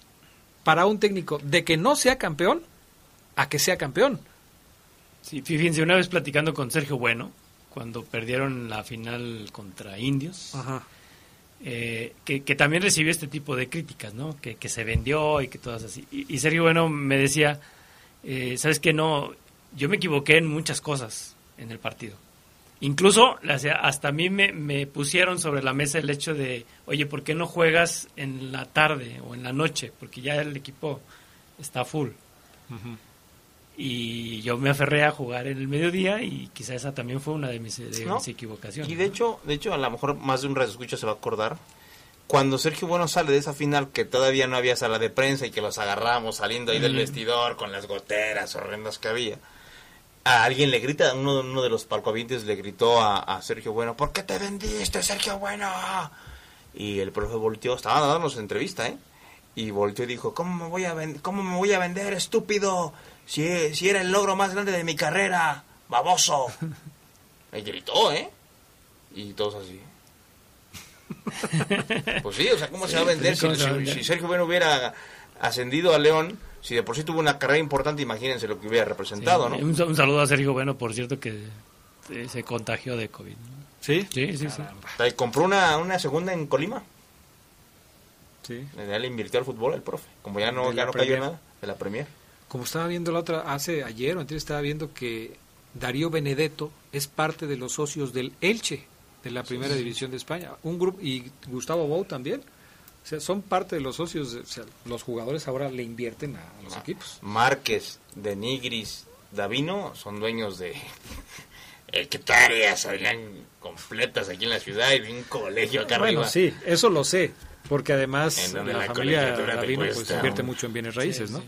para un técnico de que no sea campeón a que sea campeón. Sí, fíjense, una vez platicando con Sergio Bueno, cuando perdieron la final contra Indios, Ajá. eh, que, que también recibió este tipo de críticas, ¿no? Que, que se vendió y que todas así. Y, y Sergio Bueno me decía, eh, ¿sabes qué? No, yo me equivoqué en muchas cosas en el partido. Incluso hasta a mí me, me pusieron sobre la mesa el hecho de, oye, ¿por qué no juegas en la tarde o en la noche? Porque ya el equipo está full. Y yo me aferré a jugar en el mediodía y quizá esa también fue una de mis, de ¿No? mis equivocaciones. Y de hecho, de hecho, a lo mejor más de un escucha se va a acordar. Cuando Sergio Bueno sale de esa final, que todavía no había sala de prensa y que los agarramos saliendo ahí del vestidor con las goteras horrendas que había, a alguien le grita, uno, uno de los palcoavientes le gritó a, a Sergio Bueno, ¿por qué te vendiste, Sergio Bueno? Y el profe volteó, estaba dándonos entrevista, ¿eh? Y volteó y dijo, ¿cómo me voy a, cómo me voy a vender, estúpido? Si, si era el logro más grande de mi carrera, baboso. Me gritó, ¿eh? Y todos así. [laughs] Pues sí, o sea, ¿cómo se va a vender sí, si, ¿cómo se va a si- vender? si Sergio Bueno hubiera ascendido a León? Si de por sí tuvo una carrera importante, imagínense lo que hubiera representado, ¿no? Un, un saludo a Sergio Bueno, por cierto, que eh, se contagió de COVID. ¿no? ¿Sí? Sí, sí, sí. Y compró una, una segunda en Colima. Sí. Ya le invirtió al fútbol el profe. Como ya no, ya no cayó nada de la Premier. Como estaba viendo la otra, hace ayer o antes estaba viendo que Darío Benedetto es parte de los socios del Elche, de la primera división de España. Un grupo, y Gustavo Bou también. O sea, son parte de los socios. O sea, los jugadores ahora le invierten a, a los equipos. Márquez, de Nigris, Davino son dueños de [laughs] hectáreas, habrían completas aquí en la ciudad y de un colegio acá Bueno, arriba. sí, eso lo sé. Porque además la, la familia Davino pues, invierte mucho en bienes raíces, ¿no?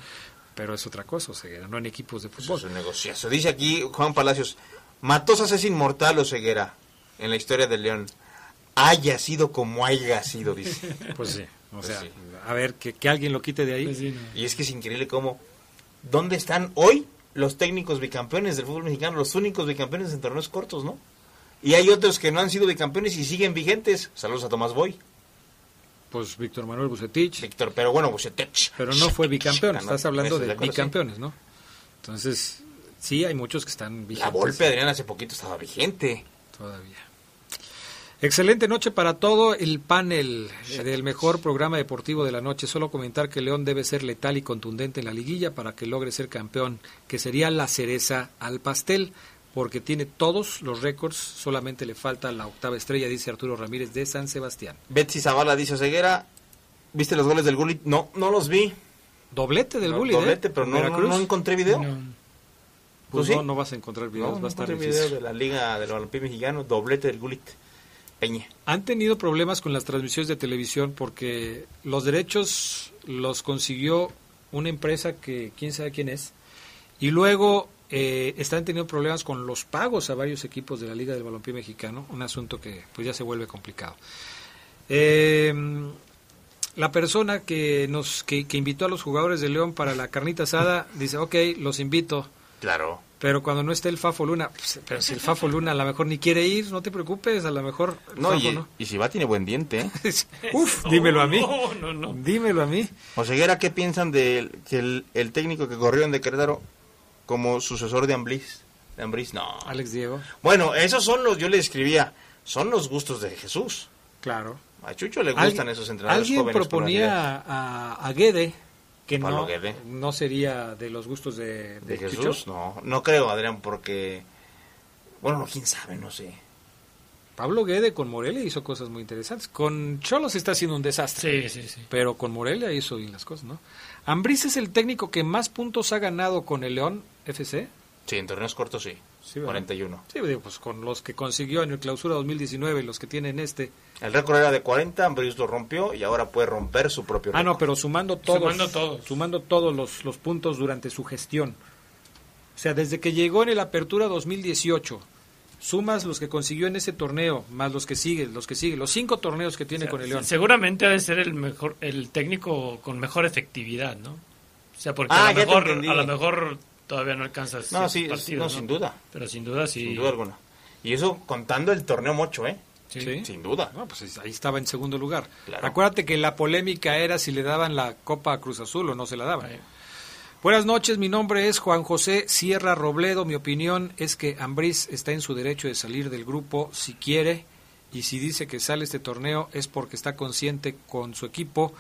Pero es otra cosa, o sea, no en equipos de Pues fútbol. es un negociazo. Dice aquí Juan Palacios, Matosas es inmortal o ceguera en la historia del León. Haya sido como haya sido, dice. [laughs] Pues sí, o Pues sea, sí. a ver, que, que alguien lo quite de ahí. Pues sí, no. Y es que es increíble cómo, ¿dónde están hoy los técnicos bicampeones del fútbol mexicano? Los únicos bicampeones en torneos cortos, ¿no? Y hay otros que no han sido bicampeones y siguen vigentes. Saludos a Tomás Boy, Pues Víctor Manuel Bucetich, Víctor, pero bueno, Bucetich. pero no fue bicampeón, estás hablando de de acuerdo, sí. bicampeones, ¿no? Entonces, sí, hay muchos que están La vigentes Volpe Adrián hace poquito estaba vigente. todavía. Excelente noche para todo el panel eh, del mejor programa deportivo de la noche. Solo comentar que León debe ser letal y contundente en la liguilla para que logre ser campeón, que sería la cereza al pastel, porque tiene todos los récords, solamente le falta la octava estrella, dice Arturo Ramírez de San Sebastián. Betsy Zavala dice Ceguera, ¿viste los goles del Gullit? No, no los vi. Doblete del No, doblete, ¿eh? pero no, no, no encontré video. No. Pues no, no vas a encontrar videos, No, va a no estar video de la Liga del Balompié Mexicano, doblete del Gullit. Peña. Han tenido problemas con las transmisiones de televisión porque los derechos los consiguió una empresa que quién sabe quién es y luego eh, están teniendo problemas con los pagos a varios equipos de la Liga del Balompié Mexicano, un asunto que pues ya se vuelve complicado. Eh, la persona que nos que, que invitó a los jugadores de León para la carnita asada dice, ok, los invito, Claro. Pero cuando no esté el Fafo Luna, pues, pero si el Fafo Luna a lo mejor ni quiere ir, no te preocupes, a lo mejor No, Fafo y, no. y si va, tiene buen diente, ¿eh? [laughs] Uf, dímelo a mí. No, no, no. Dímelo a mí. Oseguera, ¿qué piensan de que el, el técnico que corrió en de Querétaro como sucesor de Ambriz? De Ambriz, no. Alex Diego. Bueno, esos son los, yo le escribía, son los gustos de Jesús. Claro. A Chucho le gustan esos entrenadores Alguien jóvenes proponía a, a Guede que Pablo no, Guede. no sería de los gustos de, de de Jesús. Chucho. No, no creo, Adrián, porque... Bueno, no, quién sabe, no sé. Pablo Guede con Morelia hizo cosas muy interesantes. Con Cholos está haciendo un desastre. Sí, sí, sí. Pero con Morelia hizo bien las cosas, ¿no? Ambriz es el técnico que más puntos ha ganado con el León FC. Sí, en torneos cortos sí. Sí, ¿verdad? 41. Sí, pues con los que consiguió en el clausura 2019 y los que tienen este. El récord era de 40, Ambriz lo rompió y ahora puede romper su propio Ah, no, récord. pero sumando todos, Sumando todos. sumando todos los, los puntos durante su gestión. O sea, desde que llegó en el Apertura 2018, sumas los que consiguió en ese torneo, más los que siguen, los que siguen, los cinco torneos que tiene con el León. Seguramente ha de ser el mejor, el técnico con mejor efectividad, ¿no? O sea, porque Ah, a, lo mejor, a lo mejor todavía no alcanza No, sí, partidos, no, sin duda. Pero sin duda sí. Sin duda alguna. Y eso contando el torneo mocho, ¿eh? Sí. Sí. Sin duda. No, pues ahí estaba en segundo lugar. Claro. Acuérdate que la polémica era si le daban la Copa a Cruz Azul o no se la daban. Ahí. Buenas noches, mi nombre es Juan José Sierra Robledo. Mi opinión es que Ambriz está en su derecho de salir del grupo si quiere y si dice que sale este torneo es porque está consciente con su equipo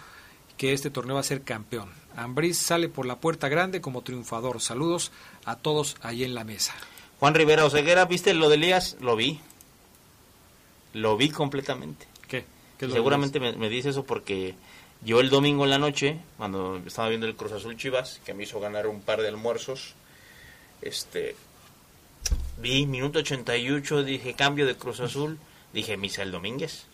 que este torneo va a ser campeón. Ambriz sale por la puerta grande como triunfador. Saludos a todos ahí en la mesa. Juan Rivera Oseguera, ¿viste lo de Elías? Lo vi. Lo vi completamente. ¿Qué? ¿Qué es lo Seguramente me, me dice eso porque yo el domingo en la noche, cuando estaba viendo el Cruz Azul Chivas, que me hizo ganar un par de almuerzos, este vi minuto 88, dije cambio de Cruz Azul, dije Misael Domínguez.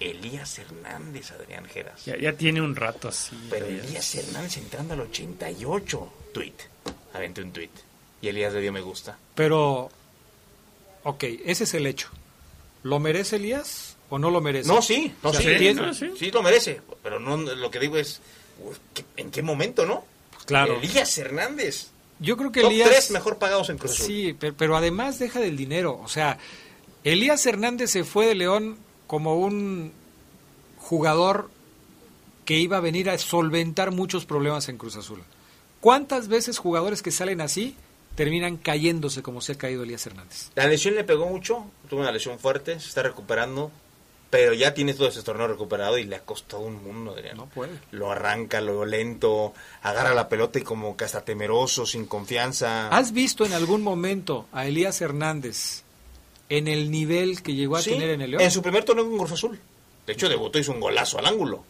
Elías Hernández, Adrián Geras. Ya, ya tiene un rato así. Pero. Elías Hernández entrando al 88. Tweet. Aventé un tweet. Y Elías le dio me gusta. Pero, ok, ese es el hecho. ¿Lo merece Elías o no lo merece? No, sí, no, O sea, sí, sí, sí, no, sí. sí lo merece. Pero no lo que digo es, uy, ¿qué- ¿en qué momento, no? Claro. Elías Hernández. Yo creo que Top Elías... tres mejor pagados en Cruz Azul. Sí, pero, pero además deja del dinero. O sea, Elías Hernández se fue de León como un jugador que iba a venir a solventar muchos problemas en Cruz Azul. ¿Cuántas veces jugadores que salen así terminan cayéndose como se ha caído Elías Hernández? La lesión le pegó mucho, tuvo una lesión fuerte, se está recuperando, pero ya tiene todo ese torneo recuperado y le ha costado un mundo, Adrián. No puede. Lo arranca, lo lento, agarra la pelota y como que hasta temeroso, sin confianza. ¿Has visto en algún momento a Elías Hernández en el nivel que llegó a Sí, tener en el León? En su primer torneo con Cruz Azul. De hecho, debutó y hizo un golazo al ángulo.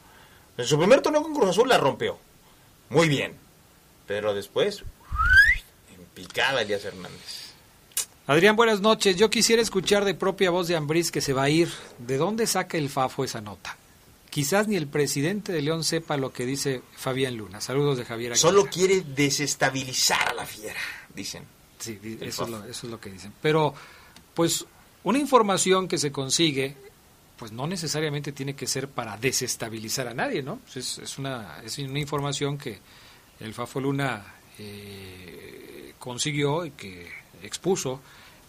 En su primer torneo con Cruz Azul la rompió. Muy bien. Pero después, en picada Elías Hernández. Adrián, buenas noches. Yo quisiera escuchar de propia voz de Ambriz que se va a ir. ¿De dónde saca el Fafo esa nota? Quizás ni el presidente de León sepa lo que dice Fabián Luna. Saludos de Javier Aguilar. Solo quiere desestabilizar a la fiera, dicen. Sí, es, lo, eso es lo que dicen. Pero, pues, una información que se consigue, pues no necesariamente tiene que ser para desestabilizar a nadie, ¿no? Pues Es, una, es una información que el Fafo Luna eh, consiguió y que expuso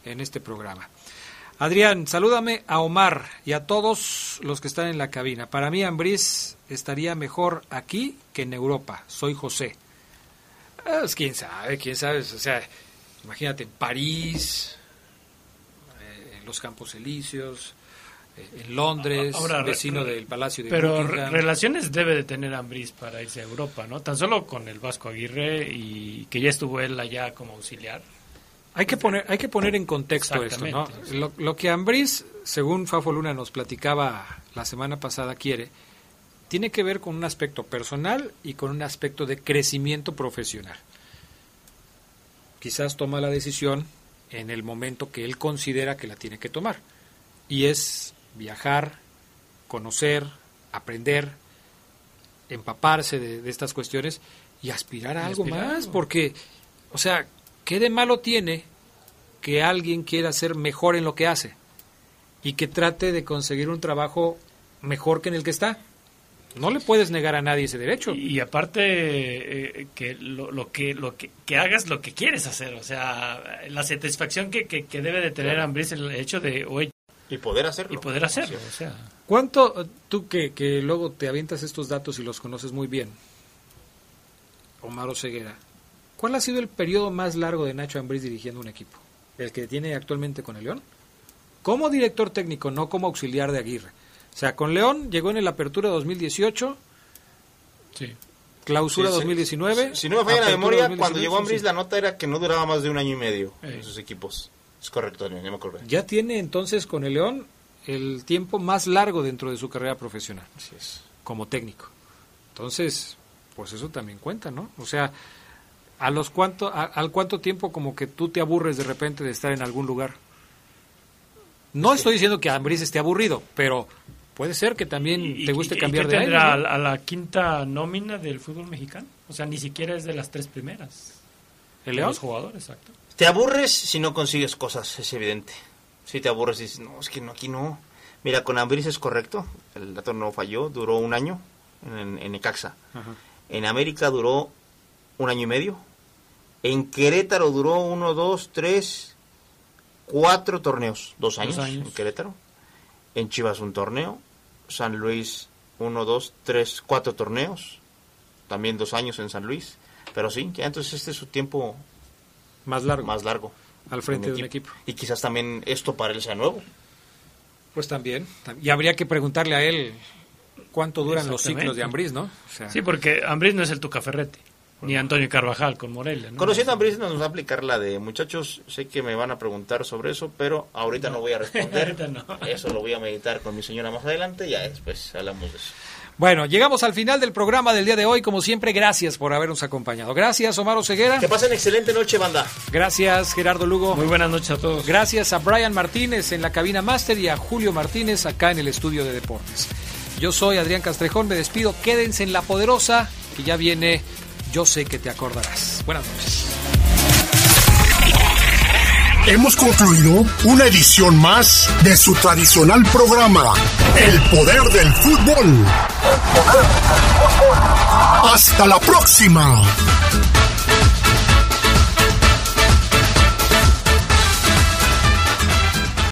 en este programa. Adrián, salúdame a Omar y a todos los que están en la cabina. Para mí, Ambriz estaría mejor aquí que en Europa. Soy José. Ah, Pues quién sabe, quién sabe. O sea, imagínate en París, los Campos Elíseos, eh, en Londres, Ahora, vecino re- del Palacio de Pero Buckingham. relaciones debe de tener Ambriz para irse a Europa, ¿no? Tan solo con el Vasco Aguirre y que ya estuvo él allá como auxiliar. Hay que poner, hay que poner en contexto esto, ¿no? Lo, lo que Ambriz, según Fafo Luna nos platicaba la semana pasada, quiere, tiene que ver con un aspecto personal y con un aspecto de crecimiento profesional. Quizás toma la decisión en el momento que él considera que la tiene que tomar. Y es viajar, conocer, aprender, empaparse de, de estas cuestiones y aspirar a Y algo aspirar más, porque, o sea, ¿qué de malo tiene que alguien quiera ser mejor en lo que hace y que trate de conseguir un trabajo mejor que en el que está? No le puedes negar a nadie ese derecho. Y, y aparte eh, que lo, lo que lo que, que hagas lo que quieres hacer, o sea, la satisfacción que, que, que debe de tener Ambriz el hecho de oye, Y poder hacerlo. y poder hacerlo, o sea, ¿Cuánto, tú que, que luego te avientas estos datos y los conoces muy bien, Omar Ceguera, cuál ha sido el periodo más largo de Nacho Ambriz dirigiendo un equipo? ¿El que tiene actualmente con el León? Como director técnico, no como auxiliar de Aguirre. O sea, con León llegó en la apertura 2018, sí. clausura Sí, sí. 2019. Si no me falla la memoria, 2019, cuando llegó Ambris sí. la nota era que no duraba más de un año y medio en sus equipos. Es correcto, ya me acordé. Ya tiene entonces con el León el tiempo más largo dentro de su carrera profesional. Así es. como técnico. Entonces, pues eso también cuenta, ¿no? O sea, a los cuánto, a- al cuánto tiempo como que tú te aburres de repente de estar en algún lugar. No estoy diciendo que Ambriz esté aburrido, pero puede ser que también Y- te guste y- y cambiar qué de aire. tendrá ¿no? a, la- a la quinta nómina del fútbol mexicano? O sea, ni siquiera es de las tres primeras. ¿El León? Los jugadores, exacto. Te aburres si no consigues cosas, es evidente. Si te aburres y dices, no, es que no, aquí no. Mira, con Ambris es correcto, el dato no falló, duró un año en, en Necaxa. Ajá. En América duró un año y medio. En Querétaro duró uno, dos, tres, cuatro torneos. Dos años, años. en Querétaro. En Chivas un torneo. San Luis uno, dos, tres, cuatro torneos. También dos años en San Luis. Pero sí, ya entonces este es su tiempo Más largo. más largo. Al frente en de un equipo. Y quizás también esto para él sea nuevo. Pues también. Y habría que preguntarle a él cuánto duran los ciclos de Ambriz, ¿no? O sea, Sí, porque Ambriz no es el Tuca Ferretti, ni Antonio Carvajal con Morelia. ¿no? Conociendo a Brice nos va a aplicar la de muchachos, sé que me van a preguntar sobre eso, pero ahorita no, voy a responder. [laughs] Ahorita no. Eso lo voy a meditar con mi señora más adelante, ya después hablamos de eso. Bueno, llegamos al final del programa del día de hoy. Como siempre, gracias por habernos acompañado. Gracias, Omar Ceguera. Que pasen excelente noche, banda. Gracias, Gerardo Lugo. Muy buenas noches a todos. Gracias a Brian Martínez en la cabina máster y a Julio Martínez acá en el estudio de deportes. Yo soy Adrián Castrejón, me despido. Quédense en La Poderosa, que ya viene Yo sé que te acordarás. Buenas noches. Hemos concluido una edición más de su tradicional programa, El Poder del Fútbol. Hasta la próxima.